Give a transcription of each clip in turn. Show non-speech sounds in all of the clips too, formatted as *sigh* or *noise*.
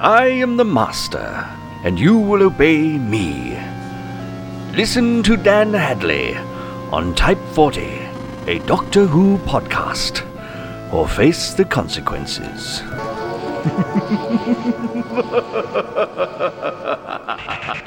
I am the Master, and you will obey me. Listen to Dan Hadley on Type 40, a Doctor Who podcast, or face the consequences. *laughs*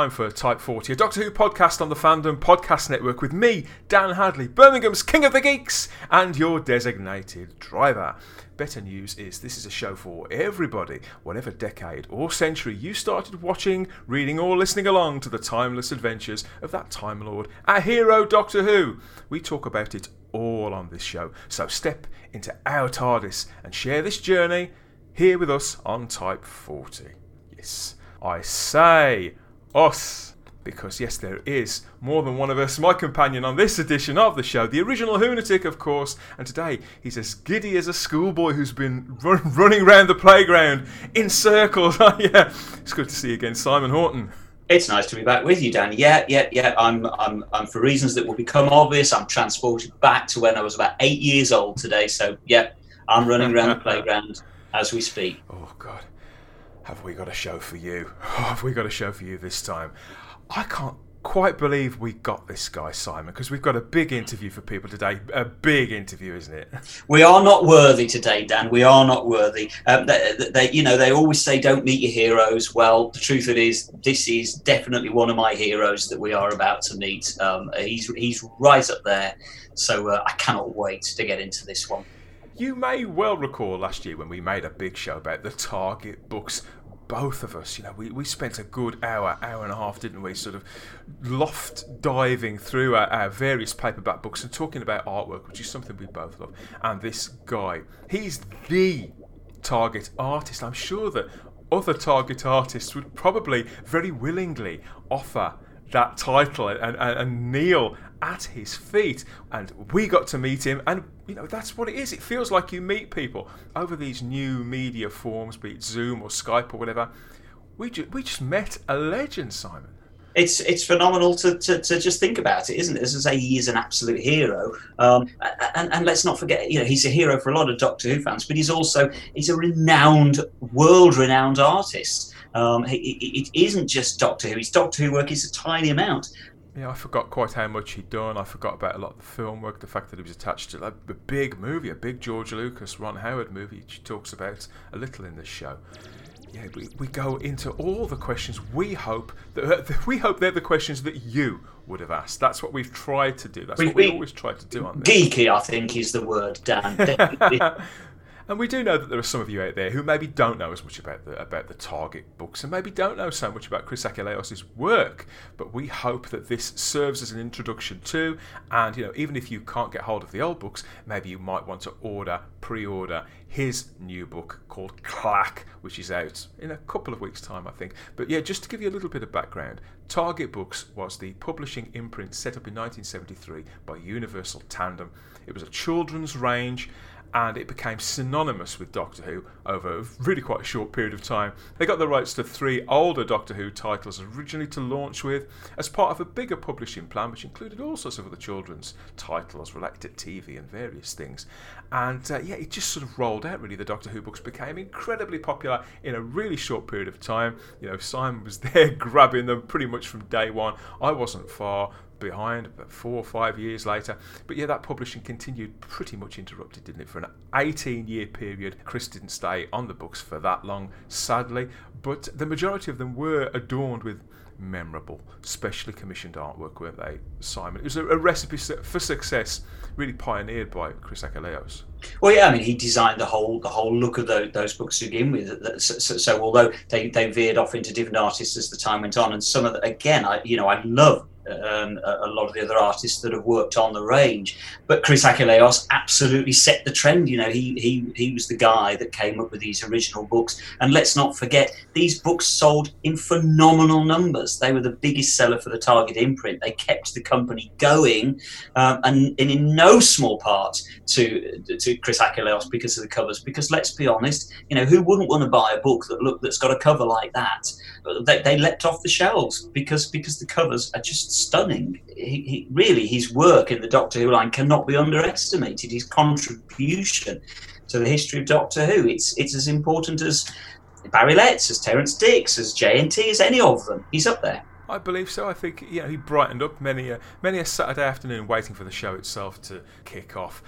Time for Type 40, a Doctor Who podcast on the Fandom Podcast Network with me, Dan Hadley, Birmingham's King of the Geeks, and your designated driver. Better news is this is a show for everybody, whatever decade or century you started watching, reading, or listening along to the timeless adventures of that Time Lord, our hero Doctor Who. We talk about it all on this show, so step into our TARDIS and share this journey here with us on Type 40. Yes, I say us. Because, yes, there is more than one of us, my companion on this edition of the show, the original Lunatic, of course, and today he's as giddy as a schoolboy who's been run, *laughs* running around the playground in circles. *laughs* Oh, yeah, it's good to see you again, Simon Horton. It's nice to be back with you, Dan. Yeah, yeah, yeah. I'm, I'm, I'm for reasons that will become obvious. I'm transported back to when I was about eight years old today. So, yeah, I'm running around the *laughs* playground as we speak. Oh, God. Have we got a show for you? *laughs* have we got a show for you this time? I can't quite believe we got this guy, Simon, because we've got a big interview for people today. A big interview, isn't it? *laughs* We are not worthy today, Dan. We are not worthy. Um, they, they, you know, they always say don't meet your heroes. Well, the truth of it is, this is definitely one of my heroes that we are about to meet. Um, he's he's right up there. So uh, I cannot wait to get into this one. You may well recall last year when we made a big show about the Target books. Both of us, you know, we, we spent a good hour, hour and a half, didn't we? Sort of loft diving through our, our various paperback books and talking about artwork, which is something we both love. And this guy, he's the Target artist. I'm sure that other Target artists would probably very willingly offer that title and, and, and kneel at his feet. And we got to meet him, and you know that's what it is. It feels like you meet people over these new media forms, be it Zoom or Skype or whatever. We ju- we just met a legend, Simon. It's it's phenomenal to, to, to just think about it, isn't it? As I say, he is an absolute hero, um, and and let's not forget, you know, he's a hero for a lot of Doctor Who fans, but he's also he's a renowned, world-renowned artist. Um, it isn't just Doctor Who; his Doctor Who work is a tiny amount. Yeah, I forgot quite how much he'd done. I forgot about a lot of the film work, the fact that he was attached to like, a big movie, a big George Lucas, Ron Howard movie, which he talks about a little in this show. Yeah, we, we go into all the questions we hope *laughs* that we hope they're the questions that you would have asked. That's what we've tried to do. That's we, what we, we always try to do on this. Geeky, I think, is the word, Dan. *laughs* *laughs* And we do know that there are some of you out there who maybe don't know as much about the about the Target books and maybe don't know so much about Chris Achilleos' work. But we hope that this serves as an introduction to, and you know, even if you can't get hold of the old books, maybe you might want to order, pre-order his new book called Clack, which is out in a couple of weeks' time, I think. But yeah, just to give you a little bit of background, Target Books was the publishing imprint set up in 1973 by Universal Tandem. It was a children's range and it became synonymous with Doctor Who over a really quite a short period of time. They got the rights to three older Doctor Who titles originally to launch with as part of a bigger publishing plan, which included all sorts of other children's titles related to TV and various things. And uh, yeah, it just sort of rolled out really. The Doctor Who books became incredibly popular in a really short period of time. You know, Simon was *laughs* there grabbing them pretty much from day one. I wasn't far behind, about four or five years later. But yeah, that publishing continued pretty much interrupted, didn't it? For an 18 year period, Chris didn't stay on the books for that long, sadly. But the majority of them were adorned with memorable, specially commissioned artwork, weren't they, Simon? It was a, a recipe for success, really pioneered by Chris Achilleos. Well, yeah, I mean, he designed the whole the whole look of those, those books to begin with. So, so, so, although they, they veered off into different artists as the time went on, and some of the, again, I you know, I love um, a, lot of the other artists that have worked on the range. But Chris Achilleos absolutely set the trend. You know, he he he was the guy that came up with these original books. And let's not forget, these books sold in phenomenal numbers. They were the biggest seller for the Target imprint. They kept the company going, um, and, and in no small part to to Chris Achilleos because of the covers. Because let's be honest, you know, who wouldn't want to buy a book that look that's got a cover like that? They, they leapt off the shelves because because the covers are just stunning. He, he, really, his work in the Doctor Who line cannot be underestimated. His contribution to the history of Doctor Who, it's it's as important as Barry Letts, as Terrance Dicks, as JNT, as any of them. He's up there. I believe so. I think you know he brightened up many a many a Saturday afternoon waiting for the show itself to kick off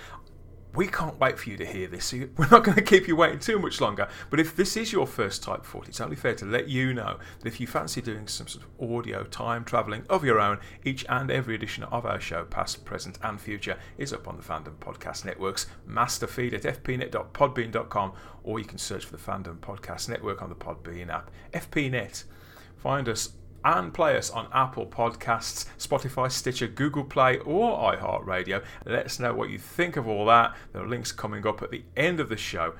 we can't wait for you to hear this. *laughs* We're not going to keep you waiting too much longer. But if this is your first Type 40, it's only fair to let you know that if you fancy doing some sort of audio time travelling of your own, each and every edition of our show, past, present, and future, is up on the Fandom Podcast Network's master feed at fpnet.podbean.com, or you can search for the Fandom Podcast Network on the Podbean app. FPNet. Find us and play us on Apple Podcasts, Spotify, Stitcher, Google Play, or iHeartRadio. Let us know what you think of all that. There are links coming up at the end of the show.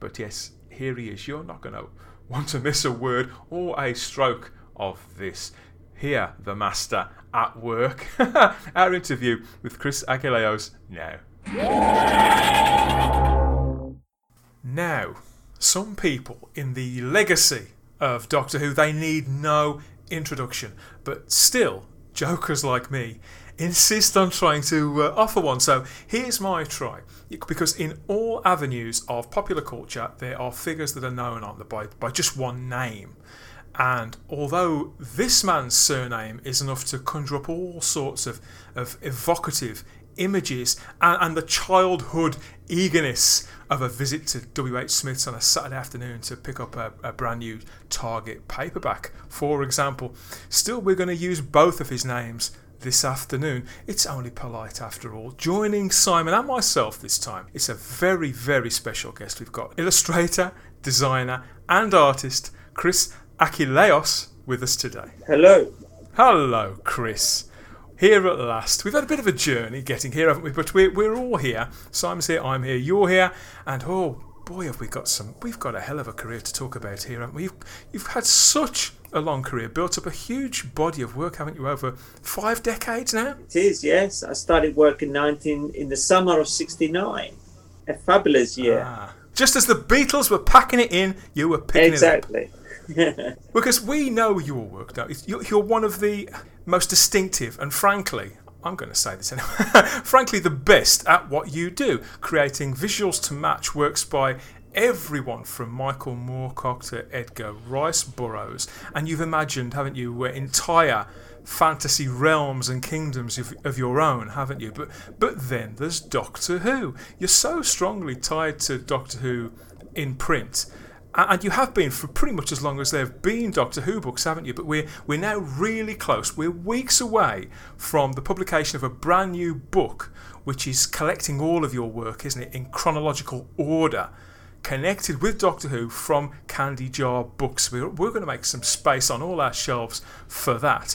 But yes, here he is. You're not going to want to miss a word or a stroke of this. Here, the master at work. *laughs* Our interview with Chris Achilleos now. Now, some people in the legacy of Doctor Who, they need no introduction, but still, jokers like me insist on trying to uh, offer one. So here's my try. Because in all avenues of popular culture, there are figures that are known on the by, by just one name. And although this man's surname is enough to conjure up all sorts of, of evocative images and, and the childhood eagerness of a visit to W.H. Smith's on a Saturday afternoon to pick up a, a brand new Target paperback, for example. Still, we're going to use both of his names this afternoon. It's only polite after all. Joining Simon and myself this time, it's a very, very special guest. We've got illustrator, designer, and artist Chris Achilleos with us today. Hello. Hello, Chris here at last. We've had a bit of a journey getting here, haven't we? But we're, we're all here. Simon's here, I'm here, you're here, and oh boy, have we got some. We've got a hell of a career to talk about here, haven't we? You've, you've had such a long career, built up a huge body of work, haven't you? Over five decades now. It is, yes. I started work in 19 in the summer of '69. A fabulous year. Ah. Just as the Beatles were packing it in, you were picking exactly. it up. Exactly. *laughs* because we know your work now. You're one of the most distinctive and, frankly, I'm going to say this anyway, *laughs* frankly, the best at what you do, creating visuals to match works by everyone from Michael Moorcock to Edgar Rice Burroughs. And you've imagined, haven't you, entire fantasy realms and kingdoms of, of your own, haven't you? But but then there's Doctor Who. You're so strongly tied to Doctor Who in print and you have been for pretty much as long as there have been Doctor Who books, haven't you? But we're we're now really close. We're weeks away from the publication of a brand new book, which is collecting all of your work, isn't it, in chronological order, connected with Doctor Who from Candy Jar Books. We're, we're going to make some space on all our shelves for that.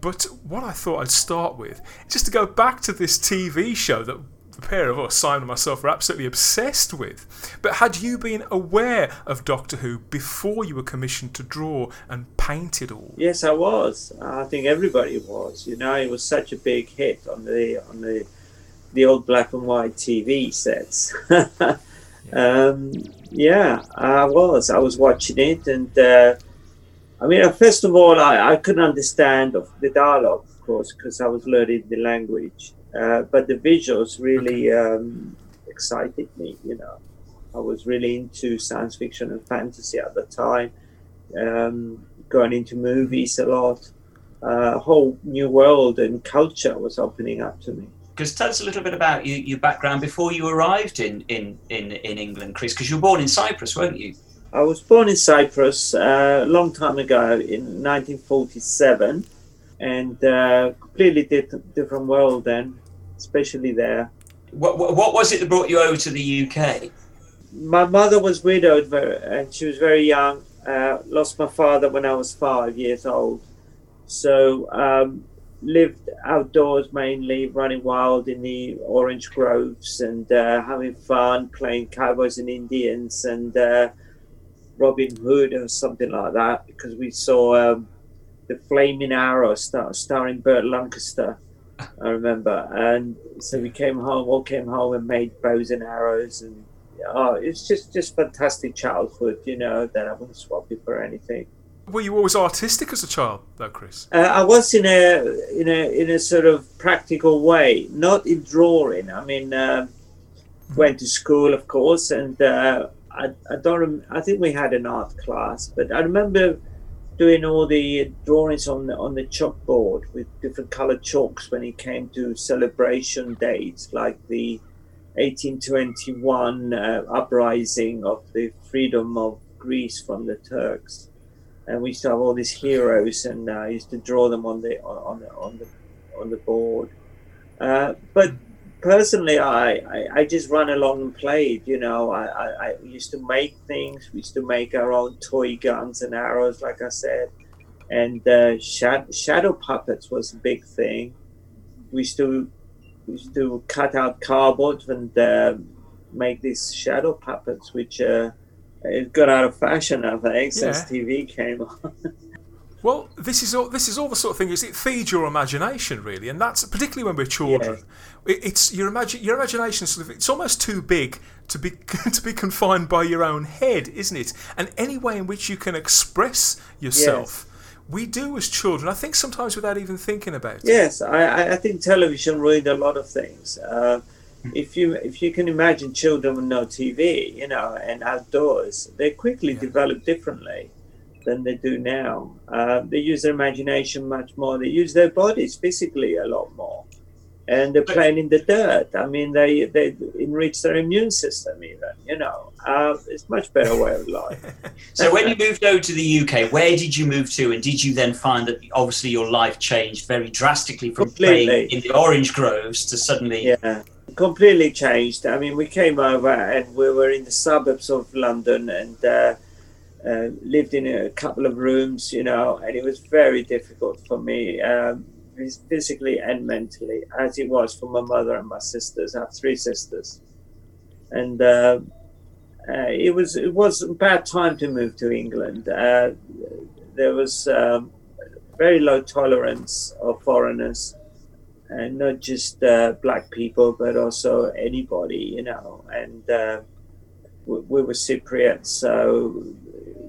But what I thought I'd start with, just to go back to this TV show that the pair of us, Simon and myself, are absolutely obsessed with. But had you been aware of Doctor Who before you were commissioned to draw and paint it all? Yes, I was. I think everybody was. You know, it was such a big hit on the on the the old black and white TV sets. *laughs* um, yeah, I was. I was watching it, and uh, I mean, uh, first of all, I, I couldn't understand the dialogue, of course, because I was learning the language. Uh, but the visuals really um, excited me. You know, I was really into science fiction and fantasy at the time. Um, going into movies a lot. Uh, a whole new world and culture was opening up to me. Because tell us a little bit about you, your background before you arrived in, in, in, in England, Chris, because you were born in Cyprus, weren't you? I was born in Cyprus uh, a long time ago in 1947 and uh, completely different, different world then, especially there. What, what was it that brought you over to the UK? My mother was widowed and she was very young. Uh, lost my father when I was five years old. So um, lived outdoors mainly, running wild in the orange groves and uh, having fun, playing cowboys and Indians and uh, Robin Hood or something like that. Because we saw um, the Flaming Arrow star- starring Burt Lancaster. I remember, and so we came home, all came home and made bows and arrows, and oh, it's just just fantastic childhood, you know. That I wouldn't swap it for anything. Were you always artistic as a child, though, Chris? Uh, I was in a in a in a sort of practical way, not in drawing. I mean, uh, went to school, of course, and uh, I, I don't. Rem- I think we had an art class, but I remember doing all the drawings on the on the chalkboard with different colored chalks when it came to celebration dates, like the 1821 uh, uprising of the freedom of Greece from the Turks and we used to have all these heroes, and uh, I used to draw them on the on the on the on the board. Uh, but personally, I, I, I just run along and played. You know, I, I, I, used to make things. We used to make our own toy guns and arrows, like I said, and uh, shadow, shadow puppets was a big thing. We used to we used to cut out cardboard and uh, make these shadow puppets, which uh, it got out of fashion, I think, since. TV came on. *laughs* well, this is all. This is all the sort of thing. Is it feeds your imagination really, and that's particularly when we're children. Yeah. It, it's your imagine your imagination. Sort of, it's almost too big to be *laughs* to be confined by your own head, isn't it? And any way in which you can express yourself. Yes. We do as children. I think sometimes without even thinking about it. Yes, I, I think television ruined a lot of things. Uh, if you if you can imagine children with no TV, you know, and outdoors, they quickly yeah. develop differently than they do now. Uh, they use their imagination much more. They use their bodies physically a lot more, and they're playing in the dirt. I mean, they they enrich their immune system even. You know, uh, it's much better way of life. *laughs* so, when you moved over to the UK, where did you move to, and did you then find that obviously your life changed very drastically from Completely. playing in the orange groves to suddenly? Yeah completely changed. I mean, we came over and we were in the suburbs of London and uh, uh, lived in a couple of rooms, you know, and it was very difficult for me, um, physically and mentally, as it was for my mother and my sisters. I have three sisters, and uh, uh it was it was a bad time to move to England. Uh, there was um, very low tolerance of foreigners and not just uh, black people, but also anybody, you know. And we, we, were Cypriots, so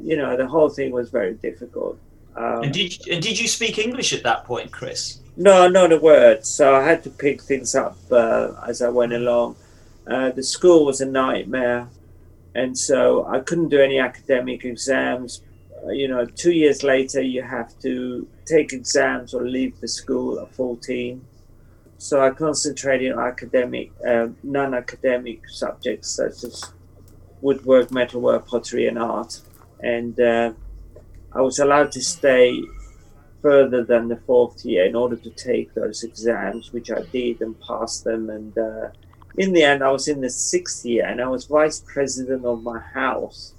you know the whole thing was very difficult. Um, and did and did you speak English at that point, Chris? No, not a word. So I had to pick things up uh, as I went along. Uh, the school was a nightmare, and so I couldn't do any academic exams. Uh, you know, two years later, you have to take exams or leave the school at 14 so I concentrated on academic, um, non-academic subjects such as woodwork, metalwork, pottery, and art. And uh, I was allowed to stay further than the fourth year in order to take those exams, which I did and passed them. And uh, in the end, I was in the sixth year, and I was vice president of my house,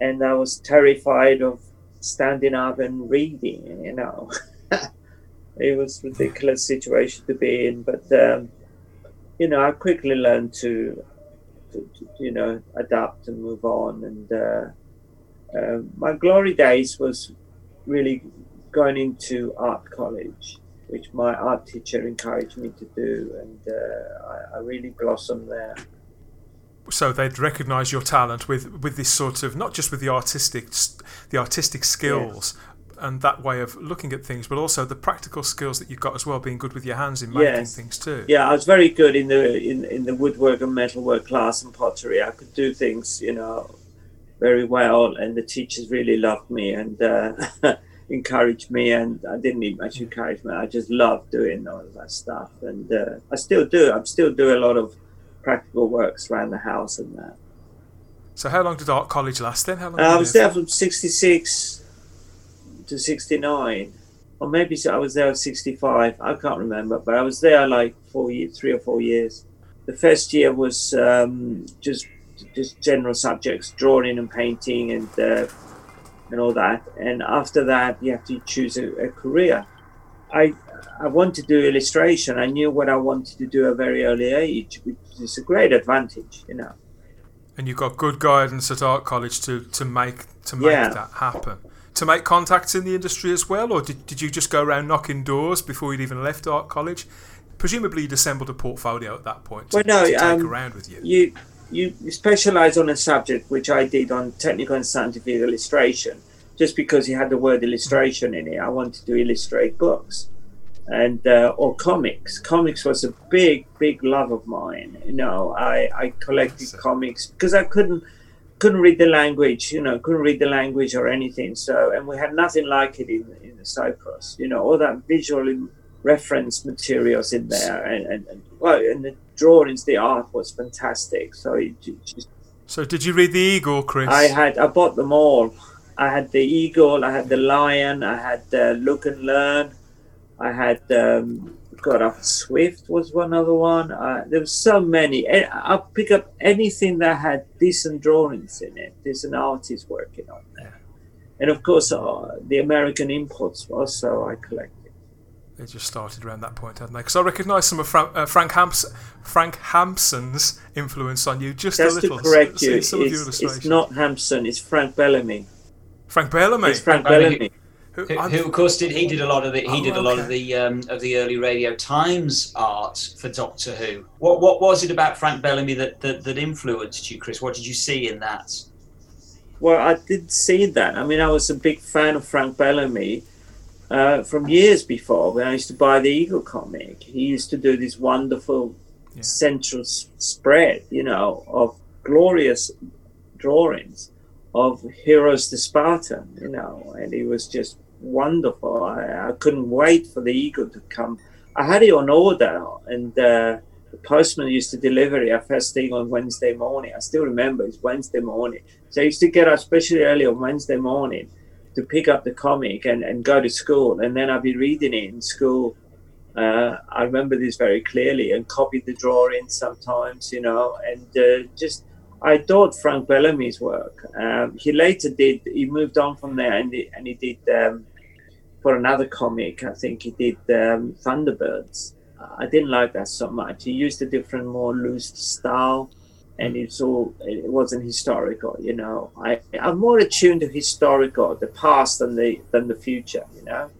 and I was terrified of standing up and reading. You know. *laughs* it was a ridiculous situation to be in. But um, you know, I quickly learned to, to, to, you know, adapt and move on. And uh, uh, my glory days was really going into art college which my art teacher encouraged me to do, and uh, I, I really blossomed there so they'd recognise your talent with with this sort of not just with the artistic the artistic skills and that way of looking at things, but also the practical skills that you've got as well, being good with your hands in making yes. things too. Yeah, I was very good in the in, in the woodwork and metalwork class and pottery. I could do things, you know, very well, and the teachers really loved me and uh, *laughs* encouraged me. And I didn't need much encouragement. I just loved doing all of that stuff, and uh, I still do. I'm still doing a lot of practical works around the house and that. So how long did art college last then? How long? Uh, I was there from '66 to '69, or maybe I was there at '65. I can't remember, but I was there like four years, three or four years. The first year was um, just just general subjects, drawing and painting and uh, and all that. And after that, you have to choose a, a career. I I wanted to do illustration. I knew what I wanted to do at a very early age, which is a great advantage, you know. And you got good guidance at art college to, to make to make yeah. that happen. To make contacts in the industry as well, or did, did you just go around knocking doors before you'd even left art college? Presumably, you'd assembled a portfolio at that point. To, well, no, to take um, around with you. You you specialise on a subject, which I did on technical and scientific illustration. Just because you had the word illustration in it, I wanted to illustrate books and uh, or comics. Comics was a big, big love of mine. You know, I, I collected comics because I couldn't couldn't read the language. You know, couldn't read the language or anything. So, and we had nothing like it in in Cyprus. You know, all that visual reference materials in there, and, and, and well, and the drawings, the art was fantastic. So, it, just, so did you read the Eagle, Chris? I had. I bought them all. I had the Eagle. I had the Lion. I had uh, Look and Learn. I had um, God Swift was one other one. Uh, there were so many. I'll pick up anything that had decent drawings in it, decent artists working on there, and of course uh, the American imports were also I collected. They just started around that point, hadn't they? Because I recognise some of Frank, uh, Frank, Hamps- Frank Hampson's influence on you just Just a little. to correct you, it's, it's, not Hampson, it's Frank Bellamy. Frank Bellamy. It's Frank Bellamy. Who, who, of course did he did a lot of the he oh, did a lot okay. of the um, of the early Radio Times art for Doctor Who. What what was it about Frank Bellamy that, that that influenced you, Chris? What did you see in that? Well, I did see that. I mean, I was a big fan of Frank Bellamy uh, from years before when I used to buy the Eagle comic. He used to do this wonderful yeah. central spread, you know, of glorious drawings of Heroes the Spartan, you know, and it was just wonderful. I, I couldn't wait for the Eagle to come. I had it on order, and uh, the postman used to deliver it first thing on Wednesday morning. I still remember it's Wednesday morning. So I used to get up especially early on Wednesday morning to pick up the comic and, and go to school, and then I'd be reading it in school. Uh, I remember this very clearly and copied the drawings sometimes, you know, and uh, just I adored Frank Bellamy's work. Um, he later did, he moved on from there and he, and he did, um, for another comic, I think he did um, Thunderbirds. I didn't like that so much. He used a different, more loose style and it's all, it wasn't historical, you know. I, I'm more attuned to historical, the past than the, than the future, you know.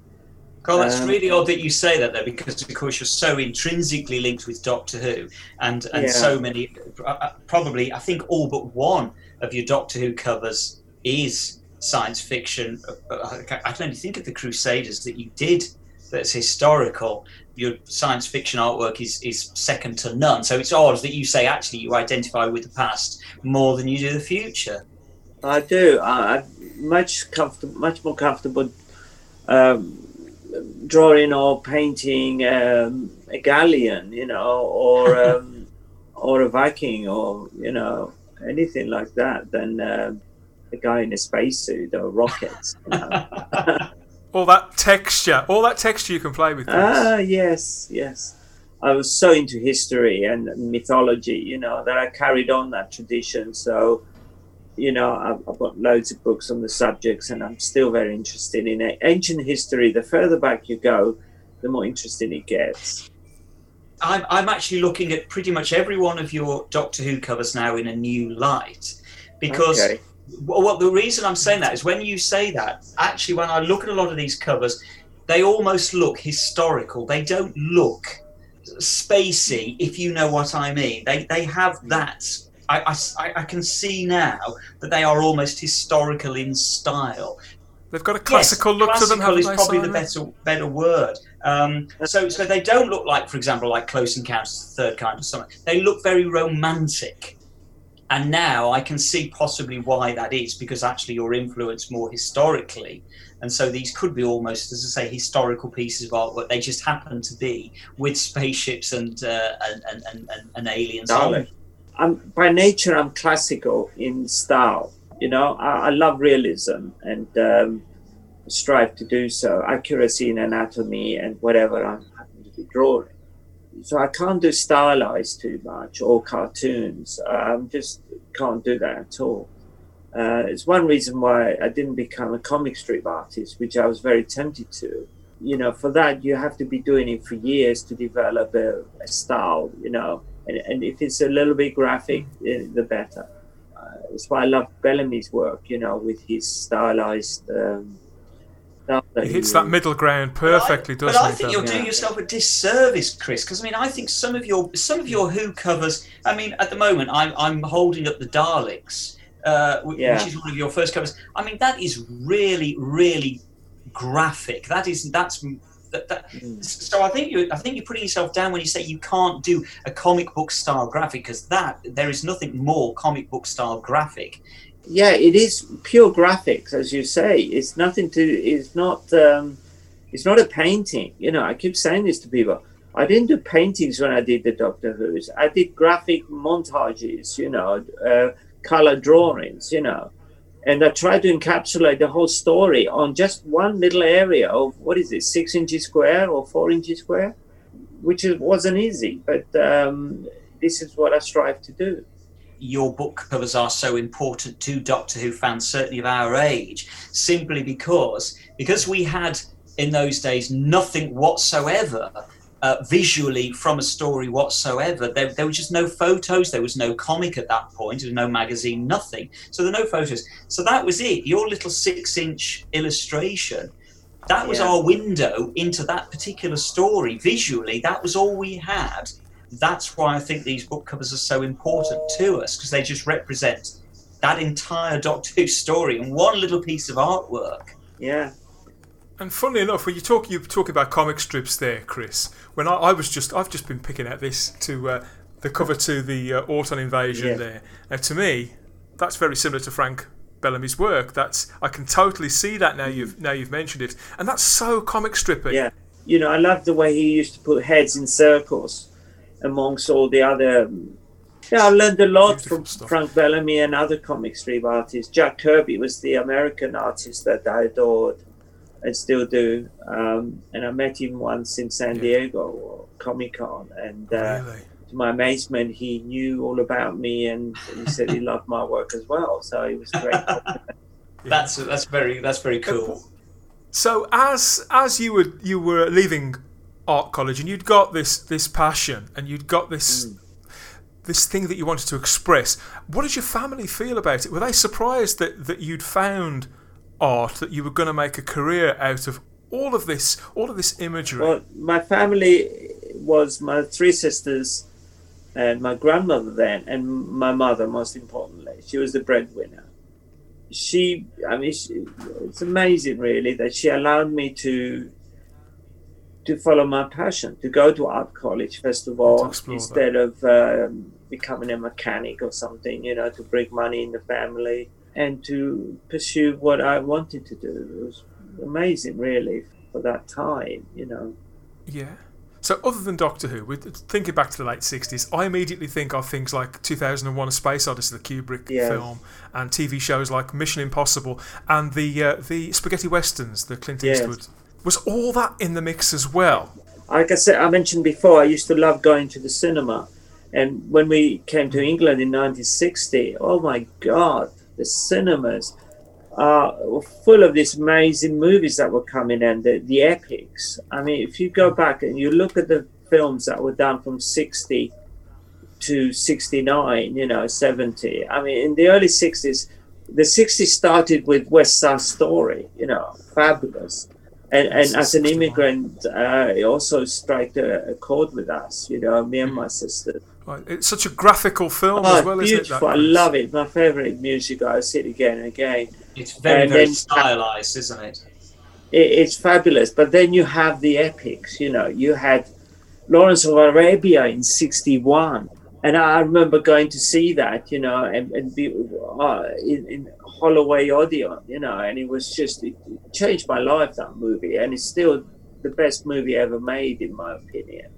Carl, that's um, really odd that you say that, though, because of course you're so intrinsically linked with Doctor Who, and and yeah. so many, uh, uh, probably I think all but one of your Doctor Who covers is science fiction. Uh, I can only think of the Crusaders that you did that's historical. Your science fiction artwork is is second to none. So it's odd that you say actually you identify with the past more than you do the future. I do. I'm much comfortable, much more comfortable. Um, drawing or painting um, a galleon, you know, or *laughs* um, or a Viking, or you know, anything like that, than uh, a guy in a spacesuit or rockets. You know? *laughs* all that texture, all that texture you can play with. Ah, yes, yes. I was so into history and mythology, you know, that I carried on that tradition. So you know, I've, I've, got loads of books on the subjects, and I'm still very interested in it. Ancient history. The further back you go, the more interesting it gets. I'm, I'm actually looking at pretty much every one of your Doctor Who covers now in a new light, because. Okay. Well, the reason I'm saying that is when you say that, actually, when I look at a lot of these covers, they almost look historical. They don't look spacey, if you know what I mean. They they have that. I, I, I can see now that they are almost historical in style. They've got a classical yes, look classical to them. Classical is probably the better better word. Um, so so they don't look like, for example, like Close Encounters of the Third Kind or something. They look very romantic. And now I can see possibly why that is because actually you're influenced more historically. And so these could be almost, as I say, historical pieces of artwork. They just happen to be with spaceships and uh, and, and, and, and, and aliens. Darling. I'm by nature I'm classical in style. You know, I, I love realism and um, strive to do so. Accuracy in anatomy and whatever I'm happen to be drawing. So I can't do stylized too much or cartoons. Um, just can't do that at all. Uh, it's one reason why I didn't become a comic strip artist, which I was very tempted to. You know, for that you have to be doing it for years to develop a, a style. You know, and, and if it's a little bit graphic, eh, the better. Uh, that's why I love Bellamy's work. You know, with his stylized. Um, stuff that He hits that middle ground perfectly, but I, doesn't it? but I he? think you're Bellew? doing yourself a disservice, Chris. Because I mean, I think some of your some of your Who covers. I mean, at the moment, I'm I'm holding up the Daleks, uh, wh- Yeah. which is one of your first covers. I mean, that is really really graphic. That is that's. That, that, Mm. so I think you I think you're putting yourself down when you say you can't do a comic book style graphic because that there is nothing more comic book style graphic. Yeah it is pure graphics as you say. It's nothing to it's not um it's not a painting. You know i keep saying this to people. I didn't do paintings when i did the doctor who's. I did graphic montages you know uh, color drawings you know. And i tried to encapsulate the whole story on just one little area of what is it six inches square or four inches square which wasn't easy. But um, this is what i strive to do your book covers are so important to Doctor Who fans, certainly of our age, simply because because we had in those days nothing whatsoever uh, visually from a story whatsoever. There, there was just no photos. There was no comic at that point. There was no magazine. Nothing. So there were no photos. So that was it. Your little six-inch illustration. That was Yeah. our window into that particular story. Visually, that was all we had that's why I think these book covers are so important to us because they just represent that entire Doctor Who story in one little piece of artwork. yeah And funnily enough, when you talk, you talk about comic strips there, Chris. When I, I was just, I've just been picking out this to uh, the cover to the uh, Auton invasion Yeah. there. Now, to me, that's very similar to Frank Bellamy's work. That's I can totally see that now you've now you've mentioned it, and that's so comic strippy. Yeah, you know, I love the way he used to put heads in circles amongst all the other. Yeah, I learned a lot from stuff. Frank Bellamy and other comic strip artists. Jack Kirby was the American artist that I adored and still do. Um, and I met him once in San Yeah. Diego Comic Con, and uh, Really. to my amazement, he knew all about me and he said he *laughs* loved my work as well. So it was great. *laughs* Yeah. That's that's very that's very cool. So as as you were you were leaving art college and you'd got this this passion and you'd got this Mm. this thing that you wanted to express, what did your family feel about it? Were they surprised that that you'd found art that you were going to make a career out of all of this all of this imagery? Well, my family was my three sisters and my grandmother then, and my mother, most importantly. She was the breadwinner. She, I mean, she, it's amazing, really, that she allowed me to to follow my passion, to go to art college first of all, explore that. instead of um, becoming a mechanic or something, you know, to bring money in the family and to pursue what I wanted to do. It was amazing, really, for that time, you know. Yeah. So, other than Doctor Who, with thinking back to the late '60s, I immediately think of things like 2001: A Space Odyssey, the Kubrick Yeah. film, and TV shows like Mission Impossible and the uh, the spaghetti westerns, the Clint Yes. Eastwood. Was all that in the mix as well? like I said, I mentioned before, I used to love going to the cinema. And when we came to England in 1960, oh my God, the cinemas are full of these amazing movies that were coming in, the, the epics. I mean, if you go back and you look at the films that were done from 60 to 69, you know, 70, I mean, in the early 60s, the 60s started with West Side Story, you know, fabulous And, and as an immigrant, uh, it also struck a, a chord with us, you know, me and my sister. Right. It's such a graphical film Oh, as well, isn't it? beautiful! that I love it. My favorite music. I see it again and again. It's very, And very then- stylized, isn't it? it, it's fabulous. But then you have the epics. You know, you had Lawrence of Arabia in '61, and I remember going to see that. You know, and, and be uh, in, in Holloway Odeon. You know, and it was just it changed my life that movie, and it's still the best movie ever made, in my opinion.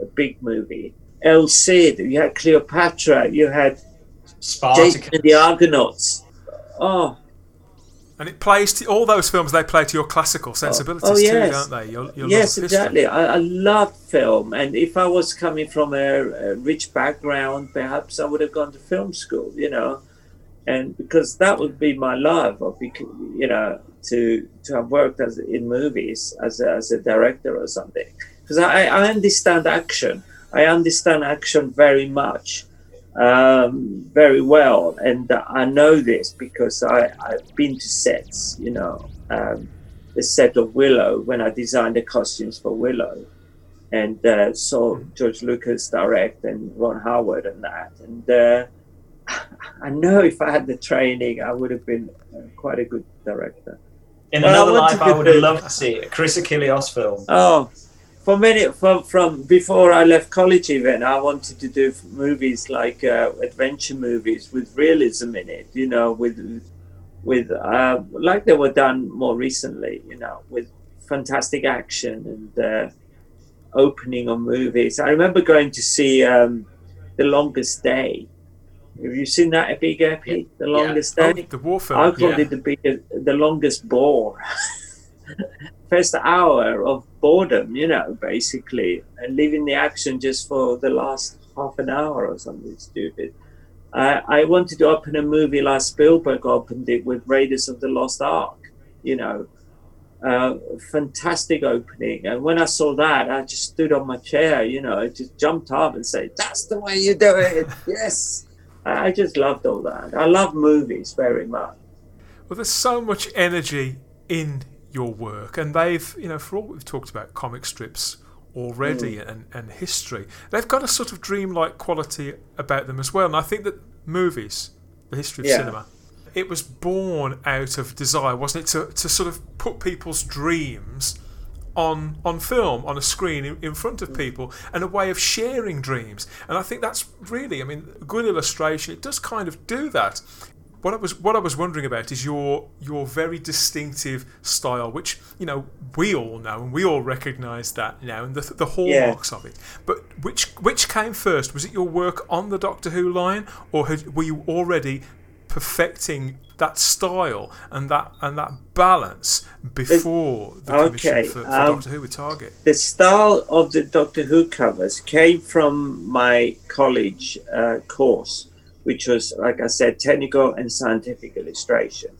A big movie. El Cid. You had Cleopatra. You had Jason Spartacus. and the Argonauts. Oh, And it plays to all those films. They play to your classical oh, sensibilities oh, yes. too, don't they? Your, your yes, exactly. I, I love film, and if I was coming from a, a rich background, perhaps I would have gone to film school. You know, and because that would be my love, of you know, to to have worked as in movies as a, as a director or something. Because I, I understand action. I understand action very much, um, very well, and I know this because I, I've been to sets. You know. Um, the set of Willow when I designed the costumes for Willow, and uh, saw George Lucas direct and Ron Howard and that. And uh, I know if I had the training, I would have been uh, quite a good director. In Well, another wanted life, I would have loved to see. A Chris Achilleos film. Oh, for many from from before I left college, even I wanted to do movies like uh, adventure movies with realism in it. You know, with with uh, like they were done more recently. You know, with fantastic action and uh, opening of movies. I remember going to see um, The Longest Day. Have you seen that big epic, The Longest Oh, Day? the war film. I called yeah. it the biggest, the longest bore. *laughs* First hour of boredom, you know, basically, and leaving the action just for the last half an hour or something stupid. I I wanted to open a movie like Spielberg opened it with Raiders of the Lost Ark, you know, uh, fantastic opening. And when I saw that, I just stood on my chair, you know, I just jumped up and said, "That's the way you do it." *laughs* yes, I just loved all that. I love movies very much. Well, there's so much energy in your work, and they've, you know, for all we've talked about comic strips already Mm. and, and history, they've got a sort of dreamlike quality about them as well. And I think that movies, the history of Yeah. cinema, it was born out of desire, wasn't it, to, to sort of put people's dreams on on film, on a screen in, in front of mm. people, and a way of sharing dreams. And I think that's really, I mean, a good illustration. It does kind of do that. What I was what I was wondering about is your your very distinctive style, which you know we all know and we all recognise that now, and the, the hallmarks of it. But which which came first? Was it your work on the Doctor Who line, or had, were you already perfecting that style and that and that balance before the commission Okay, for, for um, Doctor Who with Target? the style of the Doctor Who covers came from my college uh, course, which was, like I said, technical and scientific illustration.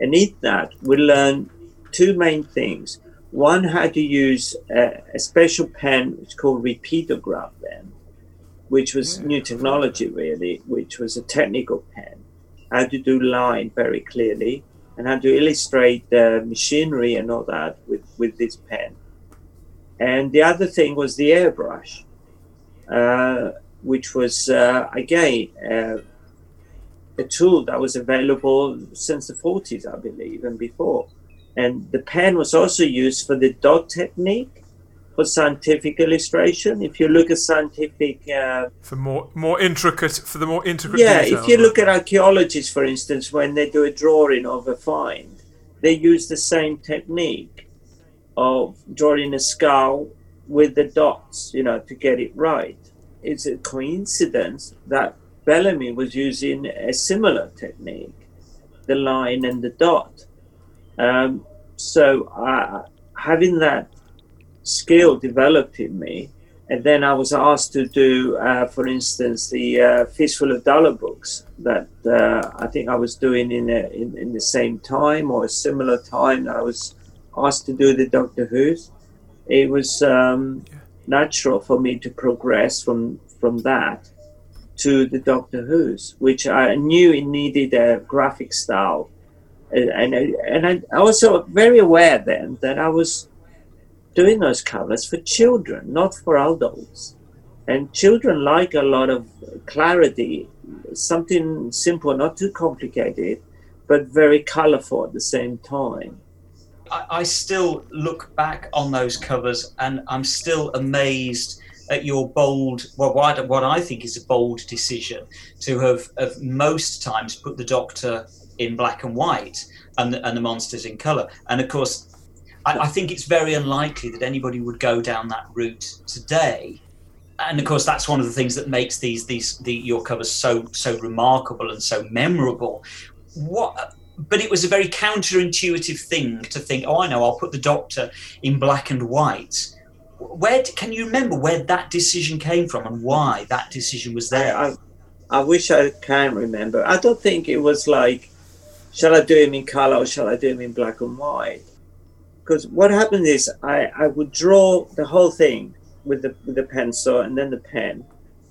And in that, we learned two main things. One, how to use a, a special pen, which is called Rapidograph then, which was Yeah. new technology really, which was a technical pen. How to do line very clearly, and how to illustrate the machinery and all that with, with this pen. And the other thing was the airbrush, uh, which was uh, again uh, a tool that was available since the 40s, I believe, and before. And the pen was also used for the dot technique for scientific illustration. If you look at scientific, uh, For more more intricate for the more intricate. yeah, details, if you look at archaeologists, for instance, when they do a drawing of a find, they use the same technique of drawing a skull with the dots, you know, to get it right. It's a coincidence that Bellamy was using a similar technique, the line and the dot. Um, so uh, having that skill developed in me, and then I was asked to do, uh, for instance, the uh, Fistful of Dollar books that uh, I think I was doing in, a, in in the same time or a similar time I was asked to do the Doctor Who's. It was um, natural for me to progress from from that to the Doctor Who's, which I knew it needed a graphic style, and and, and I, I was also very aware then that I was doing those covers for children, not for adults. And children like a lot of clarity, something simple, not too complicated, but very colorful at the same time. I, I still look back on those covers and I'm still amazed at your bold, well, what, I think is a bold decision to have, have most times put the Doctor in black and white and the, and the monsters in color. And of course, I, I think it's very unlikely that anybody would go down that route today. And of course that's one of the things that makes these these the, your covers so so remarkable and so memorable. What but it was a very counterintuitive thing to think oh i know i'll put the doctor in black and white. Where can you remember where that decision came from and why that decision was there? I, I, I wish i can remember. I don't think it was like shall i do him in color or shall i do him in black and white because what happened is I, I would draw the whole thing with the with the pencil and then the pen.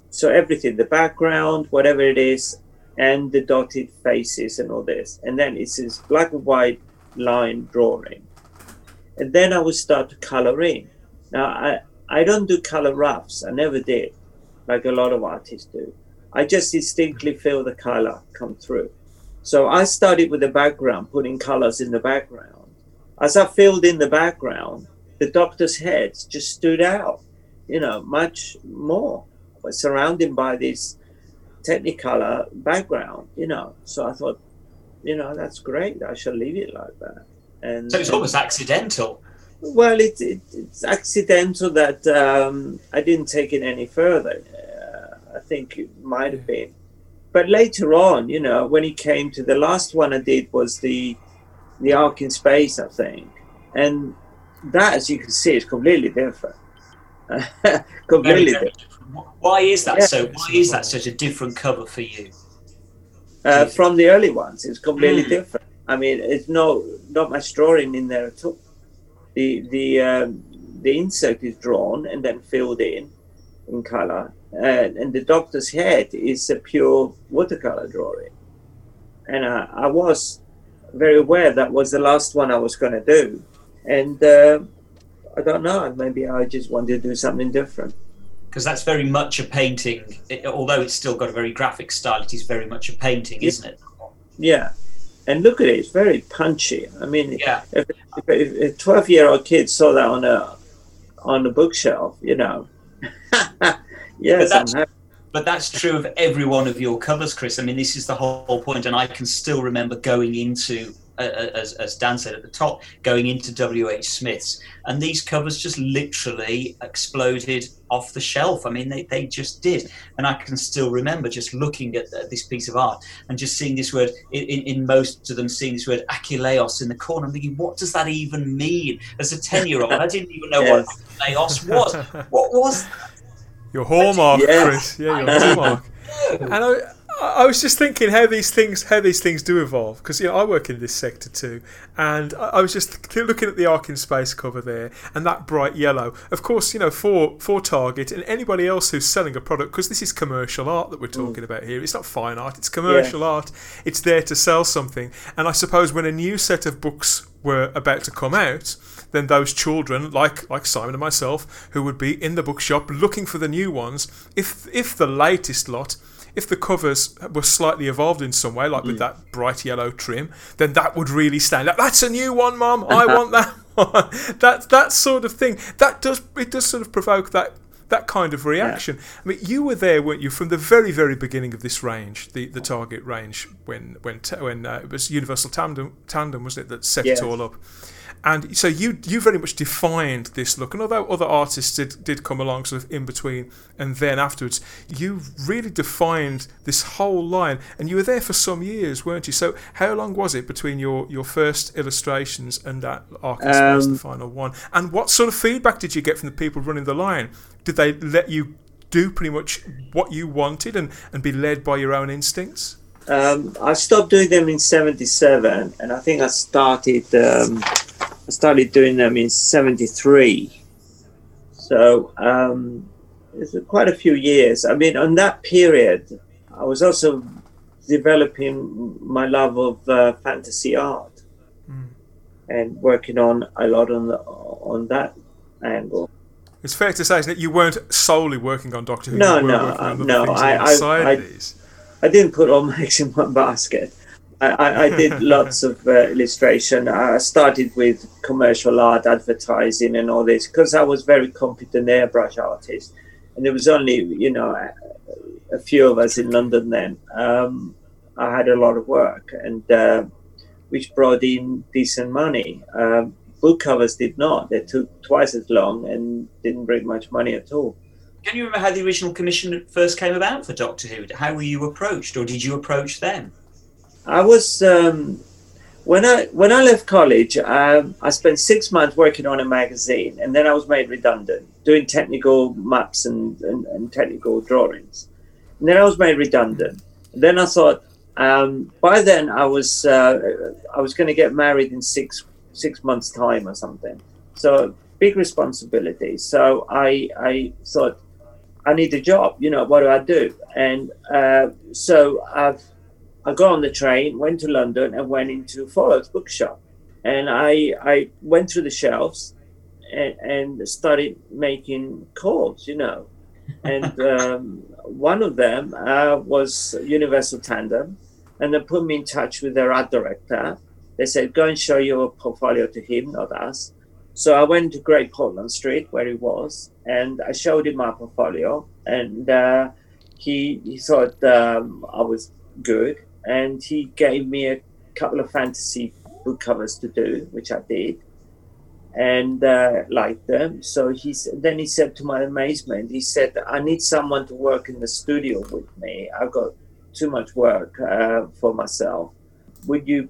So everything, the background, whatever it is, and the dotted faces and all this. And then it's this black and white line drawing. And then I would start to color in. Now I I don't do color roughs. I never did, like a lot of artists do. I just distinctly feel the color come through. So I started with the background, putting colors in the background as I filled in the background, the doctor's head just stood out, you know, much more, surrounded by this technicolor background, you know. So I thought, you know, that's great. I shall leave it like that. And so it's almost accidental. Well, it, it, it's accidental that um, I didn't take it any further. Uh, I think it might have been. But later on, you know, when he came to the last one I did was the the Ark in Space, I think. And that, as you can see, is completely different. *laughs* completely different. Why is that yeah. so? Why is that such a different cover for you? Uh, from the early ones, it's completely mm. different. I mean, it's no not much drawing in there at all. The the um, the insect is drawn and then filled in in color, and, and the doctor's head is a pure watercolor drawing. And uh, I was very aware that was the last one I was going to do. And uh, I don't know, maybe I just wanted to do something different. Because that's very much a painting, it, although it's still got a very graphic style, it is very much a painting, yeah. isn't it? Yeah. And look at it, it's very punchy. I mean, yeah. if, if, if a 12 year old kid saw that on a, on a bookshelf, you know. *laughs* yes, I'm happy but that's true of every one of your covers, Chris. I mean, this is the whole point, and I can still remember going into, uh, as, as Dan said at the top, going into WH Smith's, and these covers just literally exploded off the shelf. I mean, they, they just did, and I can still remember just looking at this piece of art and just seeing this word in, in most of them, seeing this word Achilleos in the corner, and thinking, what does that even mean? As a ten-year-old, I didn't even know *laughs* yes. what Achilleos was. What was that? Your hallmark, yes. Chris. Yeah, your hallmark. *laughs* and I, I was just thinking how these things how these things do evolve because you know I work in this sector too, and I was just looking at the Ark in Space cover there and that bright yellow. Of course, you know for for Target and anybody else who's selling a product because this is commercial art that we're mm. talking mm. about here. It's not fine art; it's commercial yeah. art. It's there to sell something. And I suppose when a new set of books were about to come out, then those children, like like Simon and myself, who would be in the bookshop looking for the new ones, if if the latest lot, if the covers were slightly evolved in some way, like mm. with that bright yellow trim, then that would really stand out. That's a new one, Mum. I *laughs* want that one. that that sort of thing. That does it does sort of provoke that that kind of reaction. Yeah. I mean, you were there, weren't you, from the very, very beginning of this range, the, the target range, when when when uh, it was Universal Tandem, Tandem, wasn't it, that set yes. it all up? And so you you very much defined this look, and although other artists did, did come along sort of in between and then afterwards, you really defined this whole line, and you were there for some years, weren't you? So how long was it between your, your first illustrations and that um, the final one? And what sort of feedback did you get from the people running the line? Did they let you do pretty much what you wanted and, and be led by your own instincts? Um, I stopped doing them in '77, and I think I started. Um, I started doing them in 73. So um, it's quite a few years. I mean, on that period, I was also developing my love of uh, fantasy art mm. and working on a lot on the, on that angle. It's fair to say, isn't it? You weren't solely working on Doctor Who. No, no, uh, no, I- I- I- I didn't put all my eggs in one basket. I, I, I did *laughs* lots of uh, illustration. I started with commercial art, advertising, and all this because I was very competent airbrush artist, and there was only you know a, a few of us in London then. Um, I had a lot of work, and uh, which brought in decent money. Um, book covers did not. They took twice as long and didn't bring much money at all. Can you remember how the original commission first came about for Doctor Who? How were you approached, or did you approach them? I was um, when I when I left college. Um, I spent six months working on a magazine, and then I was made redundant, doing technical maps and, and, and technical drawings. And then I was made redundant. Then I thought. Um, by then, I was uh, I was going to get married in six six months' time or something. So big responsibility. So I I thought I need a job. You know, what do I do? And uh, so I've I got on the train, went to London, and went into Foyles bookshop. And I I went through the shelves and, and started making calls, you know. And *laughs* um, one of them uh, was Universal Tandem, and they put me in touch with their art director. They said, "Go and show your portfolio to him, not us." So I went to Great Portland Street where he was, and I showed him my portfolio, and uh, he he thought um, I was good, and he gave me a couple of fantasy book covers to do, which I did, and uh, liked them. So he then he said, to my amazement, he said, "I need someone to work in the studio with me. I've got too much work uh, for myself. Would you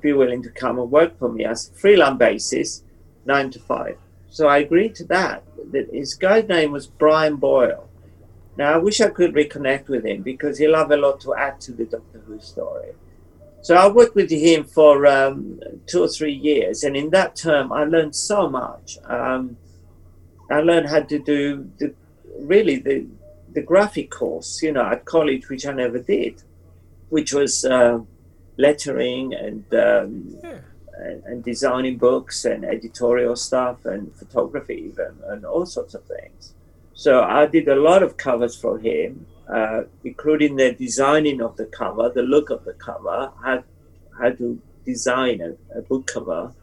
be willing to come and work for me as a freelance basis, nine to five? So I agreed to that. His guy's name was Brian Boyle. Now I wish I could reconnect with him because he'll have a lot to add to the Doctor Who story. So I worked with him for um, two or three years, and in that term, I learned so much. Um, I learned how to do the really the the graphic course, you know, at college, which I never did, which was uh, lettering and, um, Yeah. and and designing books and editorial stuff and photography even and all sorts of things. So I did a lot of covers for him, uh, including the designing of the cover, the look of the cover, how, how to design a, a book cover,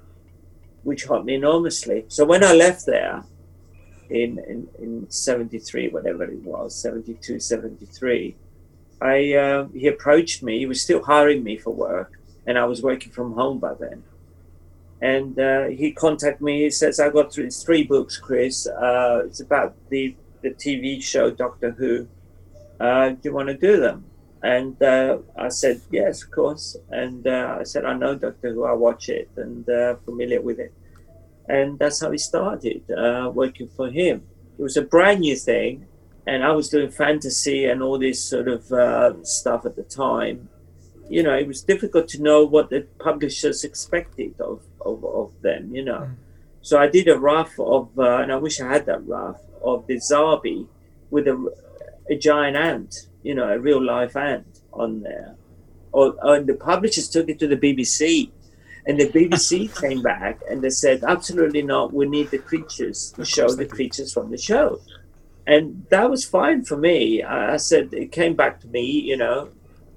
which helped me enormously. So when I left there in, in, in 73, whatever it was, 72, 73, I, uh, he approached me. He was still hiring me for work, and I was working from home by then. And uh, he contacted me. He says, "I got three, three books, Chris. Uh, it's about the the TV show Doctor Who. Uh, do you want to do them?" And uh, I said, "Yes, of course." And uh, I said, "I know Doctor Who. I watch it and uh, familiar with it." And that's how he started uh, working for him. It was a brand new thing, and I was doing fantasy and all this sort of uh, stuff at the time. You know, it was difficult to know what the publishers expected of, of, of them, you know. Mm. So I did a rough of, uh, and I wish I had that rough, of the Zarbi with a, a giant ant, you know, a real life ant on there. Or, and the publishers took it to the BBC. And the BBC *laughs* came back and they said, absolutely not, we need the creatures to show the creatures from the show. And that was fine for me. I, I said, it came back to me, you know.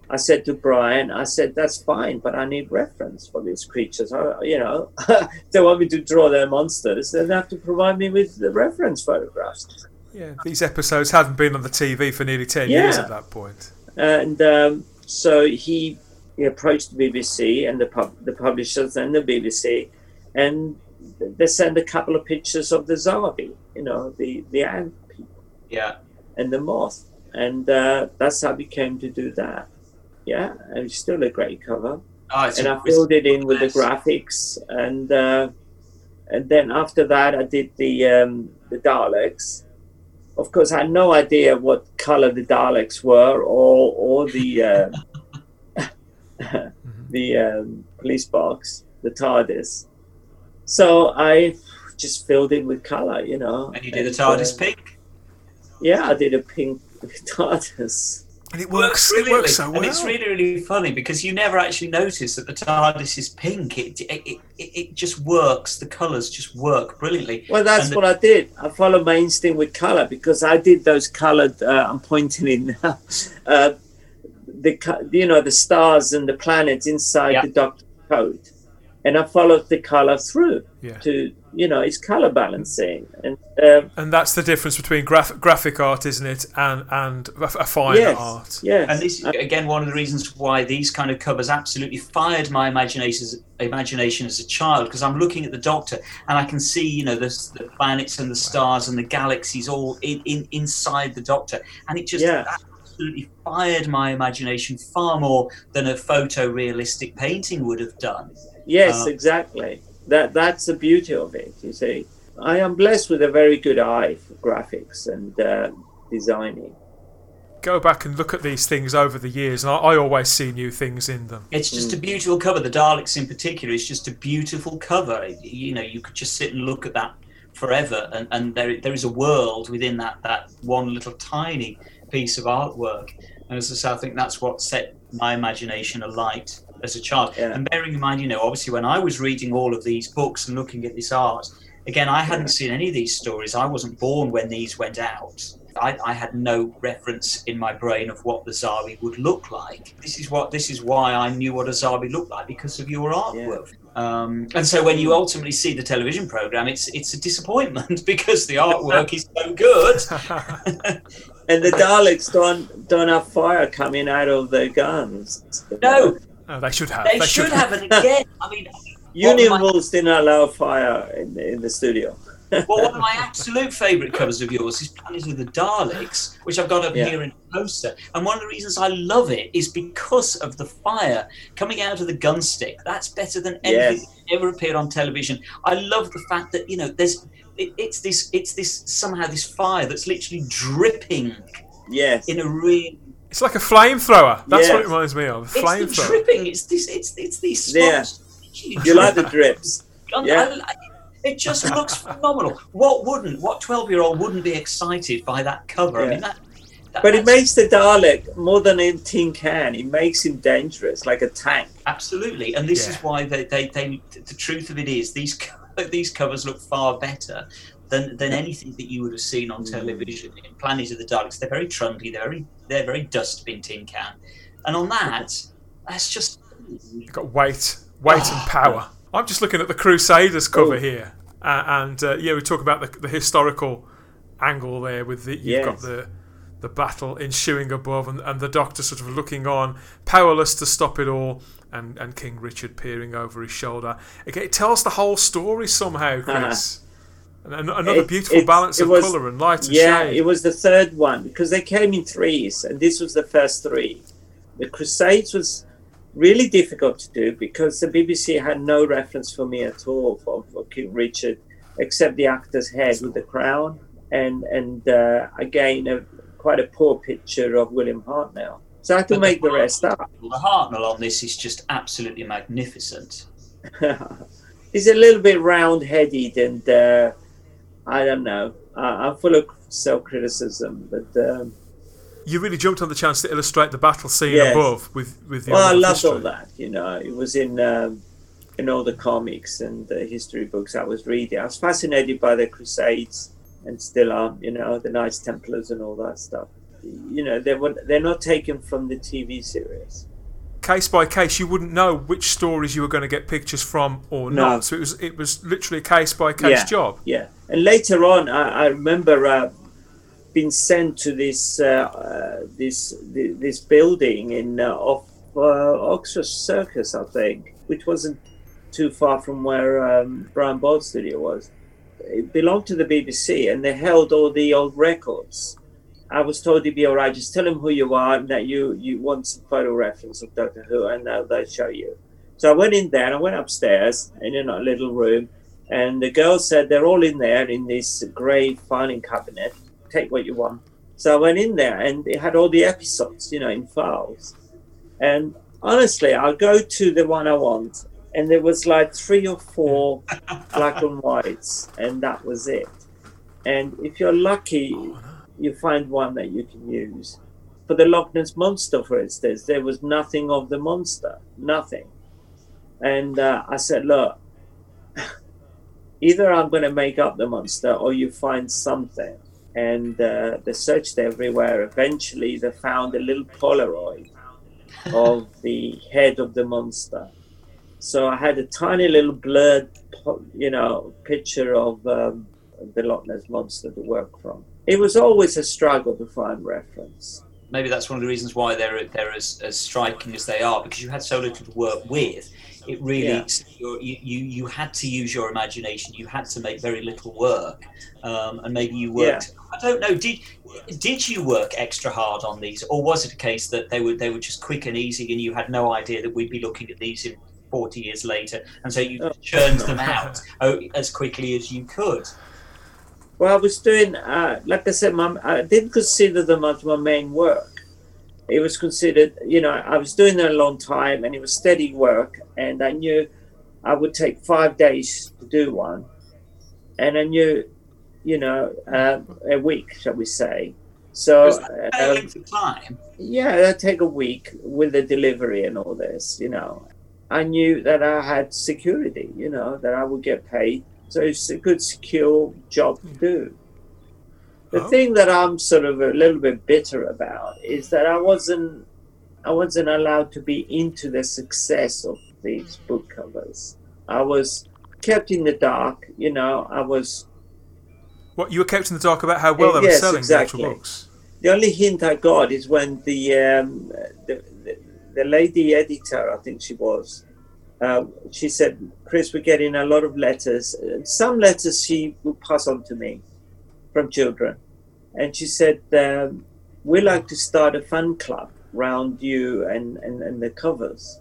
I said to Brian, I said, that's fine, but I need reference for these creatures. I, you know, *laughs* they want me to draw their monsters, they have to provide me with the reference photographs. Yeah, these episodes hadn't been on the TV for nearly 10 years at that point. And um, so he, he approached the BBC and the, pub, the publishers and the BBC, and they sent a couple of pictures of the Zarbi, you know, the, the ant people Yeah. and the moth. And uh, that's how we came to do that. Yeah, and it's still a great cover. Oh, and I filled it in with the graphics, and uh, and then after that, I did the um, the Daleks. Of course, I had no idea what color the Daleks were, or or the *laughs* uh, the um, police box, the TARDIS. So I just filled in with color, you know. And you did the uh, TARDIS pink. yeah, I did a pink *laughs* TARDIS. And it works. It works so well. And it's really, really funny because you never actually notice that the TARDIS is pink. It, it, it, it just works. The colours just work brilliantly. Well, that's the- what I did. I followed my instinct with color because I did those colored. Uh, I'm pointing in now. Uh, the you know the stars and the planets inside Yeah. the Doctor coat, and I followed the color through Yeah. to you know it's color balancing and um, And that's the difference between graph- graphic art, isn't it, and and a, a fine yes, art. yes. And this again one of the reasons why these kind of covers absolutely fired my imagination imagination as a child because I'm looking at the Doctor and I can see you know the, the planets and the stars and the galaxies all in, in inside the Doctor and it just Yeah. absolutely fired my imagination far more than a photorealistic painting would have done. Yes, Uh, exactly. That that's the beauty of it. You see, I am blessed with a very good eye for graphics and uh, designing. Go back and look at these things over the years, and I, I always see new things in them. It's just a beautiful cover. The Daleks, in particular, is just a beautiful cover. You know, you could just sit and look at that forever, and, and there there is a world within that that one little tiny piece of artwork. And as I say, I think that's what set my imagination alight as a child. Yeah. And bearing in mind, you know, obviously when I was reading all of these books and looking at this art, again, I hadn't seen any of these stories. I wasn't born when these went out. I, I had no reference in my brain of what the Zarbi would look like. This is what this is why I knew what a Zarbi looked like because of your artwork. Um, and so when you ultimately see the television program, it's it's a disappointment *laughs* because the artwork is so good. *laughs* And the Daleks don't don't have fire coming out of their guns. No, Oh, they should have. they, should have. And again, I mean, Union What am I- Wolves didn't allow fire in the, in the studio. well, one of my *laughs* absolute favourite covers of yours is Planet of the Daleks, which I've got up Yeah. here in the poster. And one of the reasons I love it is because of the fire coming out of the gun stick. That's better than anything Yes. that ever appeared on television. I love the fact that you know there's it, it's this it's this somehow this fire that's literally dripping Yes. in a real. It's like a flamethrower. That's what it reminds me of. It's the Flamethrower. dripping. It's this. It's it's these Yeah. spots. literally You like the drips. *laughs* Yeah. I- I- it just looks phenomenal. What wouldn't? What twelve-year-old wouldn't be excited by that cover? I mean, that. that But it makes the Dalek more than a tin can. It makes him dangerous, like a tank. absolutely, and this Yeah. is why they, they, they. The truth of it is, these *laughs* these covers look far better than than anything that you would have seen on television. In Planet of the Daleks, they're very trunky. They're very they're very dustbin tin can, and on that, that's just. You've got weight, weight Ah. and power. I'm just looking at the Crusaders cover Oh. here, uh, and uh, yeah, we talk about the, the historical angle there with the you've got the the battle ensuing above, and, and the Doctor sort of looking on, powerless to stop it all, and, and King Richard peering over his shoulder. Again, it tells the whole story somehow, *laughs* Chris. And another It- beautiful it's- balance it of was- colour and light and Yeah, shade. it was the third one because they came in threes, and this was the first three. The Crusades was really difficult to do because the BBC had no reference for me at all for, for King Richard, except the actor's head with the crown, and and uh, again a, quite a poor picture of William Hartnell. So I had to But make the the- rest up. The Hartnell on this is just absolutely magnificent. *laughs* He's a little bit round-headed, and uh, I don't know. I, I'm full of self-criticism, but. Um, you really jumped on the chance to illustrate the battle scene Yes. above with with the well, I loved history. all that. You know, it was in um, in all the comics and the history books I was reading. I was fascinated by the Crusades, and still am. You know, the Knights Templars and all that stuff. You know, they were they're not taken from the TV series. Case by case, you wouldn't know which stories you were going to get pictures from or No. not. So it was it was literally a case by case Yeah. job. Yeah, and later on, I, I remember uh, being sent to this uh, uh, this thi- this building in uh, off uh, Oxford Circus, I think, which wasn't too far from where um, Brian Ball's studio was. It belonged to the BBC, and they held all the old records. I was told it'd be all right. Just tell them who you are and that you you want some photo reference of Doctor Who, and they'll, they'll show you. So I went in there and I went upstairs in a little room, and the girl said they're all in there in this grey filing cabinet. Take what you want. So I went in there and it had all the episodes, you know, in files. And honestly, I'll go to the one I want, and there was like three or four *laughs* black and whites, and that was it. And if you're lucky, oh, you find one that you can use. for the Loch Ness monster, for instance, there was nothing of the monster, nothing. And uh, I said, look, *laughs* either I'm going to make up the monster or you find something. And uh, they searched everywhere. Eventually, they found a little Polaroid of the head of the monster. So I had a tiny little blurred, you know, picture of um, the Loch Ness monster to work from. It was always a struggle to find reference. Maybe that's one of the reasons why they're they're as, as striking as they are because you had so little to work with. It really yeah. you, you you had to use your imagination. You had to make very little work, um, and maybe you worked. Yeah. I don't know. Did did you work extra hard on these, or was it a case that they were they were just quick and easy, and you had no idea that we'd be looking at these in 40 years later, and so you oh. churned them out oh, as quickly as you could? Well, I was doing, uh, like I said, my, I didn't consider them as my main work. It was considered, you know, I was doing it a long time and it was steady work. And I knew I would take five days to do one. And I knew, you know, uh, a week, shall we say. So, uh, time. yeah, that take a week with the delivery and all this, you know. I knew that I had security, you know, that I would get paid so it's a good, secure job to do. The oh. thing that I'm sort of a little bit bitter about is that I wasn't, I wasn't allowed to be into the success of these book covers. I was kept in the dark. You know, I was. What you were kept in the dark about how well they were selling exactly. the actual books. The only hint I got is when the, um, the, the the lady editor, I think she was, uh, she said, Chris, we're getting a lot of letters. Some letters she will pass on to me from children. And she said, um, we like to start a fan club around you and, and, and the covers.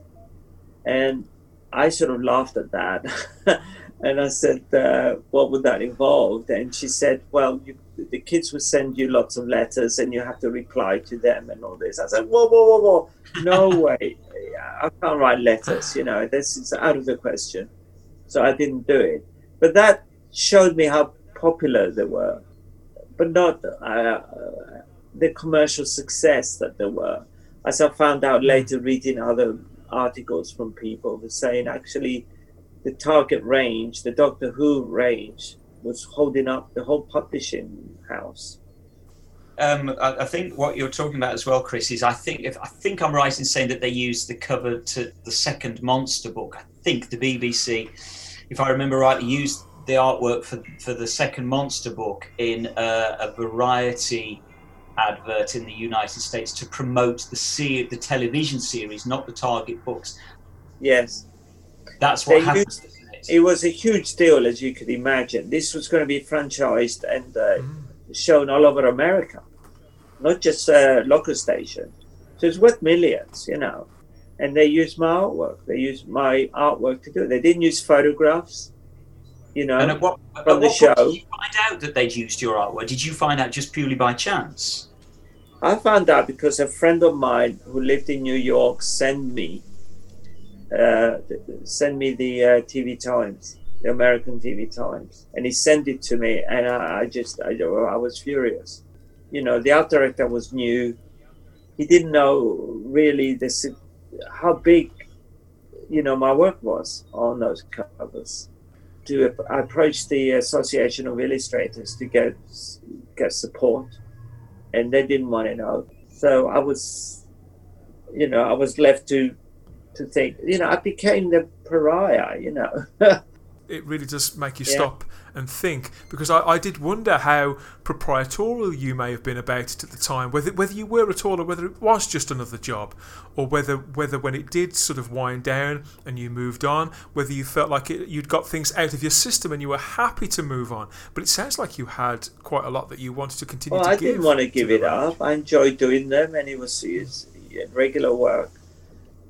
And I sort of laughed at that. *laughs* and I said, uh, what would that involve? And she said, well, you, the kids would send you lots of letters and you have to reply to them and all this. I said, whoa, whoa, whoa, whoa. No *laughs* way. I can't write letters, you know, this is out of the question. So I didn't do it. But that showed me how popular they were, but not uh, the commercial success that they were. As I found out later, reading other articles from people, saying actually the target range, the Doctor Who range, was holding up the whole publishing house um, I, I, think what you're talking about as well, Chris, is I think if I think I'm right in saying that they used the cover to the second Monster book. I think the BBC, if I remember rightly, used the artwork for for the second Monster book in uh, a variety advert in the United States to promote the se- the television series, not the Target books. Yes, that's what they happens. Used, it was a huge deal, as you could imagine. This was going to be franchised and. Uh, mm shown all over America, not just uh, local station. So it's worth millions, you know. And they used my artwork. They used my artwork to do it. They didn't use photographs, you know, and at what, from at the show. Did you find out that they'd used your artwork? Did you find out just purely by chance? I found out because a friend of mine who lived in New York sent me uh, sent me the uh, TV Times the American TV Times, and he sent it to me, and I, I just I, I was furious. You know, the art director was new; he didn't know really this how big, you know, my work was on those covers. To approach the Association of Illustrators to get get support, and they didn't want to know. So I was, you know, I was left to to think. You know, I became the pariah. You know. *laughs* it really does make you yeah. stop and think because I, I did wonder how proprietorial you may have been about it at the time, whether whether you were at all or whether it was just another job, or whether whether when it did sort of wind down and you moved on, whether you felt like it, you'd got things out of your system and you were happy to move on. But it sounds like you had quite a lot that you wanted to continue. Well, to I didn't want to give it up. I enjoyed doing them, and it was regular work,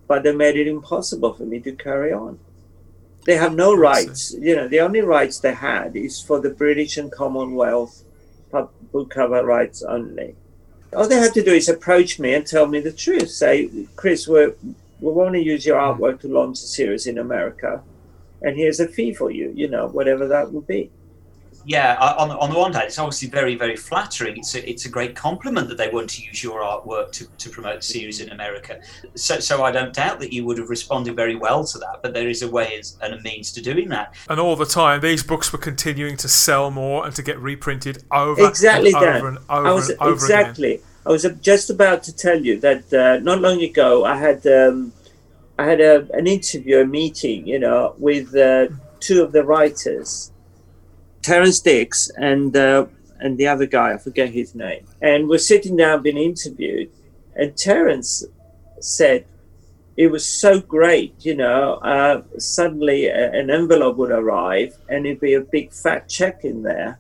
but they made it impossible for me to carry on. They have no rights. You know, the only rights they had is for the British and Commonwealth book cover rights only. All they had to do is approach me and tell me the truth. Say, Chris, we we want to use your hmm. artwork to launch a series in America, and here's a fee for you. You know, whatever that would be. Yeah, on, on the one hand, it's obviously very, very flattering. It's a, it's a great compliment that they want to use your artwork to, to promote the series in America. So, so I don't doubt that you would have responded very well to that, but there is a way and a means to doing that. And all the time, these books were continuing to sell more and to get reprinted over exactly and Dan. over and over I was and over again. exactly. I was just about to tell you that uh, not long ago I had um, I had a, an interview, a meeting, you know, with uh, two of the writers, Terrance Dicks and uh, and the other guy, I forget his name. And we're sitting down being interviewed, and Terrance said it was so great, you know. Uh, suddenly, a, an envelope would arrive, and it'd be a big fat check in there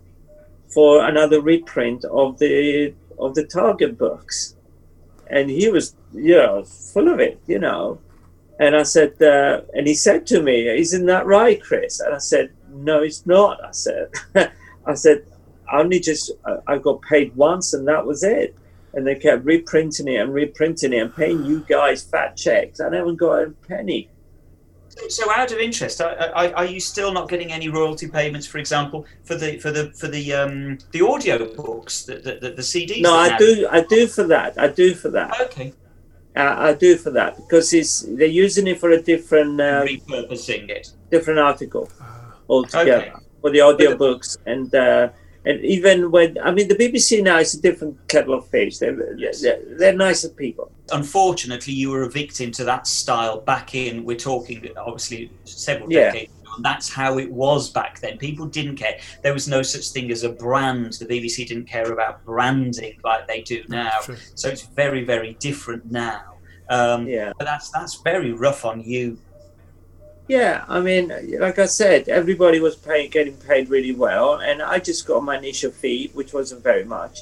for another reprint of the of the Target books, and he was, you know, full of it, you know. And I said, uh, and he said to me, "Isn't that right, Chris?" And I said, "No, it's not." I said, *laughs* "I said I only just I, I got paid once, and that was it." And they kept reprinting it and reprinting it and paying you guys fat checks. I never got a penny. So, out of interest, are, are, are you still not getting any royalty payments, for example, for the for the for the um, the audio books, the the, the, the CDs? No, I now- do. I do for that. I do for that. Okay, Uh, I do for that because it's they're using it for a different uh, repurposing it. different article Ah. Altogether Okay. for the audiobooks and uh, and even when I mean the BBC now is a different kettle of fish. They're Yes. they're, they're nicer people. Unfortunately, you were a victim to that style back in. We're talking obviously several Yeah. decades. ago, And that's how it was back then. People didn't care. There was no such thing as a brand. The BBC didn't care about branding like they do now. True. So it's very, very different now. Um, Yeah, But that's that's very rough on you. Yeah. I mean, like I said, everybody was paying, getting paid really well, and I just got my initial fee, which wasn't very much,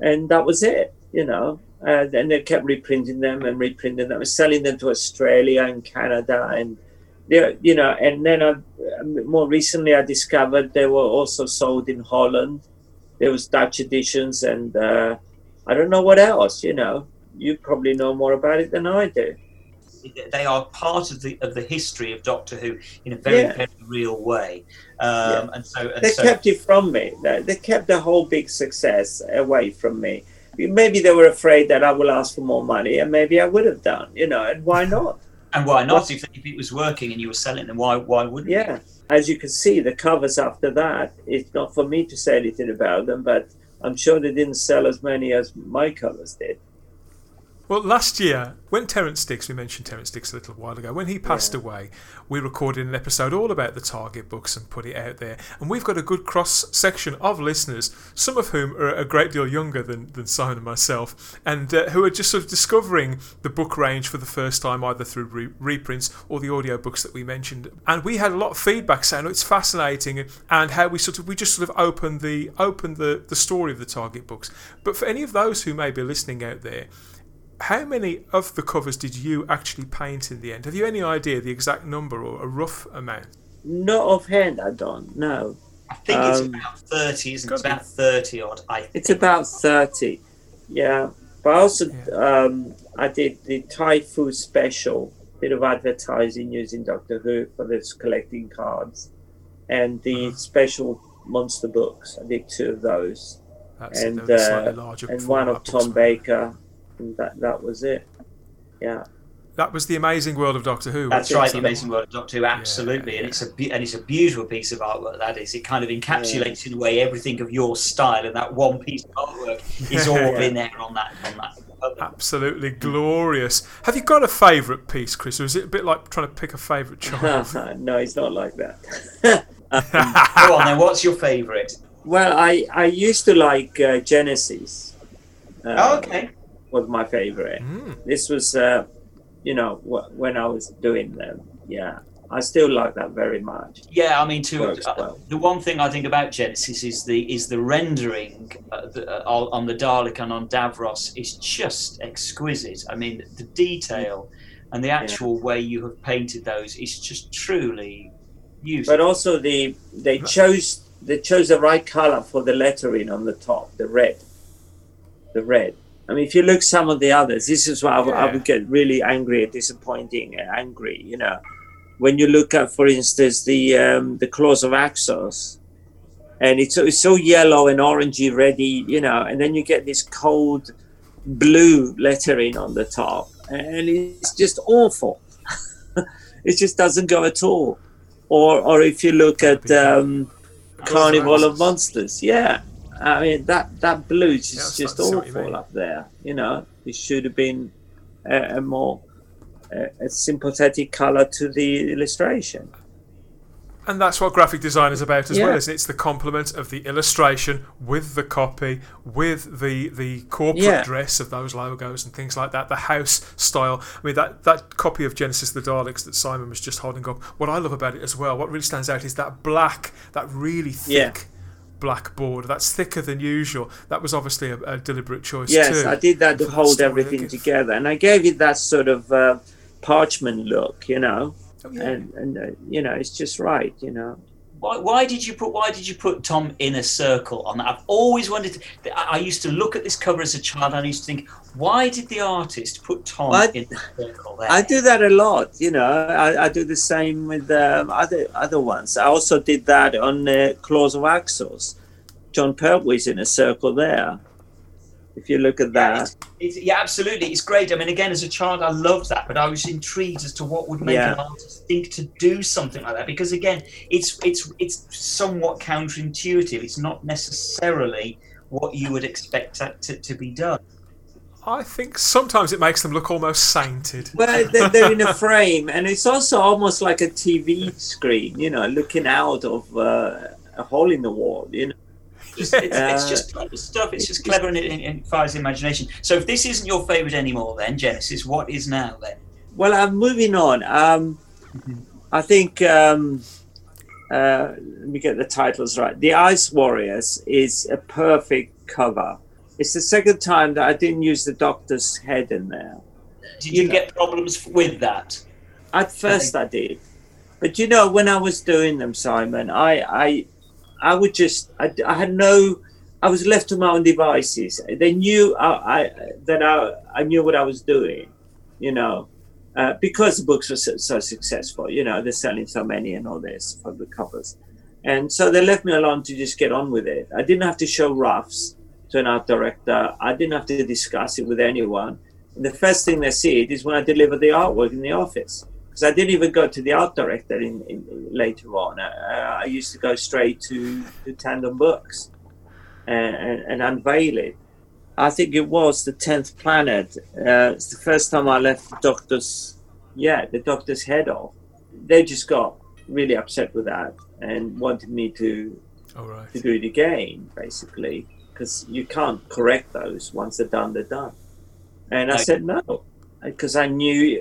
and that was it. You know. And they kept reprinting them and reprinting them, and selling them to Australia and Canada, and you know. And then I, more recently, I discovered they were also sold in Holland. There was Dutch editions, and uh, I don't know what else. You know, you probably know more about it than I do. They are part of the of the history of Doctor Who in a very, Yeah. very real way. Um, And so, and They so kept it from me. They, they kept the whole big success away from me. Maybe they were afraid that I will ask for more money, and maybe I would have done. You know, and why not? and why not? If, if it was working and you were selling them, why why wouldn't you? Yeah. As you can see, the covers after that, it's not for me to say anything about them, but I'm sure they didn't sell as many as my covers did. Well, last year, when Terrance Dicks, we mentioned Terrance Dicks a little while ago, when he passed away, we recorded an episode all about the Target books and put it out there. And we've got a good cross section of listeners, some of whom are a great deal younger than, than Simon and myself, and uh, who are just sort of discovering the book range for the first time, either through re- reprints or the audio books that we mentioned. And we had a lot of feedback saying oh, it's fascinating and how we sort of we just sort of opened the opened the, the story of the Target books. But for any of those who may be listening out there, how many of the covers did you actually paint in the end? Have you any idea the exact number or a rough amount? Not offhand, I don't. No, I think it's Um, about thirty, isn't it? It's gotta be. about thirty odd. I think. it's about thirty. Yeah, but also um, I did the Typhoo special, bit of advertising using Doctor Who for this collecting cards, and the Uh-huh. special monster books. I did two of those. That's and it, they're slightly uh, larger and one of Tom weren't? Baker, and that that was it. Yeah, That was the Amazing World of Doctor Who. That's right, the Amazing World of Doctor Who, absolutely, Yeah, and it's a and it's a beautiful piece of artwork. That is, it kind of encapsulates in a way everything of your style, and that one piece of artwork is *laughs* all Yeah. in there on that on that. Absolutely glorious. Have you got a favourite piece, Chris, or is it a bit like trying to pick a favourite *laughs* child? *laughs* no, it's not like that. Go on then. What's your favourite? well, I I used to like uh, Genesis. Uh, Oh, okay. Was my favorite. Mm. This was, uh, you know, wh- when I was doing them. Yeah, I still like that very much. Yeah, I mean, to Works uh, well. the one thing I think about Genesis is the is the rendering uh, the, uh, on on the Dalek and on Davros is just exquisite. I mean, the detail and the actual way you have painted those is just truly beautiful. But also the they chose they chose the right color for the lettering on the top, the red. The red. I mean, if you look some of the others, this is why I, would- I would get really angry, and disappointing, and angry. You know, when you look at, for instance, the um, the claws of Axos, and it's, it's so yellow and orangey ready, you know, and then you get this cold blue lettering on the top, and it's just awful. *laughs* it just doesn't go at all. Or, or if you look at um, Carnival of Monsters, yeah, I mean that that blue is Yeah, just, I'm just starting to see what you awful up there. You know, it should have been a, a more a, a sympathetic color to the illustration. And that's what graphic design is about as Yeah. well, isn't it? It's the complement of the illustration with the copy, with the the corporate Yeah. dress of those logos and things like that, the house style. I mean, that, that copy of Genesis of the Daleks that Simon was just holding up, what I love about it as well, what really stands out is that black, that really thick Yeah. Black border. That's thicker than usual. That was obviously a, a deliberate choice Yes, too. I did that to hold everything together, and I gave it that sort of uh, parchment look, you know, Oh, yeah. and and uh, you know, it's just right, you know. Why, why did you put Why did you put Tom in a circle on that? I've always wondered. I I used to look at this cover as a child. and I used to think, why did the artist put Tom I- in a circle there? I do that a lot, you know. I, I do the same with um, other other ones. I also did that on uh, Claws of Axos. Jon Pertwee's in a circle there. If you look at Yeah, that, it's, it's, yeah, absolutely. It's great. I mean, again, as a child, I loved that, but I was intrigued as to what would make Yeah. an artist think to do something like that. Because again, it's it's it's somewhat counterintuitive. It's not necessarily what you would expect that to, to be done. I think sometimes it makes them look almost sainted. well, they're, they're in a *laughs* frame, and it's also almost like a TV screen, you know, looking out of uh, a hole in the wall, you know. Just, it's, it's Uh, just clever stuff. It's just clever and it, it inspires the imagination. So, if this isn't your favourite anymore, then Genesis, what is now then? Well, I'm moving on. Um, I think um, uh, let me get the titles right. The Ice Warriors is a perfect cover. It's the second time that I didn't use the Doctor's head in there. Did you You know. get problems with that? At first, I did, but you know, when I was doing them, Simon, I I I would just I, I had no. I was left to my own devices. They knew I, I that I I knew what I was doing, you know, uh, because the books were so, so successful. You know, they're selling so many and all this for the covers, and so they left me alone to just get on with it. I didn't have to show roughs to an art director. I didn't have to discuss it with anyone. And the first thing they see is when I deliver the artwork in the office because I didn't even go to the art director in, in, later on. Uh, I used to go straight to, to Tandem Books and, and, and unveil it. I think it was the tenth planet. Uh, it's the first time I left the doctor's, yeah, the doctor's head off. They just got really upset with that and wanted me to All right. to do it again, basically, because you can't correct those once they're done. They're done. And I Okay. said no, because I knew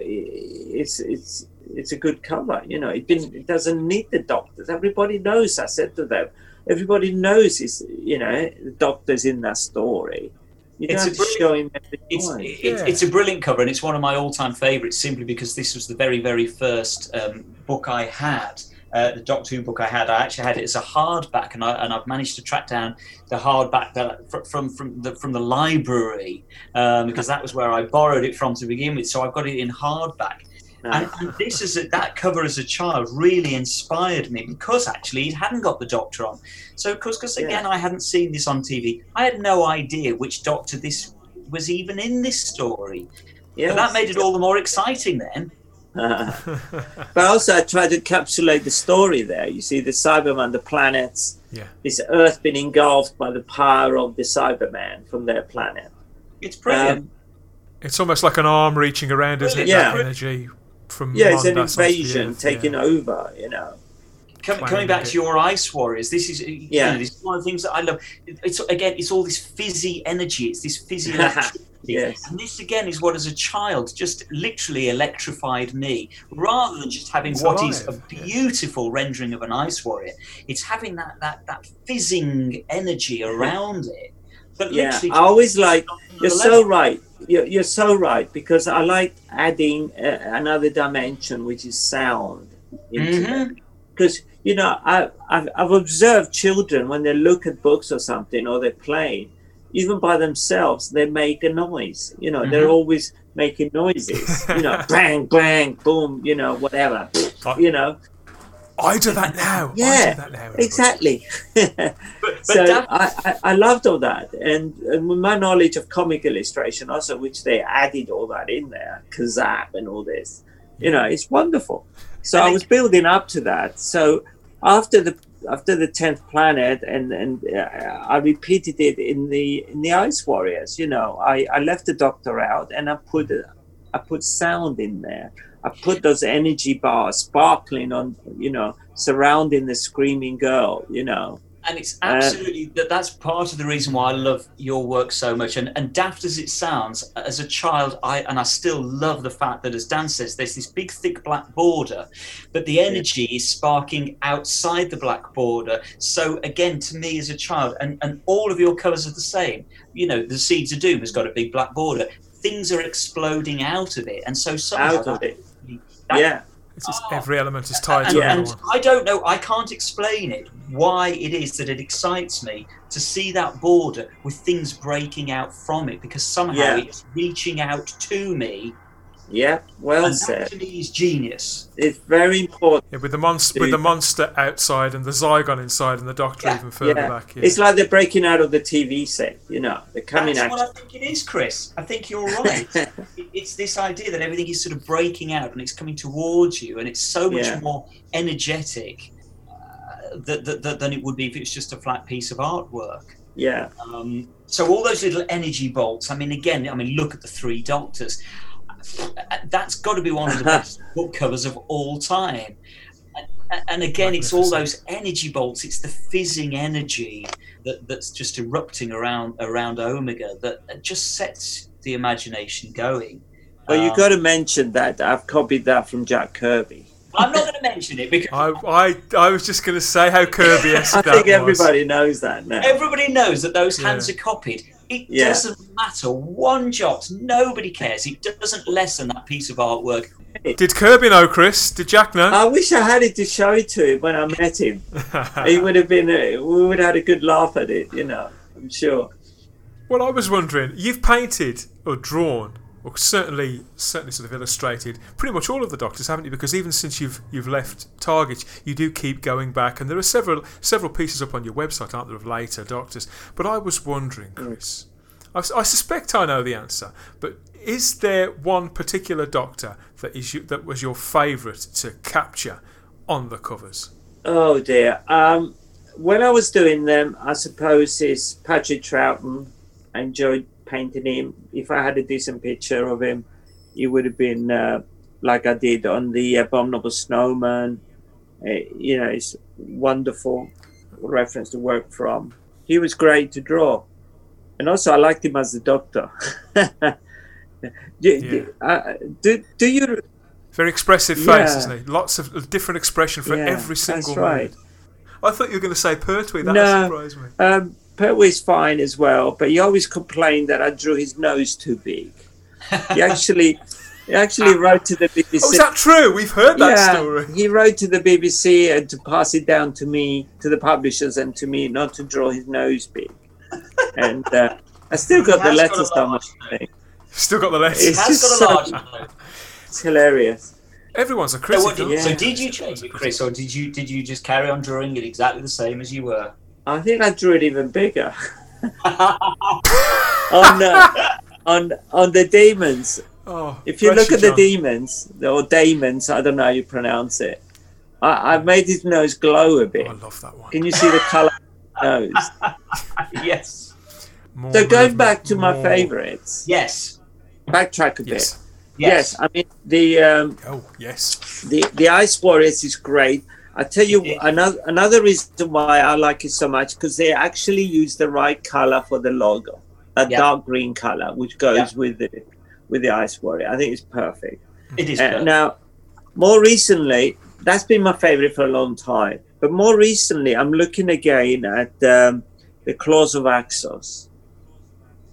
it's it's it's a good cover. You know, it didn't. It doesn't need the doctors. Everybody knows. I said to them, everybody knows. Is you know the doctor's in that story. You It's a have to show him every It's, it's, Yeah. it's a brilliant cover, and it's one of my all-time favourites simply because this was the very, very first um, book I had. Uh, the Doctor Who book I had, I actually had it as a hardback, and, I, and I've managed to track down the hardback that, from from the from the library um, because that was where I borrowed it from to begin with. So I've got it in hardback, and, and this is a, that cover as a child really inspired me because actually it hadn't got the Doctor on. So of course, because again I hadn't seen this on TV, I had no idea which Doctor this was even in this story. yeah, that made it all the more exciting then. *laughs* but also I tried to encapsulate the story there. You see, the Cyberman, the planets, Yeah. this Earth being engulfed by the power of the Cyberman from their planet. It's brilliant. Um, It's almost like an arm reaching around, isn't it? Yeah. That energy from yeah, it's an Mondas onto the invasion taking yeah. over. You know. Com- coming back to your Ice Warriors, this is you Yeah. know, this is one of the things that I love. It's again, it's all this fizzy energy. It's this fizzy *laughs* electricity. Yes. And this again is what, as a child, just literally electrified me. Rather than just having It's what is alive, a yeah. beautiful rendering of an ice warrior, it's having that that that fizzing energy around it. But Yeah, I always like. You're so level. right. You're, you're so right because I like adding uh, another dimension, which is sound, into it. Because you know, I, I've, I've observed children when they look at books or something or they're playing, even by themselves, they make a noise. You know, they're Mhm. always making noises. You know, *laughs* bang, bang, boom. You know, whatever. Like- You know, I do that now. I Yeah, that now. exactly. But, *laughs* but so Dav- I, I, I loved all that, and, and with my knowledge of comic illustration, also which they added all that in there, Kazap and all this, you know, it's wonderful. So I was building up to that. So after the after the tenth planet, and and uh, I repeated it in the in the Ice Warriors. You know, I, I left the Doctor out, and I put I put sound in there. I put those energy bars sparkling on, you know, surrounding the screaming girl. You know, and it's uh, absolutely that that's part of the reason why I love your work so much. And and daft as it sounds, as a child, I and I still love the fact that, as Dan says, there's this big thick black border, but the energy is sparking outside the black border. So again, to me as a child, and and all of your colours are the same. You know, the Seeds of Doom has got a big black border. Things are exploding out of it, and so somehow out of that- it. that- Yeah. It's just every element is tied and, to Yeah. another and. I don't know, I can't explain it, why it is that it excites me to see that border with things breaking out from it because somehow Yeah. it's reaching out to me. Yeah. Well and said. to me genius. It's very important. Yeah, with the monster, with the monster outside and the Zygon inside and the Doctor Yeah, even further Yeah. back. Yeah. It's like they're breaking out of the TV set. You know, they're coming That's out. what I think it is, Chris. I think you're right. *laughs* It's this idea that everything is sort of breaking out and it's coming towards you, and it's so much Yeah. more energetic th- th- th- than it would be if it's just a flat piece of artwork. yeah. Um, so all those little energy bolts. I mean, again, I mean, look at the Three Doctors. That's got to be one of the *laughs* best book covers of all time. And, and again, it's all those energy bolts. It's the fizzing energy that, that's just erupting around around Omega that just sets the imagination going. Well, you Um, got to mention that I've copied that from Jack Kirby. I'm not going to mention it because I, I, I was just going to say how Kirby-esque *laughs* I that think was. everybody knows that now. everybody knows that those hands Yeah. are copied. It Yeah. doesn't matter one jot. Nobody cares. It doesn't lessen that piece of artwork Did Kirby know, Chris? Did Jack know? I wish I had it to show it to him when I met him. *laughs* He would have been. A, we would have had a good laugh at it. You know, I'm sure. well, I was wondering, you've painted or drawn, or certainly, certainly sort of illustrated pretty much all of the Doctors, haven't you? Because even since you've you've left Target, you do keep going back, and there are several several pieces up on your website, aren't there, of later Doctors? But I was wondering, Chris, I, I suspect I know the answer, but is there one particular Doctor that is you, that was your favourite to capture on the covers? Oh dear. Um, when I was doing them, I suppose it's Patrick Troughton. I enjoyed painting him. If I had a decent picture of him, it would have been uh, like I did on the Abominable Snowman. Uh, you know, it's wonderful reference to work from. He was great to draw, and also I liked him as the Doctor. *laughs* do, do, uh, do, do you Very expressive face, Yeah. isn't he? Lots of different expression for Yeah, every single that's right. mood. I thought you were going to say Pertwee. That No. surprised me. Um, Pertwee's fine as well, but he always complained that I drew his nose too big. He actually, he actually *laughs* wrote to the BBC. Oh, is that true? We've heard that yeah, story. he wrote to the BBC and to pass it down to me, to the publishers, and to me not to draw his nose big. and uh, I still got He the letters got a letter somewhere. large nose. Still got the letters. It's just got a so- large nose. It's hilarious. Everyone's a So, critic. what did, aren't so did you change it, Chris, or did you did you just carry on drawing it exactly the same as you were? I think I drew it even bigger *laughs* on uh, on on the demons. Oh, If you look at the demons or demons, I don't know how you pronounce it. I, I made his nose glow a Oh, bit. I love that one. Can you see the colour of *laughs* his nose? yes. More So going movement, back to my favourites, Yes. backtrack a bit. Yes. Yes. I mean the um, Oh, yes. the the Ice Warriors is great. I tell you another another reason why I like it so much because they actually use the right color for the logo, a Yeah. dark green color, which goes Yeah. with the with the Ice Warrior. I think it's perfect. It is. Uh, perfect. now, more recently, that's been my favorite for a long time. But more recently, I'm looking again at um, the Claws of Axos.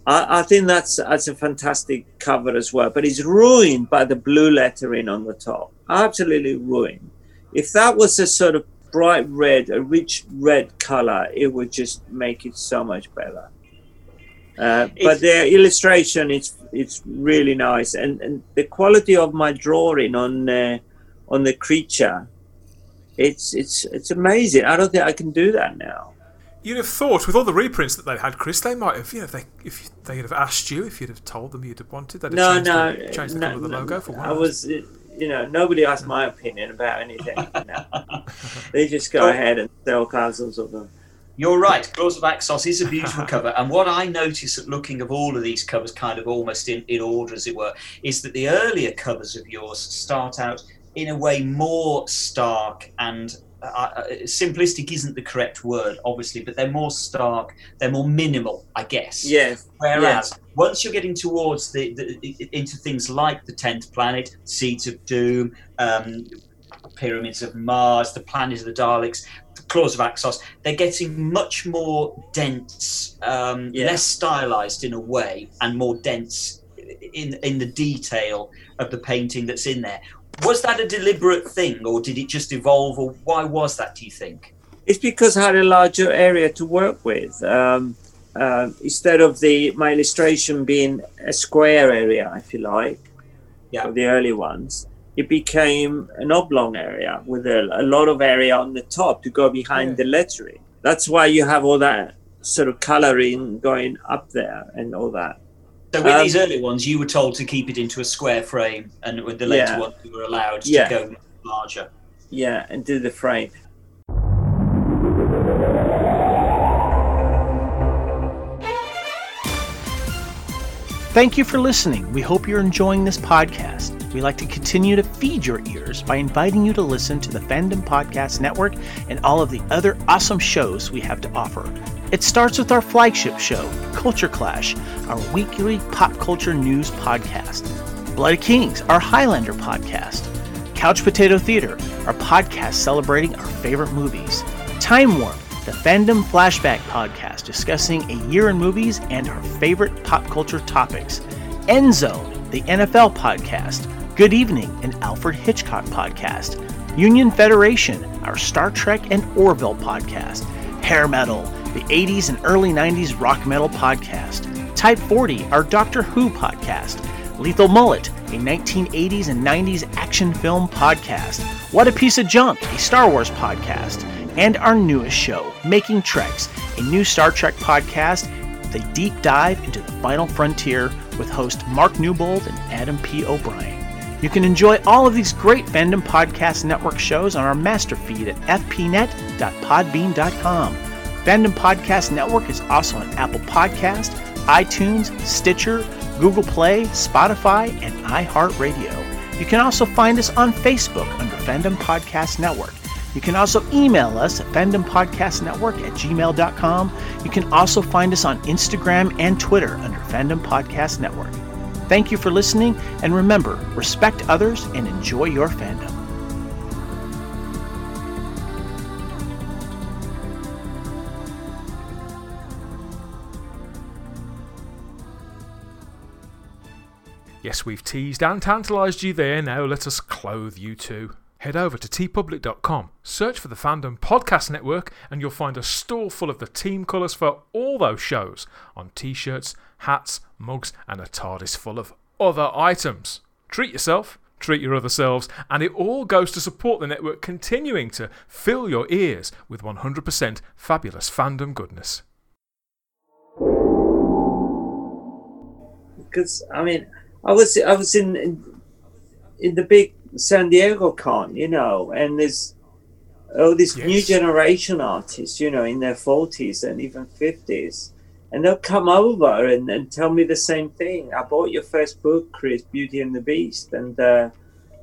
I, I think that's that's a fantastic cover as well. But it's ruined by the blue lettering on the top. Absolutely ruined. If that was a sort of bright red, a rich red color, it would just make it so much better. Uh, but the illustration it's it's really nice and, and the quality of my drawing on uh, on the creature it's it's it's amazing. I don't think I can do that now. You'd have thought, with all the reprints that they had, Chris, they might have, you know, they if they'd have asked you, if you'd have told them you'd have wanted, they'd have No, changed, no, the, changed the no, colour of the logo for one. I was, uh, you know, nobody asked my opinion about anything. *laughs* no. They just go ahead and sell thousands of them. You're right. Claws of Axos is a beautiful cover. And what I notice at looking of all of these covers, kind of almost in, in order, as it were, is that the earlier covers of yours start out in a way more stark and uh, uh, simplistic isn't the correct word, obviously, but they're more stark, they're more minimal, I guess. Yes. Whereas once you're getting towards the, the into things like the tenth planet, Seeds of Doom, um, Pyramids of Mars, the Planet of the Daleks, the Claws of Axos, they're getting much more dense, um, Yeah. less stylized in a way, and more dense in in the detail of the painting that's in there. Was that a deliberate thing, or did it just evolve, or why was that? Do you think? It's because I had a larger area to work with. Um, um, instead of the my illustration being a square area, if you like, Yeah. the early ones, it became an oblong area with a, a lot of area on the top to go behind Yeah. the lettering. That's why you have all that sort of coloring going up there and all that. So with Um, these early ones, you were told to keep it into a square frame, and with the later Yeah. ones, you were allowed Yeah. to go larger. Yeah, and do the frame. Thank you for listening. We hope you're enjoying this podcast. We like to continue to feed your ears by inviting you to listen to the Fandom Podcast Network and all of the other awesome shows we have to offer. It starts with our flagship show, Culture Clash, our weekly pop culture news podcast. Blood of Kings, our Highlander podcast. Couch Potato Theater, our podcast celebrating our favorite movies. Time Warp, the Fandom Flashback podcast discussing a year in movies and our favorite pop culture topics. End Zone, the NFL podcast. Good Evening, an Alfred Hitchcock podcast. Union Federation, our Star Trek and Orville podcast. Hair Metal, the 80s and early 90s rock metal podcast. Type 40, our Doctor Who podcast. Lethal Mullet, a 1980s and 90s action film podcast. What a Piece of Junk, a Star Wars podcast. And our newest show, Making Treks, a new Star Trek podcast with a deep dive into the final frontier with host Mark Newbold and Adam P. O'Brien. You can enjoy all of these great Fandom Podcast Network shows on our master feed at fpnet.podbean.com. Fandom Podcast Network is also on Apple Podcast, iTunes, Stitcher, Google Play, Spotify, and iHeartRadio. You can also find us on Facebook under Fandom Podcast Network. You can also email us at fandompodcastnetwork at gmail.com. You can also find us on Instagram and Twitter under Fandom Podcast Network. Thank you for listening, and remember, respect others and enjoy your fandom. Yes, we've teased and tantalised you there. Now let us clothe you too. Head over to teepublic.com, search for the Fandom Podcast Network, and you'll find a store full of the team colours for all those shows on t shirts, hats, mugs, and a TARDIS full of other items. Treat yourself, treat your other selves, and it all goes to support the network continuing to fill your ears with 100% fabulous fandom goodness. because I mean, I was I was in, in in the big San Diego con, you know, and there's oh this new generation artists, you know, in their forties and even fifties, and they'll come over and, and tell me the same thing. I bought your first book, Chris, Beauty and the Beast, and uh,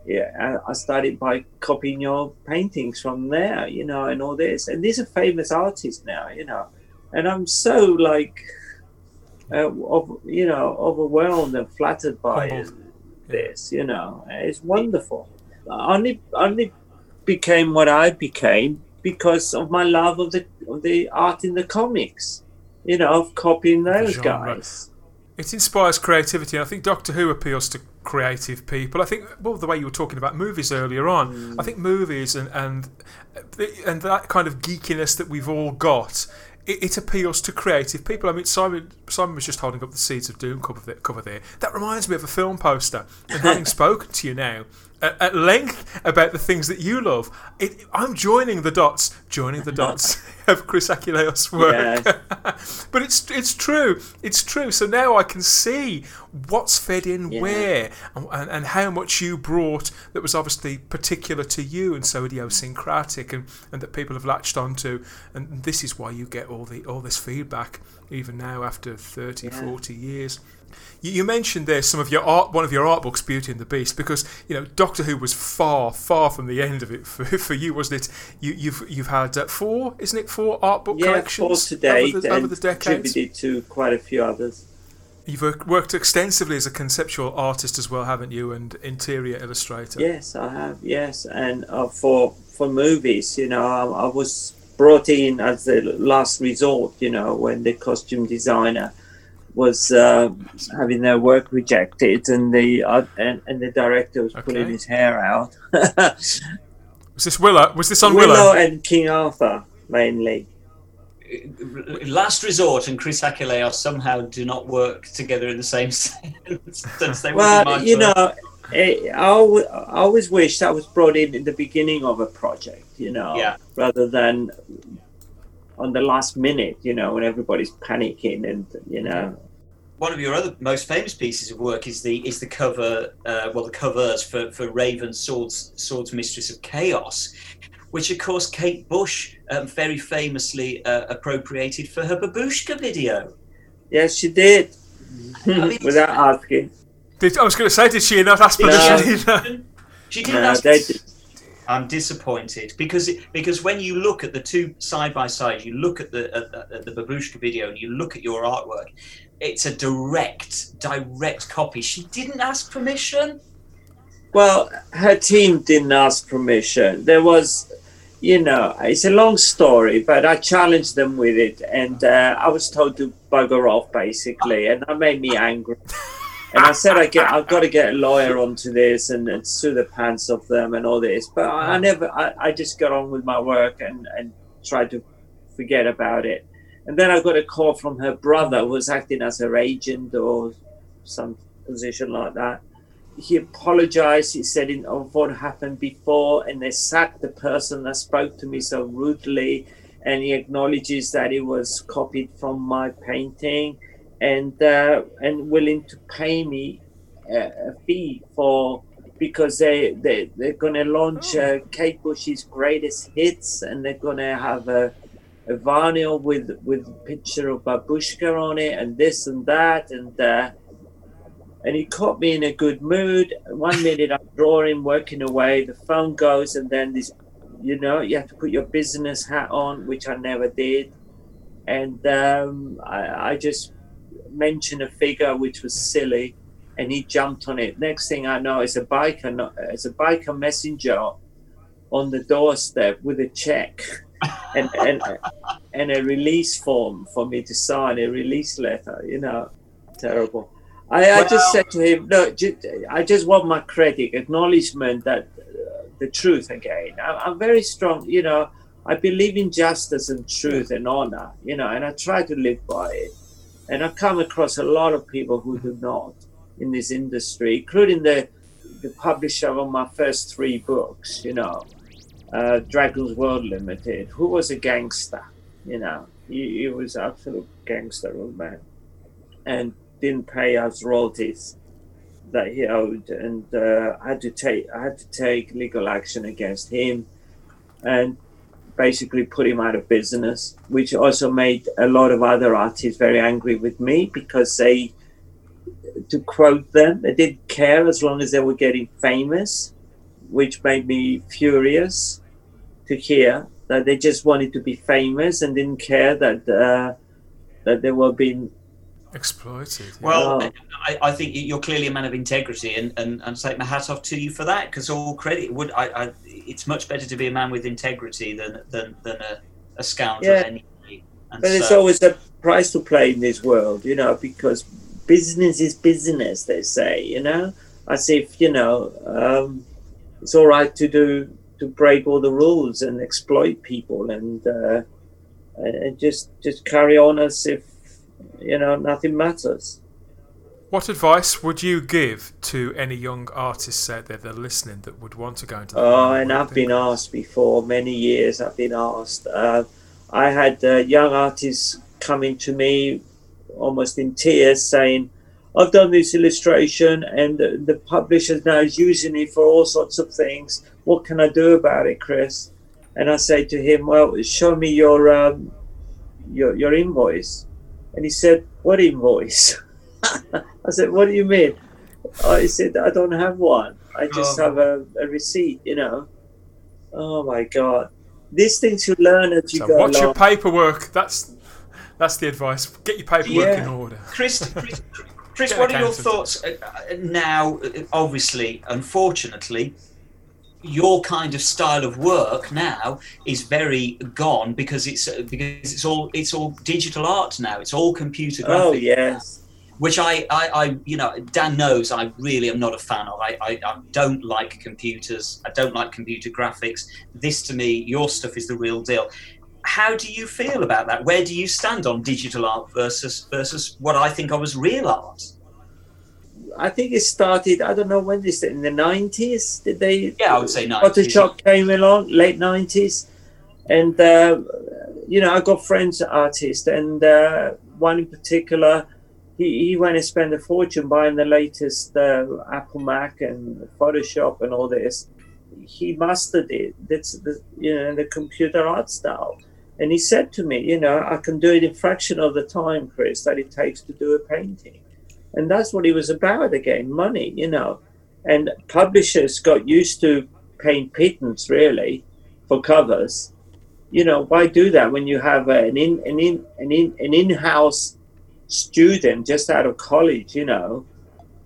yeah, I, I started by copying your paintings from there, you know, and all this. And these are famous artists now, you know, and I'm so like uh, of, you know, overwhelmed and flattered by Humbled. this. You know, it's wonderful. I only only became what I became because of my love of the of the art in the comics. You know, of copying those guys. It inspires creativity. and I think Doctor Who appeals to creative people. I think, well, the way you were talking about movies earlier on, I think movies and and and that kind of geekiness that we've all got. It, it appeals to creative people. I mean, Simon Simon was just holding up the Seeds of Doom cover there. Cover there. That reminds me of a film poster. And having *laughs* spoken to you now, at, at length about the things that you love. It, I'm joining the dots, joining the dots *laughs* of Chris Achilleos' work. Yes. *laughs* but it's it's true. It's true. So now I can see what's fed in Yeah. where and, and, and how much you brought that was obviously particular to you and so idiosyncratic and, and that people have latched onto. And this is why you get all the all this feedback even now after 30, Yeah. 40 years. You, you mentioned there some of your art, one of your art books, Beauty and the Beast, because you know Doctor Who was far, far from the end of it for, *laughs* for you, wasn't it? You, you've you've had uh, four, isn't it? Four art book Yeah, four collections to date over, the, over the decades. contributed to quite a few others. You've worked extensively as a conceptual artist as well, haven't you? And interior illustrator. Yes, I have. Yes, and uh, for for movies, you know, I, I was brought in as the last resort. You know, when the costume designer was uh, having their work rejected, and the uh, and, and the director was pulling his hair out. *laughs* Was this Willow? Was this on Willow Willow? and King Arthur mainly. Last Resort and Chris Achilleos somehow do not work together in the same sentence. They would Well, you first- know, eh, I, always, I always wish I was brought in in the beginning of a project, you know, Yeah. rather than on the last minute, you know, when everybody's panicking and, you know. one of your other most famous pieces of work is the is the cover uh, well the covers for for Raven Swords Swords Mistress of Chaos, which of course Kate Bush um, very famously uh, appropriated for her Babooshka video. Yes, she did. *laughs* mean, Without asking. Did, I was going to say, did she not ask No. permission either? She didn't No, ask. they did. I'm disappointed because because when you look at the two side by side, you look at the at, at the Babooshka video and you look at your artwork, it's a direct direct copy. She didn't ask permission. Well, her team didn't ask permission. There was, you know, it's a long story, but I challenged them with it, and uh, I was told to bugger off basically, and that made me angry. *laughs* And I said, I get, I've got to get a lawyer onto this and, and sue the pants off them and all this. But I, I never, I, I just got on with my work and, and tried to forget about it. And then I got a call from her brother, who was acting as her agent or some position like that he apologized. He said of what happened before, and they sacked the person that spoke to me so rudely. And he acknowledges that it was copied from my painting, and uh, and willing to pay me a, a fee for because they they they're gonna launch uh, Kate Bush's greatest hits, and they're gonna have a a vinyl with with a picture of Babooshka on it, and this and that, and. Uh, and he caught me in a good mood. One minute I'm drawing, working away, the phone goes, and then this, you know, you have to put your business hat on, which I never did. And um, I, I just mentioned a figure which was silly, and he jumped on it. Next thing I know, it's a biker, it's a biker messenger on the doorstep with a check. *laughs* and, and and a release form for me to sign a release letter you know terrible I, I just said to him, "No, ju- I just want my credit, acknowledgement that uh, the truth again. I, I'm very strong, you know. I believe in justice and truth and honor, you know, and I try to live by it. And I've come across a lot of people who do not in this industry, including the the publisher of my first three books, you know, uh, Dragon's World Limited, who was a gangster, you know, he, he was absolute gangster old man, and didn't pay us royalties that he owed, and uh, I had to take I had to take legal action against him, and basically put him out of business, which also made a lot of other artists very angry with me because they, to quote them, they didn't care as long as they were getting famous, which made me furious to hear that they just wanted to be famous and didn't care that uh, that they were being Exploited. yeah. Well, Oh. I, I think you're clearly a man of integrity, and, and, and take my hat off to you for that. Because all credit would I, I, it's much better to be a man with integrity than than, than a, a scoundrel. Yeah. Anyway. And But it's always a price to play in this world, you know, because business is business, they say, you know, as if, you know, um, it's all right to do, to break all the rules and exploit people and, uh, and just, just carry on as if, you know, nothing matters. What advice would you give to any young artists out there that are listening that would want to go into the Oh, and? I've been asked before, many years I've been asked. Uh, I had uh, young artists coming to me almost in tears saying, I've done this illustration and the, the publisher now is using it for all sorts of things. What can I do about it, Chris? And I say to him, Well, show me your um, your, your invoice. And he said, What invoice? *laughs* I said, What do you mean? I said, I don't have one. I just Oh. have a, a receipt, you know. Oh my God. These things you learn as you So go watch your paperwork. That's that's the advice. Get your paperwork Yeah. in order. Chris, *laughs* Chris, Chris what are your thoughts uh, uh, now? uh, Obviously, unfortunately, your kind of style of work now is very gone because it's uh, because it's all it's all digital art now. It's all computer graphics. Oh, yes. which I, I, I, you know, Dan knows I really am not a fan of. I, I, I don't like computers. I don't like computer graphics. This to me, your stuff is the real deal. How do you feel about that? Where do you stand on digital art versus versus what I think of as real art? I think it started, I don't know when this, in the 90s? Did they? Yeah, I would say 90s. Photoshop came along, late 90s. And, uh, you know, I got friends artists, and uh, one in particular, he, he went and spent a fortune buying the latest uh, Apple Mac and Photoshop and all this. He mastered it. That's the you know the computer art style. And he said to me, you know, I can do it in fraction of the time, Chris, that it takes to do a painting. And that's what he was about again, money, you know. And publishers got used to paying pittance really for covers. You know, why do that when you have an in an in an in an in-house student just out of college, you know,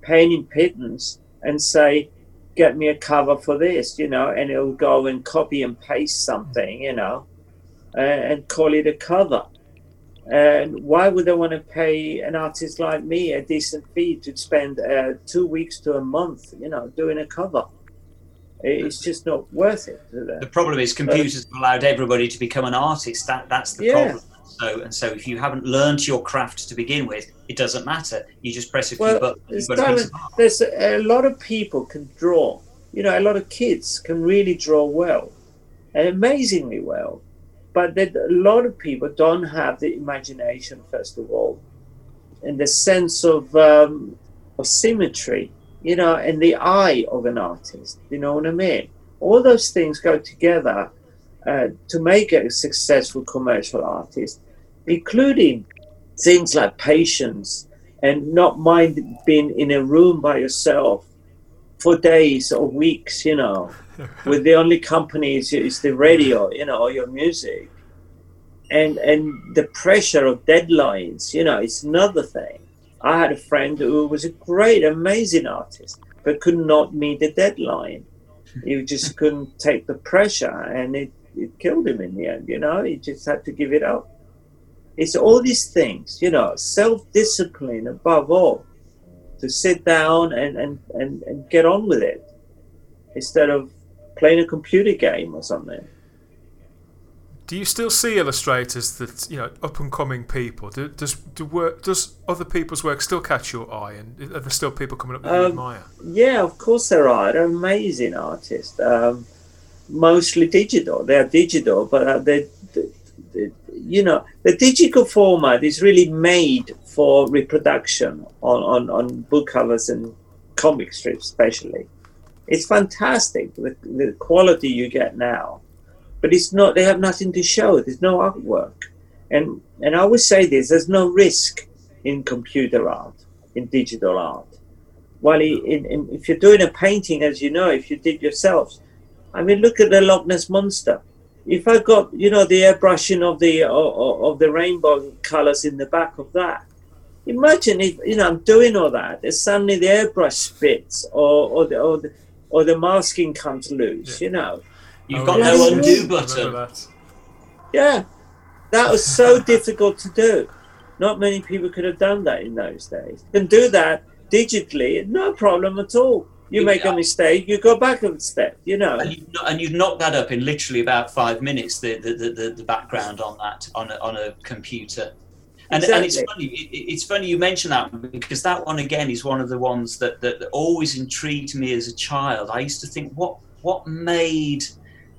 paying in pittance and say, get me a cover for this, you know, and it'll go and copy and paste something, you know, uh, and call it a cover. And why would they want to pay an artist like me a decent fee to spend uh, two weeks to a month, you know, doing a cover? It's just not worth it. The problem is computers have allowed everybody to become an artist. That that's the Yeah. problem. So and so, if you haven't learned your craft to begin with, it doesn't matter. You just press a few Well, buttons. it's You've got a piece of art. there's a, a lot of people can draw. You know, a lot of kids can really draw well, and amazingly well. But that a lot of people don't have the imagination, first of all, and the sense of um, of symmetry. You know, and the eye of an artist. You know what I mean? All those things go together uh, to make a successful commercial artist, including things like patience and not mind being in a room by yourself for days or weeks, you know, *laughs* with the only company is, is the radio, you know, or your music. And and the pressure of deadlines, you know, it's another thing. I had a friend who was a great, amazing artist, but could not meet the deadline. He just *laughs* couldn't take the pressure and it, it killed him in the end, you know, he just had to give it up. It's all these things, you know, self discipline above all, to sit down and, and, and, and get on with it instead of playing a computer game or something. Do you still see illustrators that you know up and coming people? Do, does do work does other people's work still catch your eye, and are there still people coming up that you Um, admire? Yeah, of course there are. They're amazing artists. Um, mostly digital. They are digital, but uh, they, they, they- you know, the digital format is really made for reproduction on, on, on book covers and comic strips, especially. It's fantastic the, the quality you get now, but it's not. They have nothing to show. There's no artwork, and and I always say this: there's no risk in computer art, in digital art well, in, in, if you're doing a painting, as you know, if you did yourself, I mean, look at the Loch Ness monster. If I got, you know, the airbrushing of the of, of the rainbow colors in the back of that, imagine if you know I'm doing all that, and suddenly the airbrush spits, or or the or the, or the masking comes loose. You know, You've Oh, got yeah. no undo button. that. yeah, that was so *laughs* difficult to do. Not many people could have done that in those days. You can do that digitally, no problem at all. You make a mistake, you go back a step. You know. And you and you knock that up in literally about five minutes. The the, the, the, the background on that on a, on a computer. And, and it's funny. It, it's funny you mention that because that one again is one of the ones that, that, that always intrigued me as a child. I used to think, what what made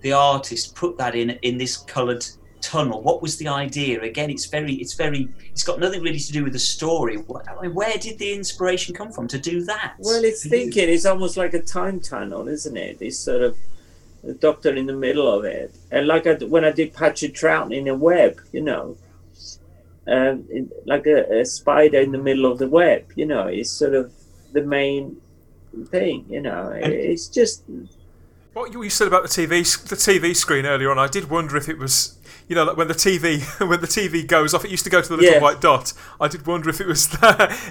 the artist put that in in this coloured tunnel? What was the idea? Again, it's very, it's very, it's got nothing really to do with the story. What, I mean, where did the inspiration come from to do that? Well, it's thinking. It's almost like a time tunnel, isn't it? This sort of the doctor in the middle of it, and like I, when I did Patrick Troughton in a web, you know, um, like a, a spider in the middle of the web. You know, it's sort of the main thing. You know, it's just What you you said about the TV the TV screen earlier on, I did wonder if it was you know like when the TV *laughs* when the TV goes off, it used to go to the little Yeah. white dot. I did wonder if it was *laughs*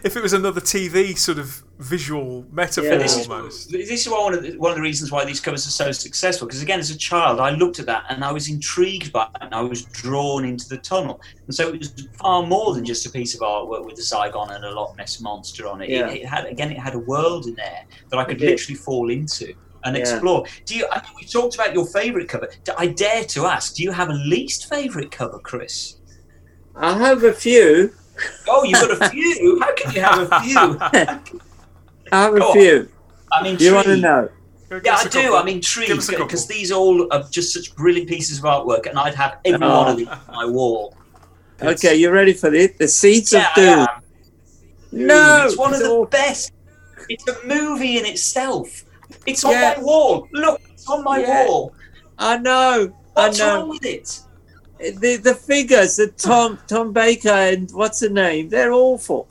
if it was another TV sort of visual metaphor Yeah. this is, this is one of the, one of the reasons why these covers are so successful. Because again, as a child, I looked at that and I was intrigued by it, and I was drawn into the tunnel. And so it was far more than just a piece of artwork with a Zygon and a Loch Ness monster on it. Yeah. It, it had again, it had a world in there that I could literally fall into and Yeah. explore. Do you? I mean, we talked about your favourite cover. Do- I dare to ask: Do you have a least favourite cover, Chris? I have a few. Oh, you've got a few. How can you have a few? *laughs* I have Go a on. few. I mean, You want to know? Yeah, I do. couple. I'm Give intrigued us a couple. because these all are just such brilliant pieces of artwork, and I'd have every Oh. one of oh. these on my wall. Okay, you're ready for this? The Seeds Yeah, of I Doom. am. No, it's one of it's the all- best. It's a movie in itself. It's on Yeah. my wall. Look, it's on my Yeah. wall. I know. What's I know. wrong with it? The the figures, the Tom Tom Baker and what's the name? They're awful.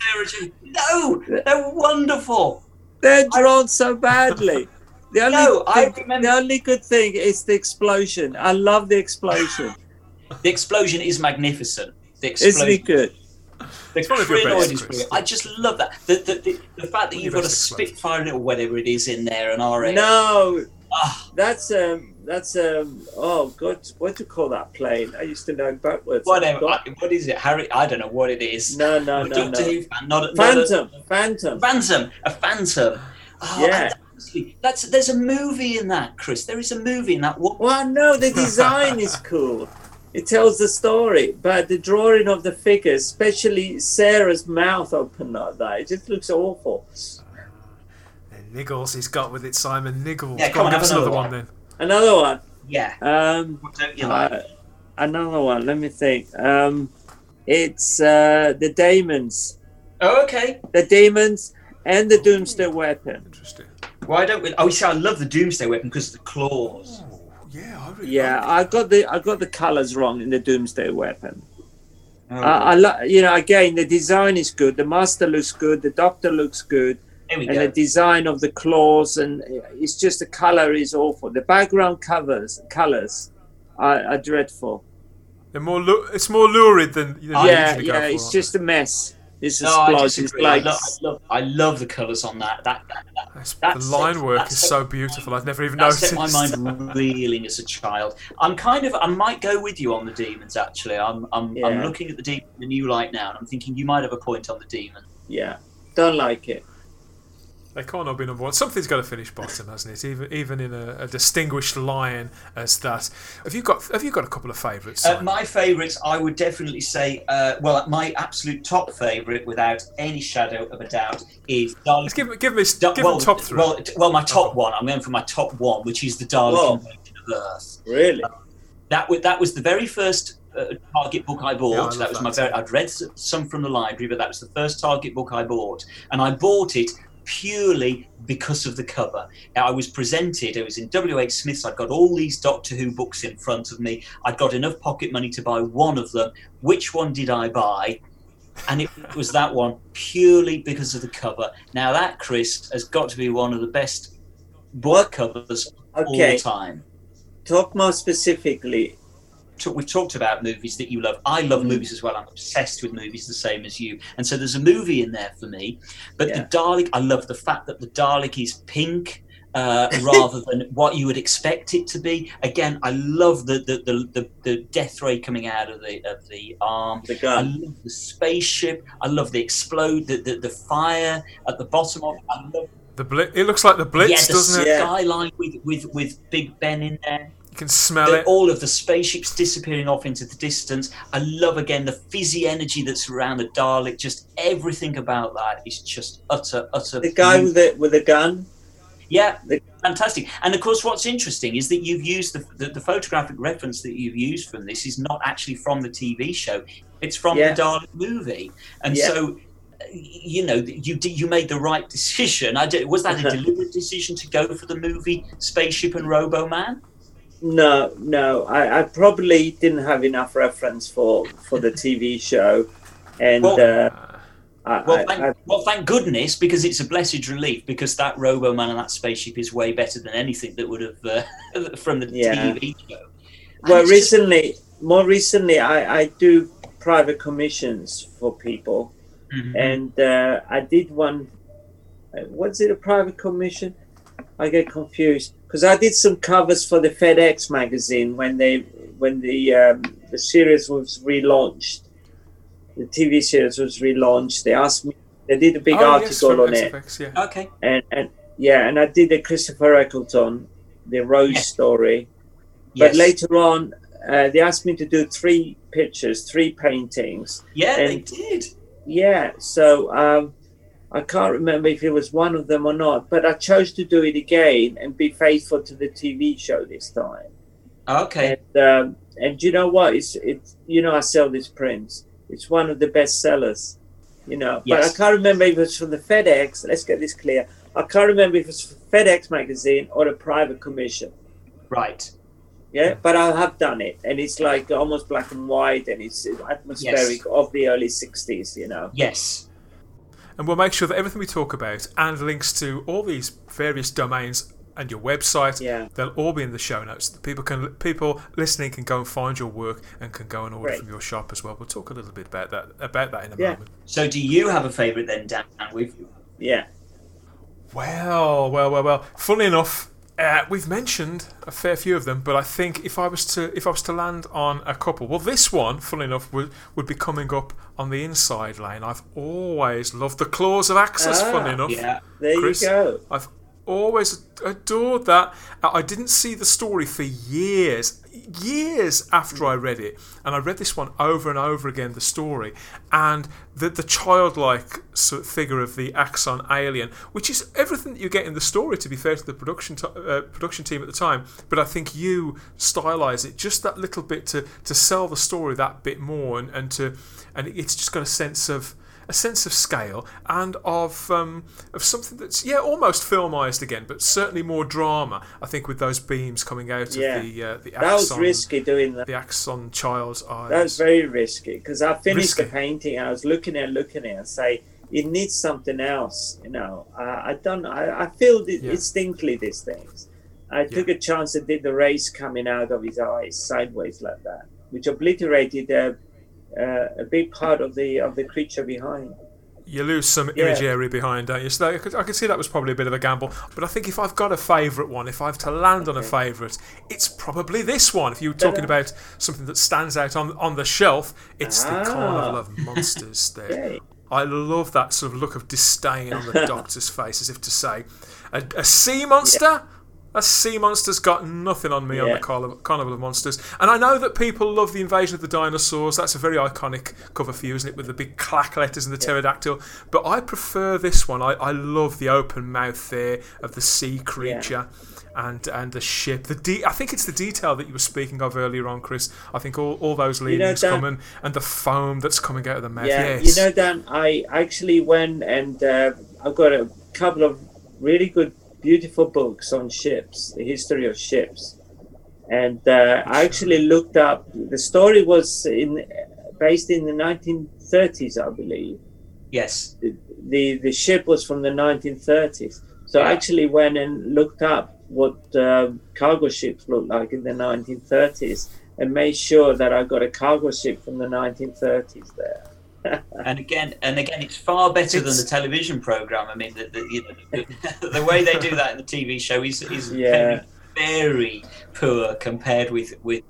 No, they're wonderful. They're drawn so badly. The only No, I remember- the only good thing is the explosion. I love the explosion. The explosion is magnificent. The Isn't explosion, it good? The one of your crinoid best, is brilliant. I just love that. The, the, the, the fact that you've got a. Spitfire or whatever it is in there, an RA. No, Ah, that's um that's um oh god, what do you call that plane? I used to know backwards. whatever. I- What is it, Harry? I don't know what it is. No, no, no, Doctor no. Who fan, not a, not a- Phantom, Phantom. Phantom, a Phantom. Oh, Yeah. that's there's a movie in that, Chris. There is a movie in that. What? Well, no, the design is cool. It tells the story, but the drawing of the figures, especially Sarah's mouth open like that, it just looks awful. And Niggles he's got with it, Simon Niggles. Yeah, come on, on, give us have another another one then. Another one. Yeah. Um, What don't you like? uh, another one. Let me think. Um, it's uh, the Daemons, oh, okay. the Demons, and the Doomsday Weapon. Interesting. Why don't we? Oh, you see, I love the Doomsday Weapon because of the claws. Yeah, I really Yeah, like I got the I got the colors wrong in the Doomsday Weapon. Oh, I, I lo- you know, again, the design is good. The Master looks good. The Doctor looks good. here we and go. the design of the claws and it's just the color is awful the background covers colors are, are dreadful They're more lu- it's more lurid than, than you yeah yeah it's aren't just a mess it's a no, I splodge it's. I love, I love, I love the colours on that. That that, that, they? It's- that the set- line work that is set- so beautiful. I've never even that noticed. set my mind reeling as a child. I'm kind of, I might go with you on the demons. Actually, I'm, I'm, I'm looking at the demon in the new light now, and I'm thinking you might have a point on the demon. yeah don't like it They can't all be number one. Something's got to finish bottom, hasn't it? Even even in a, a distinguished lion as that. Have you got Have you got a couple of favourites? Uh, my favourites, I would definitely say, uh, well, my absolute top favourite, without any shadow of a doubt, is Darling. Let's give give me Da- give well, top three. Well, well, my top Okay. one. I'm going for my top one, which is the Dalek Whoa. Invasion of Earth. really That was that was the very first uh, Target book I bought. Yeah, I love that was that my too. very. I'd read some from the library, but that was the first Target book I bought, and I bought it purely because of the cover. Now, I was presented. It was in W. H. Smith's. I'd got all these Doctor Who books in front of me. I'd got enough pocket money to buy one of them. Which one did I buy? And it *laughs* was that one purely because of the cover. Now, that Chris has got to be one of the best book covers of okay all time talk more specifically we've talked about movies that you love. I love Mm. movies as well. I'm obsessed with movies the same as you. And so there's a movie in there for me. But Yeah. the Dalek, I love the fact that the Dalek is pink. Uh, *laughs* rather than what you would expect it to be. Again, I love the the, the, the, the death ray coming out of the of the arm. the I gun love the spaceship. I love the explode, the, the, the fire at the bottom of it. I love the Bli- it looks like the Blitz, yeah, the doesn't it? Yeah. skyline with, with, with Big Ben in there. You can smell the- it. all of the spaceships disappearing off into the distance. I love again the fizzy energy that's around the Dalek. Just everything about that is just utter, utter. The guy with the with the gun. Yeah, The- fantastic. And of course, what's interesting is that you've used the, the, the photographic reference that you've used from this is not actually from the TV show; it's from Yeah. the Dalek movie. And Yeah. so, uh, you know, you you made the right *laughs* decision. I did, was that a *laughs* deliberate decision to go for the movie Spaceship and Robo Man? No, no. I, I probably didn't have enough reference for for the TV show, and Well- uh, I, Well, I, thank, I, well, thank goodness, because it's a blessed relief. Because that Robo Man and that spaceship is way better than anything that would have uh, *laughs* from the Yeah. TV show. And well, it's just- recently, more recently, I, I do private commissions for people, Mhm. and uh, I did one. uh, Was it a private commission? I get confused because I did some covers for the FedEx magazine when they when the um, the series was relaunched. The TV series was relaunched. They asked me. They did a big oh, article from on it, yeah. okay. and and yeah, and I did the Christopher Eccleston, the Rose Yeah. story. Yes. But later on, uh, they asked me to do three pictures, three paintings. yeah, they and- did. Yeah, so um, I can't remember if it was one of them or not, but I chose to do it again and be faithful to the TV show this time. Okay. And um, and you know what? It's it's you know I sell these prints. It's one of the best sellers. You know, yes. but I can't remember if it was from the FedEx. Let's get this clear. I can't remember if it was FedEx magazine or a private commission. Right. Yeah, but I have done it, and it's like almost black and white, and it's atmospheric of the early '60s. You know. Yes. And we'll make sure that everything we talk about and links to all these various domains and your website, Yeah. they'll all be in the show notes. People can people listening can go and find your work and can go and order Great. from your shop as well. We'll talk a little bit about that about that in a Yeah. moment. So, do you have a favourite then, Dan? With you? Yeah. Well, well, well, well. Funnily enough, uh, we've mentioned a fair few of them, but I think if I was to if I was to land on a couple, well, this one, funnily enough, would would be coming up on the inside lane. I've always loved the claws of Axos. Ah, funnily enough, yeah. There Chris? you go. I've always adored that. I I didn't see the story for years, years after I read it, and I read this one over and over again. The story and the the childlike sort of figure of the Axon alien, which is everything that you get in the story. To be fair to the production uh, production team at the time, but I think you stylize it just that little bit to to sell the story that bit more, and, and to and it's just got a sense of a sense of scale and of um, of something that's yeah almost filmized again, but certainly more drama. I think with those beams coming out Yeah. of the uh, the That was risky doing that. the axon child's eyes. That was very risky because I finished Risky. the painting and I was looking at looking at it and say it needs something else. You know, I, I don't. I, I feel Yeah. distinctly these things. I took a chance and did the rays coming out of his eyes sideways like that, which obliterated a, uh, a big part of the of the creature behind. you lose some Yeah. image area behind, don't you? So I could, I could see that was probably a bit of a gamble. But I think if I've got a favourite one, if I have to land on a favourite, it's probably this one. If you were talking about something that stands out on on the shelf, it's the Ah. Carnival of Monsters there. I love that sort of look of disdain on the *laughs* doctor's face, as if to say, a, a sea monster? A sea monster's got nothing on me on the Carnival, of Monsters. And I know that people love the invasion of the dinosaurs. That's a very iconic cover for you, isn't it? With the big clack letters and the pterodactyl. But I prefer this one. I, I love the open mouth there of the sea creature. And, and the ship, the de- I think it's the detail that you were speaking of earlier on, Chris. I think all, all those know, leanings Dan- coming and the foam that's coming out of the mouth. Yeah, yes. you know, Dan, I actually went and uh, I've got a couple of really good, beautiful books on ships, the history of ships, and uh, I actually looked up. The story was in based in the 1930s, I believe. Yes. The the ship was from the 1930s, so I actually went and looked up what um cargo ships looked like in the 1930s. And made sure that I got a cargo ship from the 1930s there. And again, and again, it's far better than the television program. I mean, the, the, you know, the, the way they do that in the TV show is is *laughs* Yeah. very, very poor compared with with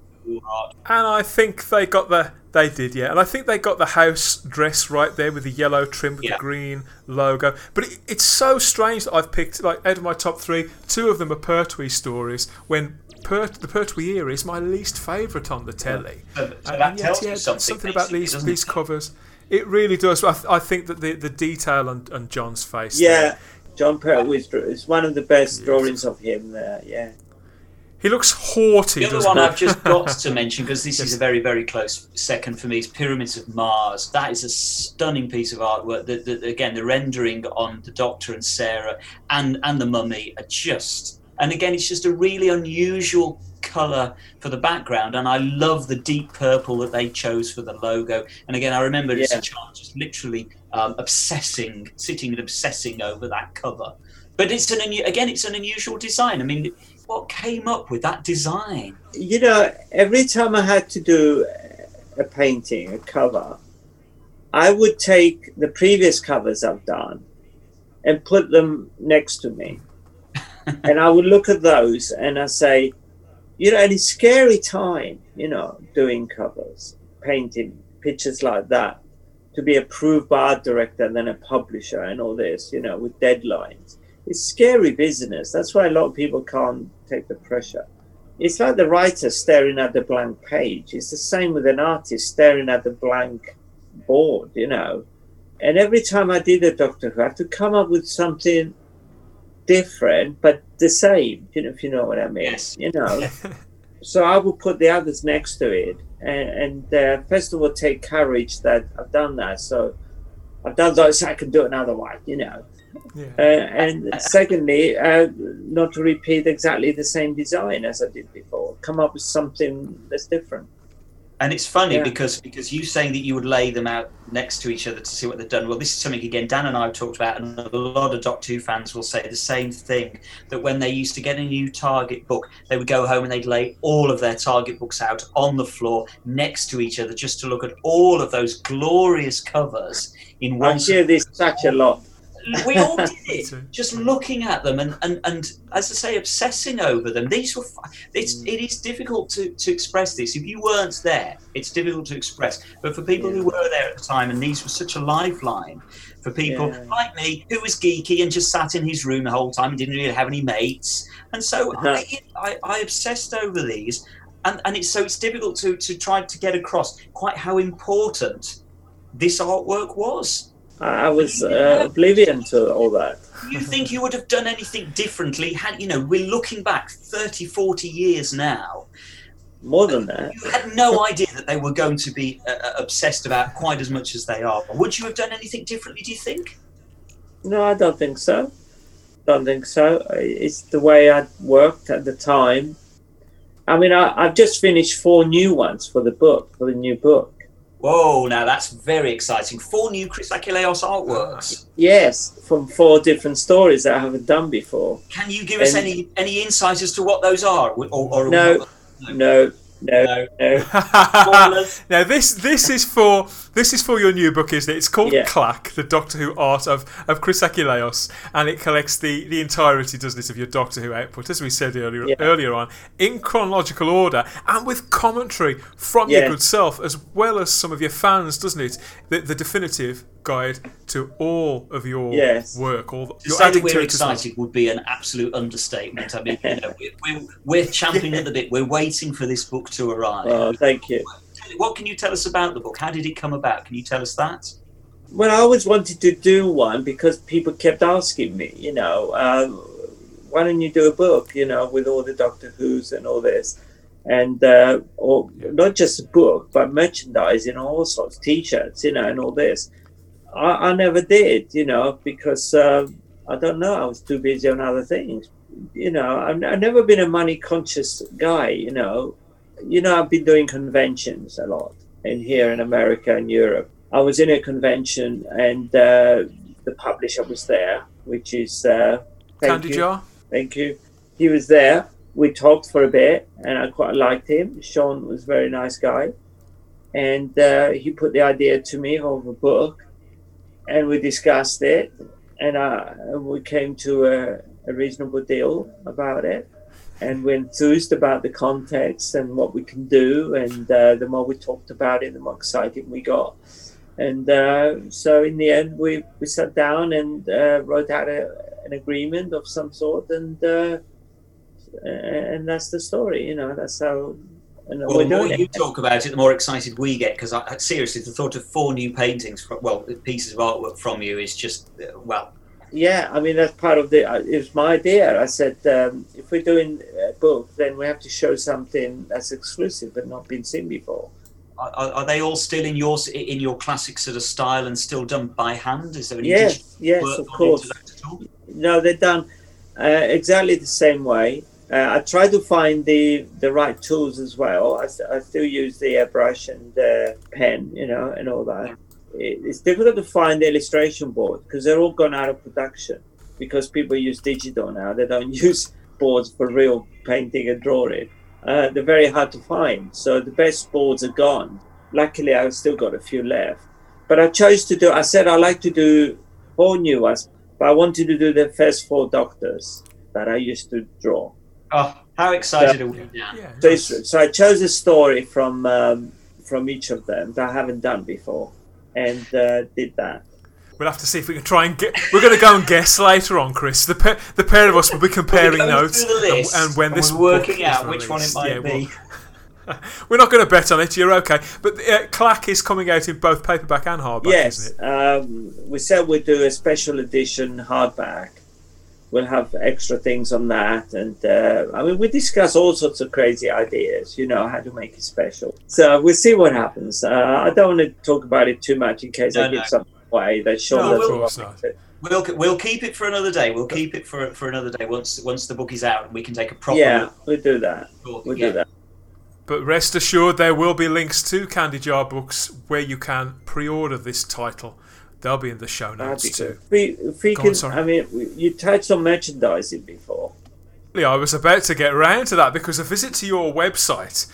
And I think they got the they did, yeah. And I think they got the house dress right there with the yellow trim with Yeah. the green logo. But it, it's so strange that I've picked like out of my top three, two of them are Pertwee stories. When Pert, the Pertwee era is my least favourite on the telly. So- so And that yet, tells yeah, you something, about these these covers. It really does. I, th- I think that the, the detail on, on Jon's face. Yeah, there, Jon Pertwee is one of the best drawings of him there. Yeah. he looks haughty. The other one he? I've just *laughs* got to mention because this is a very, very close second for me is Pyramids of Mars. That is a stunning piece of artwork. The, the, again, the rendering on the Doctor and Sarah and and the Mummy are just, and again, it's just a really unusual color for the background, and I love the deep purple that they chose for the logo. And again, I remember as a child just literally um, obsessing, sitting and obsessing over that cover. But it's an again, it's an unusual design. I mean, what came up with that design? You know, every time I had to do a painting, a cover, I would take the previous covers I've done and put them next to me. *laughs* and I would look at those and I say, you know, and it's scary time, you know, doing covers, painting pictures like that, to be approved by art director and then a publisher and all this, you know, with deadlines. It's scary business. That's why a lot of people can't take the pressure. It's like the writer staring at the blank page. It's the same with an artist staring at the blank board, you know. And every time I did a Doctor Who, I had to come up with something different but the same, you know, if you know what I mean. Yes. You know. *laughs* so I will put the others next to it, and, and uh, first of all, take courage that I've done that. So I've done those, so I can do it another one, you know. Yeah. Uh, and secondly, uh, not to repeat exactly the same design as I did before. Come up with something that's different. And it's funny Yeah. because because you saying that you would lay them out next to each other to see what they've done. Well, this is something again Dan and I have talked about, and a lot of Doctor Who fans will say the same thing. That when they used to get a new Target book, they would go home and they'd lay all of their Target books out on the floor next to each other, just to look at all of those glorious covers in one. I hear this such a lot. We all *laughs* did it just looking at them and, and, and as I say obsessing over them these were it's Mm. it is difficult to, to express this if you weren't there it's difficult to express but for people who were there at the time and these were such a lifeline for people Yeah. like me who was geeky and just sat in his room the whole time and didn't really have any mates and so. I, I, I obsessed over these and, and it's so it's difficult to, to try to get across quite how important this artwork was I was uh, oblivion to all that. you think you would have done anything differently had you know we're looking back 30 40 years now More than that. you had no idea that they were going to be uh, uh, obsessed about quite as much as they are would you have done anything differently do you think No, I don't think so. Don't think so. It's the way I worked at the time. I mean, I, I've just finished four new ones for the book, for the new book. Whoa now that's very exciting four new chris Achilleos ah, artworks Yes, from four different stories that I haven't done before. can you give us any any insight as to what those are or, or No. No, no, no no. *laughs* Now this this is for this is for your new book, isn't it? It's called Yeah. Clack, the Doctor Who art of, of Chris Achilleos, and it collects the, the entirety, doesn't it, of your Doctor Who output, as we said earlier Yeah. earlier on, in chronological order and with commentary from your good self, as well as some of your fans, doesn't it? The, the definitive guide to all of your Yes. work. All the, To say that adding to we're it excited would be an absolute understatement. I mean, you know, we're, we're, we're champing at the bit. We're waiting for this book to arrive. Oh, thank you. What can you tell us about the book? How did it come about? Can you tell us that? Well, I always wanted to do one because people kept asking me, you know, uh, why don't you do a book, you know, with all the Doctor Who's and all this, and uh, or not just a book, but merchandise, you know, all sorts, T-shirts, you know, and all this. I, I never did, you know, because um, I don't know, I was too busy on other things. You know, I've, I've never been a money conscious guy, you know. You know, I've been doing conventions a lot in here in America and Europe. I was in a convention and uh, the publisher was there, which is uh, thank Candy you, jar? thank you. He was there. We talked for a bit, and I quite liked him. Sean was a very nice guy, and uh, he put the idea to me of a book, and we discussed it, and uh, we came to a, a reasonable deal about it. and we're enthused about the context and what we can do. And uh, the more we talked about it, the more excited we got. And uh, so in the end, we, we sat down and uh, wrote out a, an agreement of some sort, and uh, and that's the story. You know, that's how. And Well, the more you it. talk about it, the more excited we get. Because I, seriously, the thought of four new paintings, from, well, pieces of artwork from you is just uh, well. Yeah, I mean that's part of the. Uh, it was my idea. I said um, if we're doing a book, then we have to show something that's exclusive but not been seen before. Are, are they all still in your in your classic sort of style and still done by hand? Is there any Yes, yes, work of course. into that at all? No, they're done uh, exactly the same way. Uh, I try to find the the right tools as well. I, st- I still use the airbrush and uh, pen, you know, and all that. It, it's difficult to find the illustration board because they're all gone out of production because people use digital now. They don't *laughs* use boards for real painting and drawing. Uh, they're very hard to find. So the best boards are gone. Luckily, I've still got a few left. But I chose to do. I said I like to do four new ones, but I wanted to do the first four doctors that I used to draw. Oh, how excited are we now? Yeah. So, nice. it's, so I chose a story from um, from each of them that I haven't done before, and uh, did that. We'll have to see if we can try and get. We're going to go and guess later on, Chris. The pair, the pair of us will be comparing going notes through the list and, and when and this we're working is out which one it released. might Yeah, be. we'll- *laughs* we're not going to bet on it. You're okay. But uh, Clack is coming out in both paperback and hardback, yes, isn't it? um, we said we'd do a special edition hardback. We'll have extra things on that, and uh, I mean, we discuss all sorts of crazy ideas. You know how to make it special. So we'll see what happens. Uh, I don't want to talk about it too much in case No, I give no. something away that Sean No, of doesn't want not. to. We'll we'll keep it for another day. We'll keep it for for another day once once the book is out and we can take a proper Yeah, look. we'll do that. We'll Yeah. do that. But rest assured, there will be links to Candy Jar Books where you can pre-order this title. They'll be in the show notes too. We, we Go on, can, sorry. I mean, you touched on merchandising before. Yeah, I was about to get round to that because a visit to your website,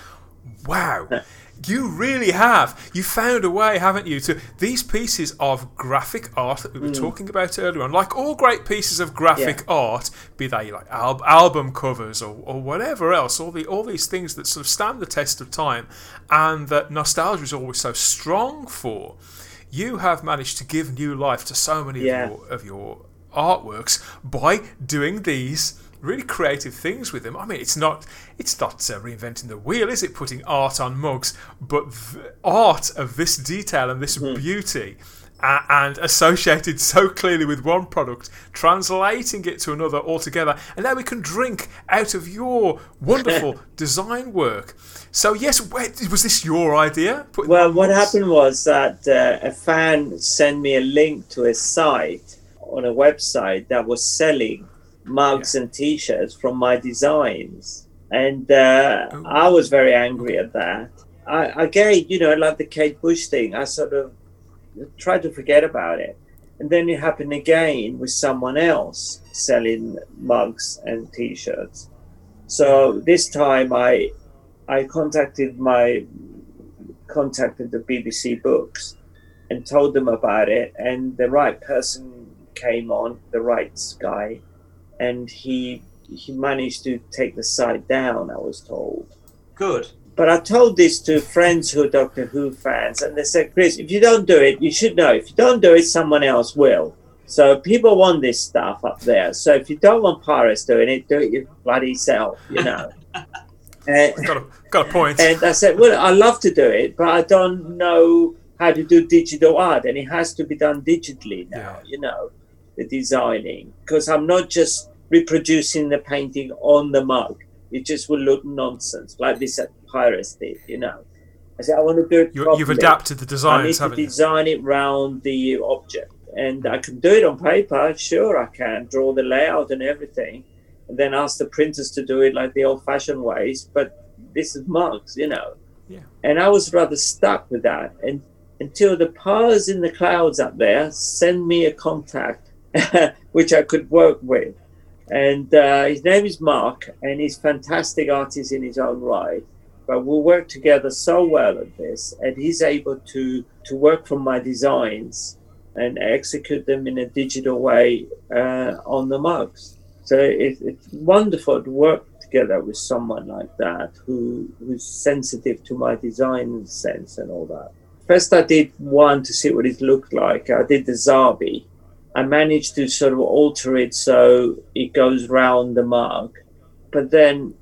wow, you really have. You found a way, haven't you, to these pieces of graphic art that we were hmm. talking about earlier on. Like all great pieces of graphic art, be they like al- album covers or, or whatever else, all the all these things that sort of stand the test of time, and that nostalgia is always so strong for. You have managed to give new life to so many Yeah. of your of your artworks by doing these really creative things with them. I mean, it's not it's not uh, reinventing the wheel, is it? Putting art on mugs, but art of this detail and this beauty. Uh, and associated so clearly with one product, translating it to another altogether, and now we can drink out of your wonderful *laughs* design work. So yes, was this your idea? Putting Well, what happened was that uh, a fan sent me a link to a site on a website that was selling mugs and T-shirts from my designs, and uh, Oh. I was very angry at that. I, again, you know, like the Kate Bush thing, I sort of tried to forget about it, and then it happened again with someone else selling mugs and T-shirts. So this time, I I contacted my contacted the BBC Books and told them about it, and the right person came on, the right guy, and he he managed to take the site down. I was told, Good. But I told this to friends who are Doctor Who fans, and they said, "Chris, if you don't do it, you should know. If you don't do it, someone else will." So people want this stuff up there. So if you don't want pirates doing it, do it your bloody self, you know. *laughs* and, Got a, got a point. and I said, well, I love to do it, but I don't know how to do digital art, and it has to be done digitally now. Yeah. You know, the designing because I'm not just reproducing the painting on the mug. It just will look nonsense, like this at Pirates did. You know, I said I want to do it. you, you've adapted the I need to you? design it round the object, and I can do it on paper. Sure, I can draw the layout and everything, and then ask the printers to do it like the old-fashioned ways. But this is mugs, you know. Yeah. And I was rather stuck with that, and until the powers in the clouds up there send me a contact *laughs* which I could work with. And uh, his name is Mark, and he's fantastic artist in his own right. But we work together so well at this, and he's able to to work from my designs and execute them in a digital way uh, on the mugs. So it, it's wonderful to work together with someone like that who who's sensitive to my design sense and all that. First, I did one to see what it looked like. I did the Zarbi. I managed to sort of alter it so it goes round the mug, but then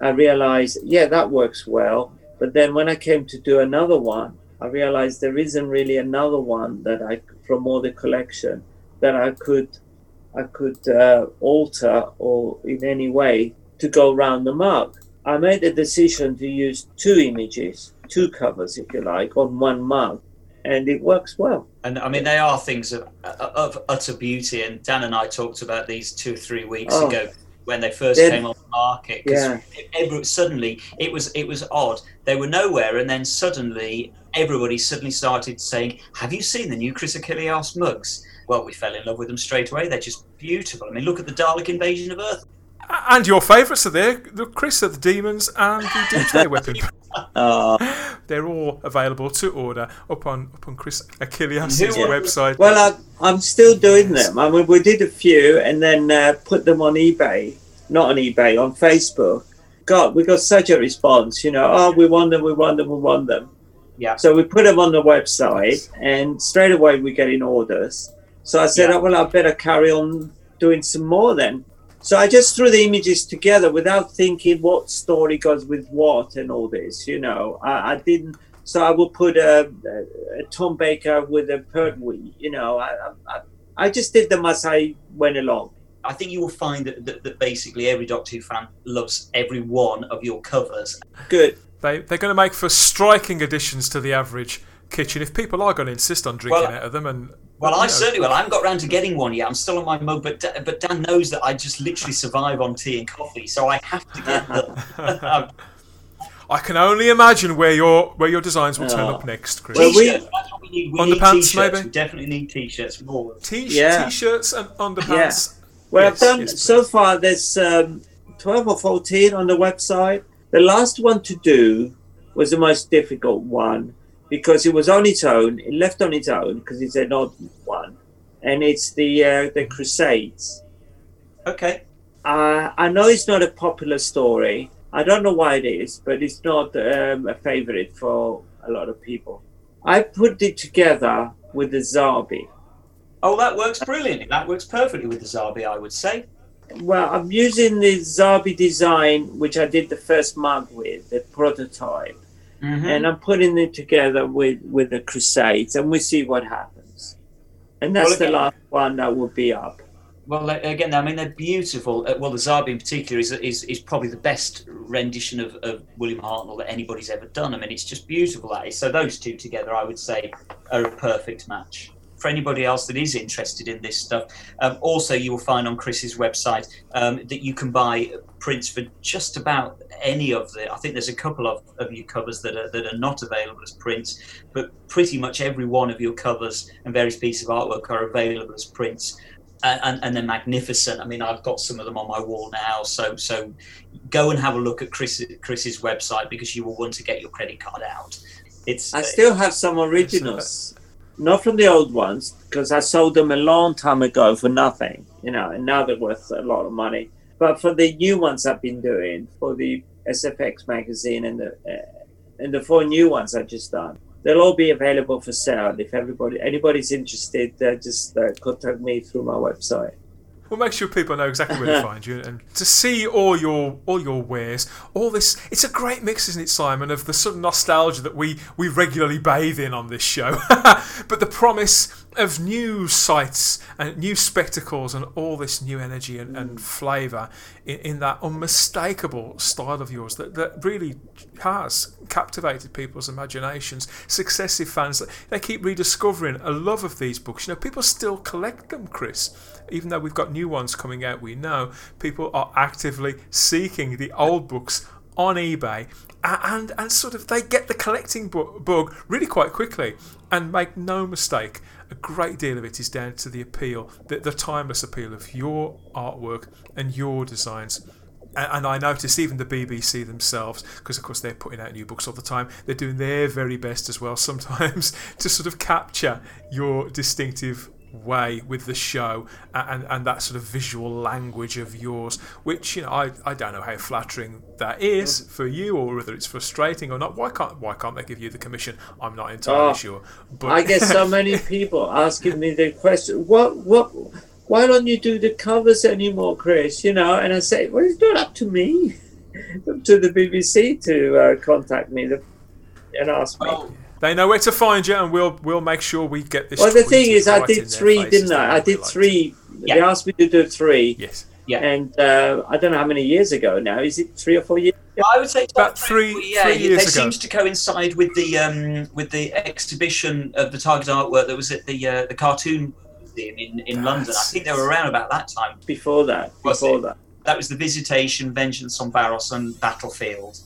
I realized, yeah, that works well. But then when I came to do another one, I realized there isn't really another one that I from all the collection that I could I could uh, alter or in any way to go round the mug. I made a decision to use two images, two covers, if you like, on one mug, and it works well. And I mean, they are things of, of utter beauty. And Dan and I talked about these two or three weeks oh. ago when they first came on the market. Yeah. Every, suddenly it was it was odd. They were nowhere, and then suddenly everybody suddenly started saying, "Have you seen the new Chris Achilleos mugs?" Well, we fell in love with them straight away. They're just beautiful. I mean, look at the Dalek invasion of Earth. And your favourites are there, the Chris of the Demons and the Doomsday Weapon. *laughs* *laughs* Uh, They're all available to order up on up on Chris Achilleos' website. Well, I, I'm still doing them. I mean, we did a few and then uh, put them on eBay. Not on eBay, on Facebook. God, we got such a response. You know, oh, we want them, we want them, we want them. Yeah. So we put them on the website, and straight away we're getting orders. So I said, Yeah. oh, well, I better carry on doing some more then. So I just threw the images together without thinking what story goes with what and all this. You know, I, I didn't. So I will put a, a, a Tom Baker with a Pertwee. You know, I, I, I just did them as I went along. I think you will find that, that, that basically every Doctor Who fan loves every one of your covers. Good. They they're going to make for striking additions to the average kitchen if people are going to insist on drinking Well, out of them. And Well, I certainly will. I haven't got round to getting one yet. I'm still on my mug, but Da- but Dan knows that I just literally survive on tea and coffee, so I have to get them. *laughs* I can only imagine where your where your designs will turn Oh. up next, Chris. Well, we- T-shirts. That's we need. We Underpants, need t-shirts. maybe? We definitely need t-shirts more. T- Yeah. T-shirts and underpants. Well, Yes, I've done yes, so far. There's um, twelve or fourteen on the website. The last one to do was the most difficult one because it was on its own. It left on its own because it's an odd one, and it's the uh, the Crusades. Okay. Uh, I know it's not a popular story. I don't know why it is, but it's not um, a favorite for a lot of people. I put it together with the Zarbi. Oh, that works brilliantly. That works perfectly with the Zarbi, I would say. Well, I'm using the Zarbi design, which I did the first mug with, the prototype, Mm-hmm. and I'm putting it together with with the Crusades, and we see what happens. And that's Well, the last one that will be up. Well, again, I mean, they're beautiful. Uh, well, the Zarbi in particular is, is is probably the best rendition of, of William Hartnell that anybody's ever done. I mean, it's just beautiful. That is. So those two together, I would say, are a perfect match. For anybody else that is interested in this stuff, um, also you will find on Chris's website um, that you can buy prints for just about any of the. I think there's a couple of, of your covers that are that are not available as prints, but pretty much every one of your covers and various pieces of artwork are available as prints and, and, and they're magnificent. I mean, I've got some of them on my wall now. So so go and have a look at Chris, Chris's website because you will want to get your credit card out. It's I still have some originals, not from the old ones, because I sold them a long time ago for nothing, you know, and now they're worth a lot of money. But for the new ones I've been doing, for the SFX magazine and the uh, and the four new ones I've just done, they'll all be available for sale. If everybody anybody's interested, uh, just uh, contact me through my website. We'll make sure people know exactly where to find you and to see all your all your wares. All this it's a great mix, isn't it, Simon, of the sort of nostalgia that we, we regularly bathe in on this show. *laughs* but the promise of new sights and new spectacles and all this new energy and, and mm. flavour in, in that unmistakable style of yours that, that really has captivated people's imaginations. Successive fans, they keep rediscovering a love of these books. You know, people still collect them, Chris. Even though we've got new ones coming out, we know people are actively seeking the old books on eBay and and sort of they get the collecting bu- bug really quite quickly. And make no mistake a great deal of it is down to the appeal the, the timeless appeal of your artwork and your designs. And I notice even the BBC themselves, because of course they're putting out new books all the time, they're doing their very best as well sometimes *laughs* to sort of capture your distinctive way with the show and, and that sort of visual language of yours, which you know I, I don't know how flattering that is for you or whether it's frustrating or not. Why can't why can't they give you the commission? I'm not entirely Oh, sure. But I get so many *laughs* people asking me the question, what, what, why don't you do the covers anymore, Chris? You know, and I say, well, it's not up to me. It's *laughs* up to the BBC to uh, contact me the, and ask me. Well, they know where to find you, and we'll we'll make sure we get this. well, the thing is, I right in did three, didn't I? I did like to- three. They asked me to do three, Yes, yeah. and uh, I don't know how many years ago now. Is it three or four years? I would say it's About three- Yeah, three it- years It ago. seems to coincide with the um, with the exhibition of the target artwork that was at the uh, the cartoon museum in, in London. I think they were around about that time. Before that, before that. That was the Visitation, Vengeance on Varos, and Battlefield.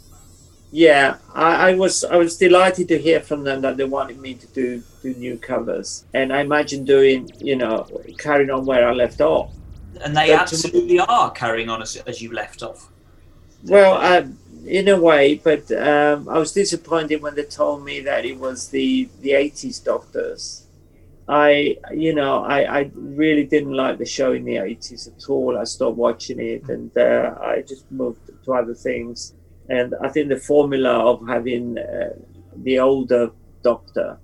Yeah, I, I was I was delighted to hear from them that they wanted me to do do new covers, and I imagine doing you know carrying on where I left off. And they But absolutely are carrying on as, as you left off. Well, uh, in a way, but um, I was disappointed when they told me that it was the the eighties Doctors. I you know I, I really didn't like the show in the eighties at all. I stopped watching it, and uh, I just moved to other things. And I think the formula of having uh, the older Doctor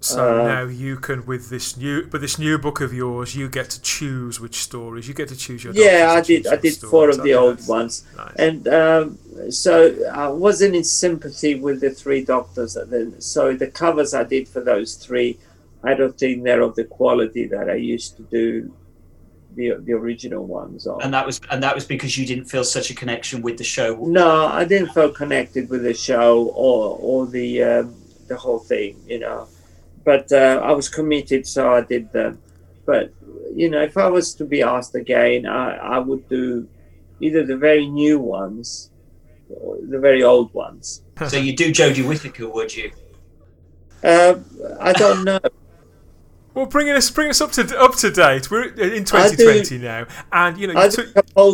So Uh, now you can, with this new, with this new book of yours, you get to choose which stories. You get to choose your. Yeah, I did. I did stories. four of the old that's ones, Nice. and um, so I wasn't in sympathy with the three doctors. So the covers I did for those three, I don't think they're of the quality that I used to do the the original ones on. And that was and that was because you didn't feel such a connection with the show. no, I didn't feel connected with the show or or the um, the whole thing, you know. But uh, I was committed, so I did them. But you know, if I was to be asked again, I, I would do either the very new ones or the very old ones. So you do Jodie Whittaker, would you? Uh, I don't know. Well, bringing us bring us up to up to date. We're in 2020 now, and you know you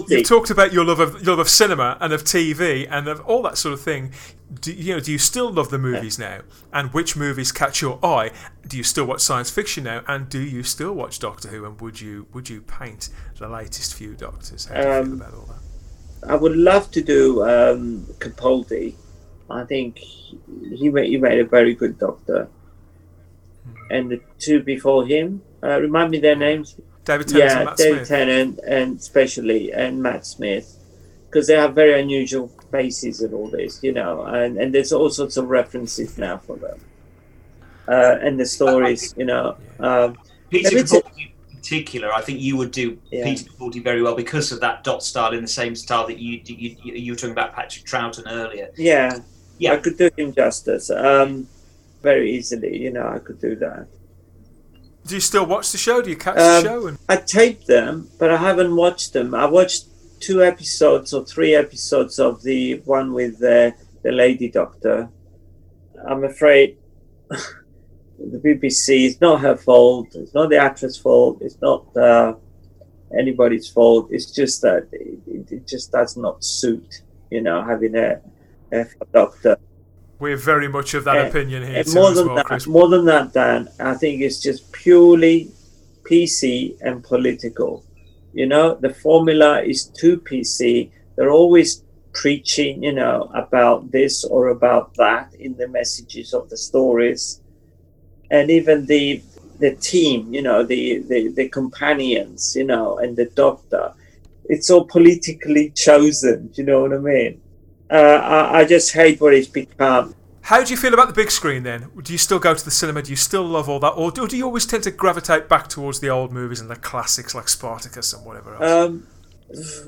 you've talked about your love of your love of cinema and of TV and of all that sort of thing. Do, you know? Do you still love the movies now? And which movies catch your eye? Do you still watch science fiction now? And do you still watch Doctor Who? And would you would you paint the latest few Doctors? How do you feel Um, about all that? I would love to do um, Capaldi. I think he made, he made a very good doctor. And the two before him, uh, remind me their names. David Tennant and yeah, Matt David Smith. Tennant and especially and Matt Smith, because they have very unusual faces and all this, you know. And and there's all sorts of references now for them. Uh, and the stories, you know. Um, Peter Capaldi in particular, I think you would do Yeah. Peter Capaldi very well because of that dot style in the same style that you you, you, you were talking about Patrick Troughton earlier. yeah, Yeah. I could do him justice um, very easily. You know, I could do that. Do you still watch the show? Do you catch Um, the show? And I taped them, but I haven't watched them. I watched two episodes or three episodes of the one with the the lady doctor. I'm afraid *laughs* the BBC is not her fault. It's not the actress' fault. It's not uh, anybody's fault. It's just that it, it- it just does not suit, you know, having a, a doctor. We're very much of that and- opinion here too, more than well, that, Chris. more than that, Dan, I think it's just purely PC and political. You know, the formula is too PC. They're always preaching, you know, about this or about that in the messages of the stories, and even the the team, you know, the the, the companions, you know, and the doctor. It's all politically chosen. Do you know what I mean? Uh, I, I just hate what it's become. How do you feel about the big screen then? Do you still go to the cinema? Do you still love all that, or do, do you always tend to gravitate back towards the old movies and the classics like Spartacus and whatever else? Um,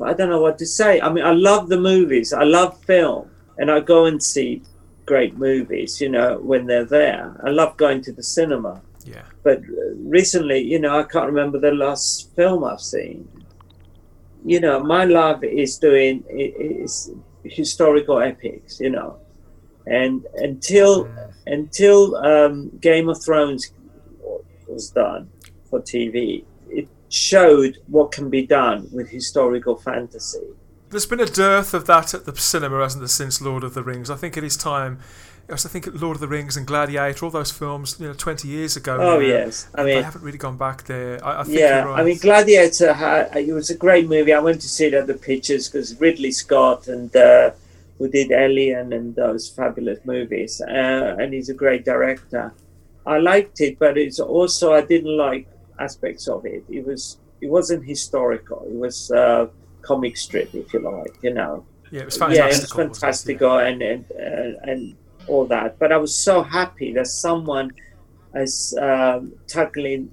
I don't know what to say. I mean, I love the movies. I love film, and I go and see great movies. You know, when they're there. I love going to the cinema. yeah. But recently, you know, I can't remember the last film I've seen. You know, my love is doing is historical epics. You know, and until until um, Game of Thrones was done for TV, it showed what can be done with historical fantasy. There's been a dearth of that at the cinema, hasn't there, since Lord of the Rings? I think it is time. I also think Lord of the Rings and Gladiator, all those films, you know, 20 years ago. Oh yes, I mean, haven't really gone back there. I, I think yeah, you're right. I mean, Gladiator. Had, it was a great movie. I went to see it at the pictures because Ridley Scott and uh, who did Alien and those fabulous movies, uh, and he's a great director. I liked it, but it's also I didn't like aspects of it. It was it wasn't historical. It was uh, comic strip, if you like, you know. yeah, it was Yeah, fantastic. it was fantastical and and uh, and all that. But I was so happy that someone is um, tackling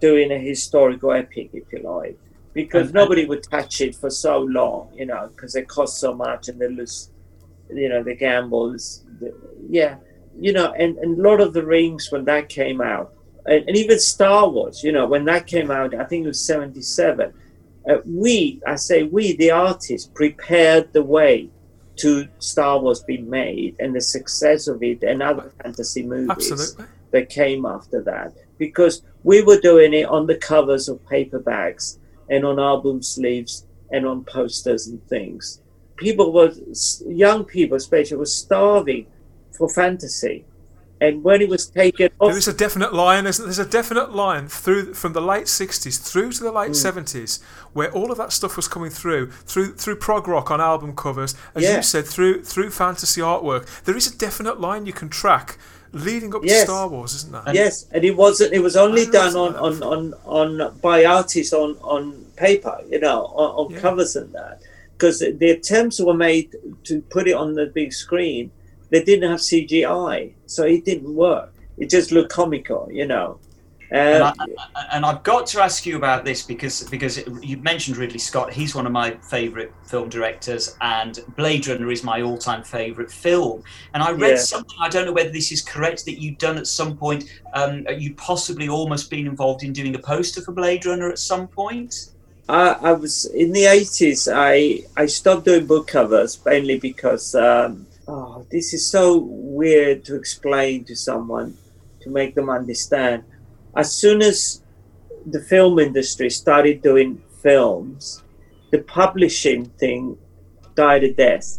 doing a historical epic, if you like, because And- nobody would touch it for so long, you know, because it costs so much and they lose, you know, the gambles. The, yeah, you know, and and Lord of the Rings when that came out, and, and even Star Wars, you know, when that came out, I think it was seventy seven. Uh, we, I say we, the artists, prepared the way to Star Wars being made and the success of it and other fantasy movies Absolutely. that came after that because we were doing it on the covers of paper bags and on album sleeves and on posters and things. People were, young people especially, were starving for fantasy. And when it was taken off, There is a definite line. There's, there's a definite line through from the late '60s through to the late Mm. '70s, where all of that stuff was coming through, through through prog rock on album covers, as Yeah. you said, through through fantasy artwork. There is a definite line you can track leading up Yes. to Star Wars, isn't there? Yes, and it wasn't. It was only done on, on, on, on by artists on, on paper, you know, on, on Yeah. covers and that. Because the attempts were made to put it on the big screen, they didn't have CGI, so it didn't work. It just looked comical, you know. And, Uh, I, and I've got to ask you about this because because it, you mentioned Ridley Scott. He's one of my favourite film directors, and Blade Runner is my all-time favourite film. And I read Yeah. something. I don't know whether this is correct that you've done at some point. Um, you possibly almost been involved in doing a poster for Blade Runner at some point. I, I was in the eighties. I I stopped doing book covers mainly because um, oh, this is so weird to explain to someone to make them understand. As soon as the film industry started doing films, the publishing thing died a death.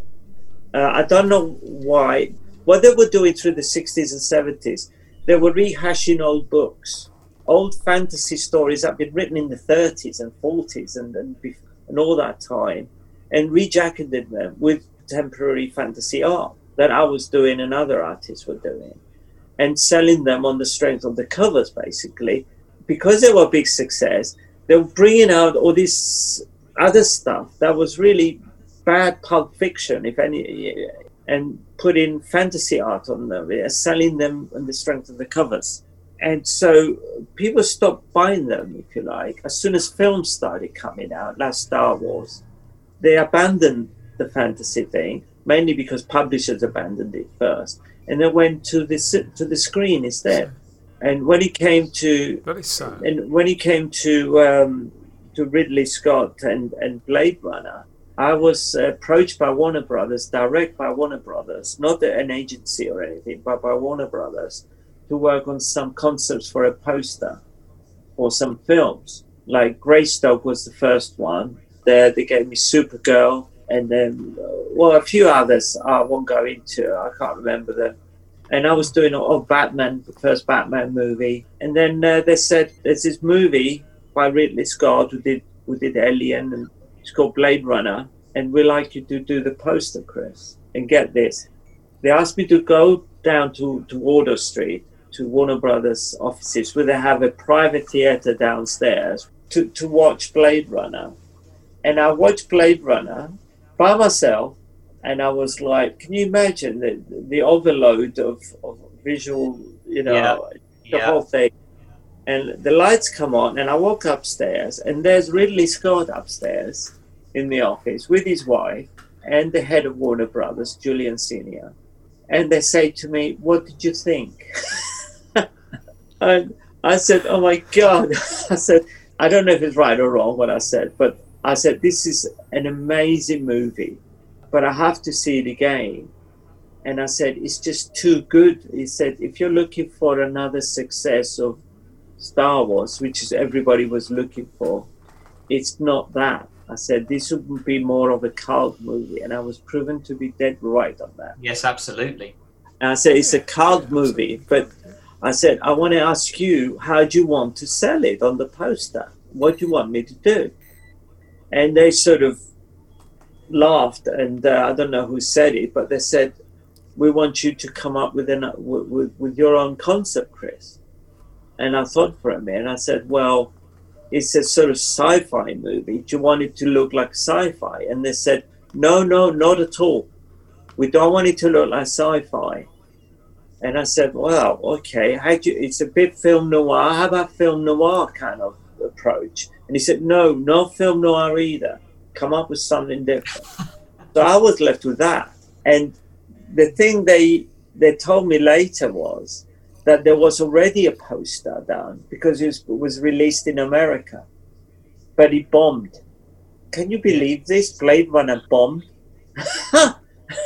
Uh, I don't know why. What they were doing through the 60s and 70s, they were rehashing old books old fantasy stories that had been written in the 30s and 40s and, and, and all that time and rejacketed them with temporary fantasy art that I was doing and other artists were doing and selling them on the strength of the covers basically because they were a big success they were bringing out all this other stuff that was really bad pulp fiction if any and putting fantasy art on them selling them on the strength of the covers and so people stopped buying them, if you like, as soon as films started coming out, like Star Wars. They abandoned the fantasy thing, mainly because publishers abandoned it first, and they went to the to the screen instead. And when it came to sad. and when it came to um, to Ridley Scott and, and Blade Runner, I was approached by Warner Brothers, direct by Warner Brothers, not an agency or anything, but by Warner Brothers, to work on some concepts for a poster for some films. Like Greystoke was the first one. There they gave me Supergirl, and then uh, well a few others I won't go into. I can't remember them. And I was doing oh Batman, the first Batman movie, and then uh, they said there's this movie by Ridley Scott who did who did Alien, and it's called Blade Runner, and we'd like you to do the poster, Chris. And get this, they asked me to go down to to Wardour Street to Warner Brothers offices where they have a private theater downstairs to, to watch Blade Runner. And I watched Blade Runner by myself and I was like, can you imagine the, the overload of, of visual, you know, the whole thing. And the lights come on and I walk upstairs and there's Ridley Scott upstairs in the office with his wife and the head of Warner Brothers, Julian Senior. And they say to me, What did you think? *laughs* and I said, Oh my God. *laughs* I said, I don't know if it's right or wrong what I said, but I said, This is an amazing movie, but I have to see it again. And I said, It's just too good. He said, If you're looking for another success of Star Wars, which is everybody was looking for, it's not that. I said, This would be more of a cult movie. And I was proven to be dead right on that. Yes, absolutely. And I said, it's a cult movie, but I said, I want to ask you, how do you want to sell it on the poster? What do you want me to do? And they sort of laughed, and uh, I don't know who said it, but they said, we want you to come up with, an, with, with, your own concept, Chris. And I thought for a minute, I said, well, it's a sort of sci-fi movie. Do you want it to look like sci-fi? And they said, no, no, not at all. We don't want it to look like sci-fi. And I said, well, okay, how do you, it's a bit film noir. How about film noir kind of approach? And he said, no, no film noir either. Come up with something different. *laughs* so I was left with that. And the thing they they told me later was that there was already a poster done because it was, was released in America, but it bombed. Can you believe this? Blade Runner bombed. *laughs* I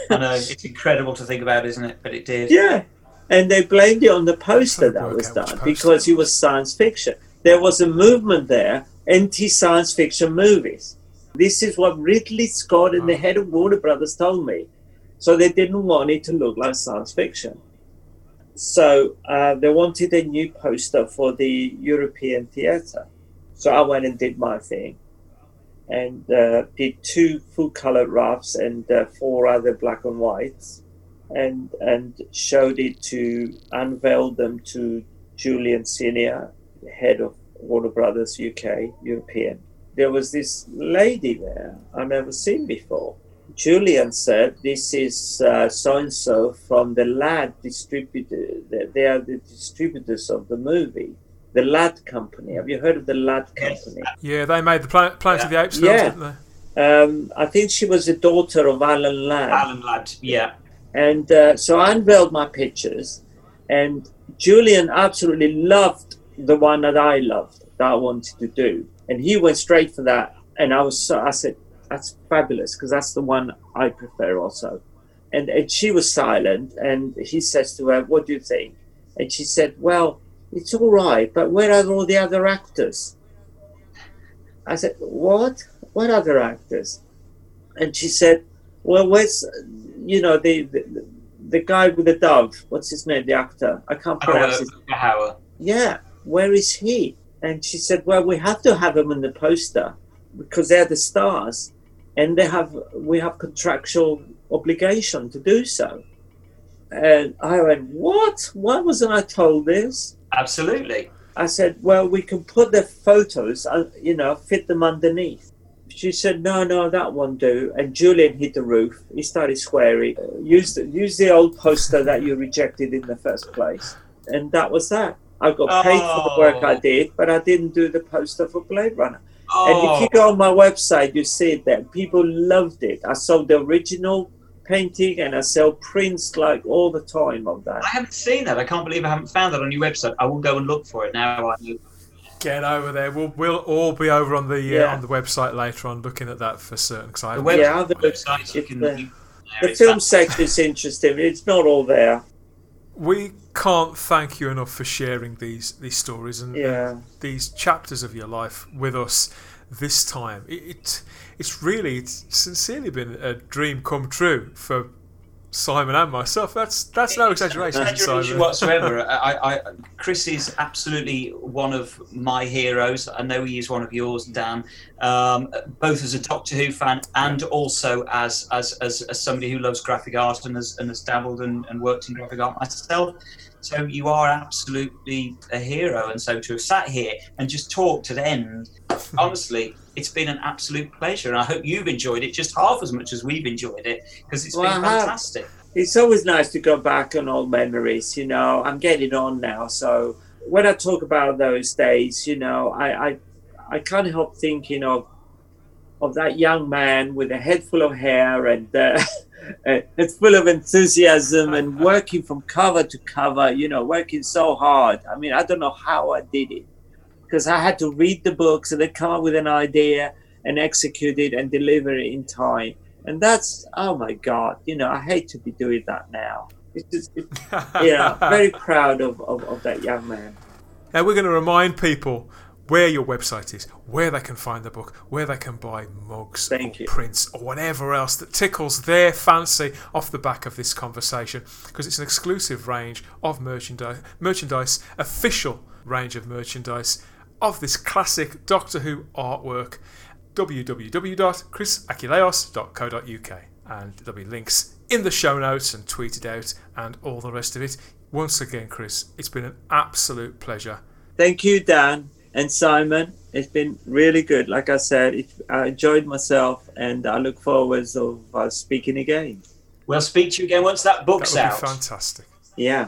know *laughs* it's incredible to think about, isn't it? But it did. Yeah, and they blamed it on the poster that was done because it was science fiction. There was a movement there, anti-science fiction movies. This is what Ridley Scott and the head of Warner Brothers told me. So they didn't want it to look like science fiction. So uh, they wanted a new poster for the European theatre. So I went and did my thing and uh, did two full color roughs and uh, four other black and whites and and showed it to unveiled them to Julian Senior, head of Warner Brothers UK European. There was this lady there I've never seen before. Julian said, "This is so and so from the Ladd distributor. They are the distributors of the movie." the Ladd Company. Have you heard of the Ladd Company? Yeah, they made the Planet, Planet yeah. of the Apes films, yeah. didn't they? Um, I think she was the daughter of Alan Ladd. Alan Ladd, yeah. And uh, so I unveiled my pictures, and Julian absolutely loved the one that I loved, that I wanted to do. And he went straight for that. And I was so, I said, that's fabulous, because that's the one I prefer also. And, and she was silent, and he says to her, What do you think? And she said, Well, it's all right, but where are all the other actors? I said, What? What other actors? And she said, Well, where's, you know, the, the, the guy with the dove? What's his name, the actor? I can't pronounce it. Yeah, where is he? And she said, Well, we have to have him in the poster because they're the stars and they have we have contractual obligation to do so. And I went, What? Why wasn't I told this? Absolutely. I said, well, we can put the photos, uh, you know, fit them underneath. She said, no, no, that won't do. And Julian hit the roof. He started swearing. Use, the, use the old poster that you rejected in the first place. And that was that. I got paid oh. for the work I oh. did, but I didn't do the poster for Blade Runner. Oh. And if you oh. go on my website, you see it there. People loved it. I sold the original painting and I sell prints like all the time of that. I haven't seen that. I can't believe I haven't found that on your website. I will go and look for it now. Get over there. We'll we'll all be over on the uh, yeah. uh, on the website later on looking at that for certain. Cause I the web- yeah, the website. You can, the, the film section is interesting. It's not all there. We can't thank you enough for sharing these these stories and, yeah. and these chapters of your life with us this time. It, it, it's really it's sincerely been a dream come true for Simon and myself. That's that's no exaggeration. exaggeration whatsoever. I, I, Chris is absolutely one of my heroes. I know he is one of yours, Dan. Um, both as a Doctor Who fan and also as as, as, as somebody who loves graphic art and has and has dabbled and, and worked in graphic art myself. So you are absolutely a hero. And so to have sat here and just talked to the end, honestly, it's been an absolute pleasure. And I hope you've enjoyed it just half as much as we've enjoyed it because it's well, been fantastic. It's always nice to go back on old memories. You know, I'm getting on now. So when I talk about those days, you know, I, I, I can't help thinking of of that young man with a head full of hair and uh, *laughs* it's full of enthusiasm and *laughs* working from cover to cover, you know, working so hard. I mean, I don't know how I did it because I had to read the books and then come up with an idea and execute it and deliver it in time. And that's, oh my God, you know, I hate to be doing that now. It's just, it, *laughs* yeah, very proud of, of, of that young man. Now, we're going to remind people where your website is, where they can find the book, where they can buy mugs Thank or you. prints or whatever else that tickles their fancy off the back of this conversation because it's an exclusive range of merchandise, merchandise, official range of merchandise of this classic Doctor Who artwork www.chrisachilleos.co.uk and there'll be links in the show notes and tweeted out and all the rest of it. Once again, Chris, it's been an absolute pleasure. Thank you, Dan and Simon. It's been really good. Like I said, it, I enjoyed myself, and I look forward to us speaking again. We'll speak to you again once that That book's would out. be fantastic. Yeah.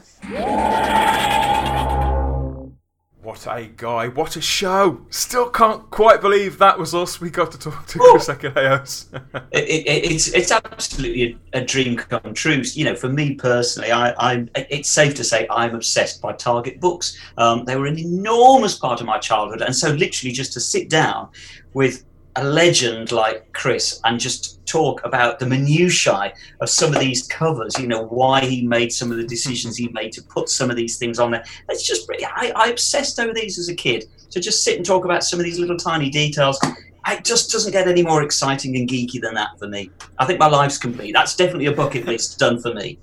What a guy, what a show! Still can't quite believe that was us. We got to talk to Chris Achilleos. *laughs* It, it, it's it's absolutely a, dream come true. You know, for me personally, I, I'm. It's safe to say I'm obsessed by Target books. Um, they were an enormous part of my childhood, and so literally just to sit down with a legend like Chris and just talk about the minutiae of some of these covers. You know, why he made some of the decisions he made to put some of these things on there. It's just I, I obsessed over these as a kid. To just sit and talk about some of these little tiny details it just doesn't get any more exciting and geeky than that for me. I think my life's complete. That's definitely a bucket list done for me.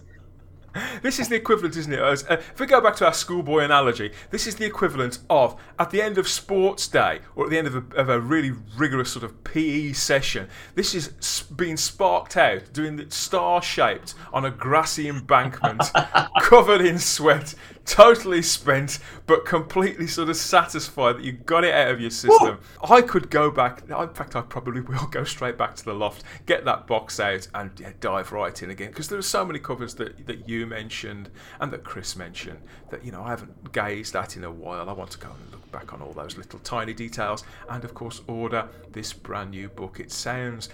This is the equivalent, isn't it? As, uh, if we go back to our schoolboy analogy, this is the equivalent of at the end of sports day or at the end of a, of a really rigorous sort of PE session. This is being sparked out, doing the star shaped on a grassy embankment, *laughs* covered in sweat, totally spent, but completely sort of satisfied that you got it out of your system. I could go back. In fact, I probably *laughs* will go straight back to the loft, get that box out, and yeah, dive right in again because there are so many covers that that you mentioned and that Chris mentioned that you know I haven't gazed at in a while. I want to go and look back on all those little tiny details, and of course order this brand new book. It sounds,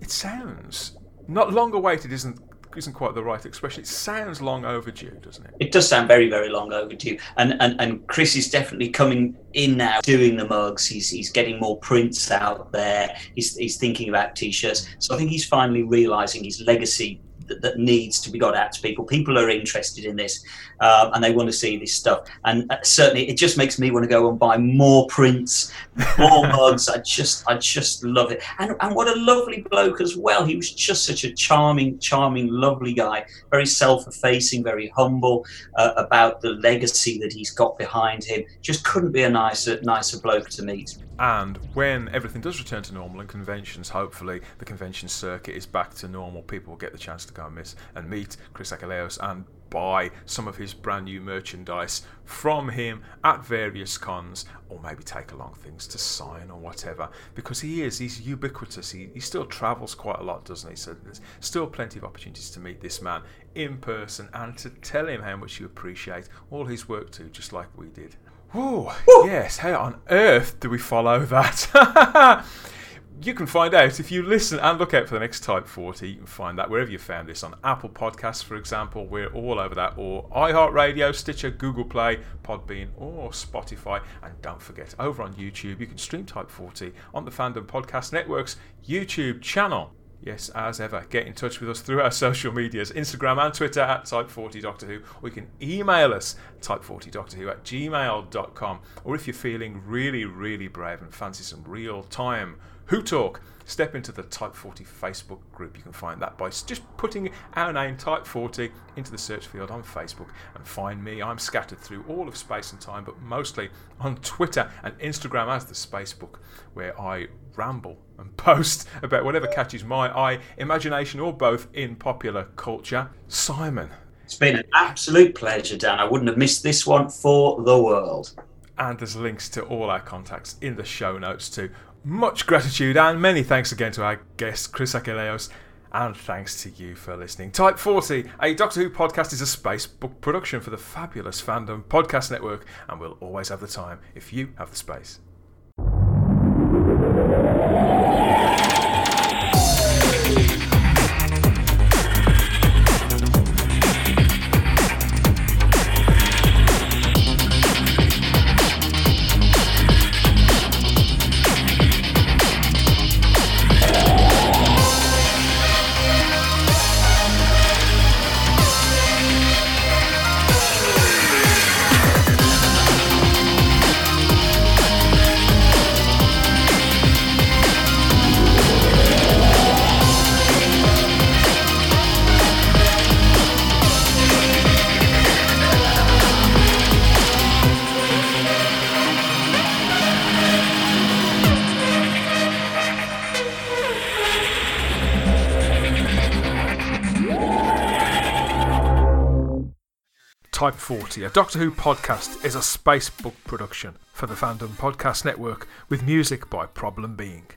it sounds not long awaited, isn't isn't quite the right expression. It sounds long overdue, doesn't it? It does sound very, very long overdue. And and, and Chris is definitely coming in now, doing the mugs. He's he's getting more prints out there. He's he's thinking about t-shirts. So I think he's finally realizing his legacy that, that needs to be got out to people. People are interested in this, um, and they want to see this stuff. And uh, certainly, it just makes me want to go and buy more prints, more *laughs* mugs. I just I just love it. And and what a lovely bloke as well. He was just such a charming, charming, lovely guy. Very self-effacing, very humble uh, about the legacy that he's got behind him. Just couldn't be a nicer, nicer bloke to meet. And when everything does return to normal and conventions, hopefully the convention circuit is back to normal, people will get the chance to go and miss and meet Chris Achilleos and buy some of his brand new merchandise from him at various cons, or maybe take along things to sign or whatever. Because he is, he's ubiquitous. He, he still travels quite a lot, doesn't he? So there's still plenty of opportunities to meet this man in person and to tell him how much you appreciate all his work too, just like we did. Oh, yes. How on earth do we follow that? *laughs* you can find out if you listen and look out for the next Type 40. You can find that wherever you found this on Apple Podcasts, for example. We're all over that, or iHeartRadio, Stitcher, Google Play, Podbean, or Spotify. And don't forget, over on YouTube, you can stream Type 40 on the Fandom Podcast Network's YouTube channel. Yes, as ever, get in touch with us through our social medias Instagram and Twitter at Type40Doctor Who, or you can email us type40doctorwho at gmail.com. Or if you're feeling really, really brave and fancy some real time Who Talk, step into the Type 40 Facebook group. You can find that by just putting our name, Type 40, into the search field on Facebook and find me. I'm scattered through all of space and time, but mostly on Twitter and Instagram as the Spacebook, where I ramble and *laughs* post about whatever catches my eye, imagination, or both in popular culture. Simon. It's been an absolute pleasure, Dan. I wouldn't have missed this one for the world. And there's links to all our contacts in the show notes too. Much gratitude and many thanks again to our guest, Chris Achilleos. And thanks to you for listening. Type 40, a Doctor Who podcast, is a Spacebook production for the fabulous Fandom Podcast Network, and we'll always have the time if you have the space. Type 40, a Doctor Who podcast, is a Spacebook production for the Fandom Podcast Network with music by Problem Being.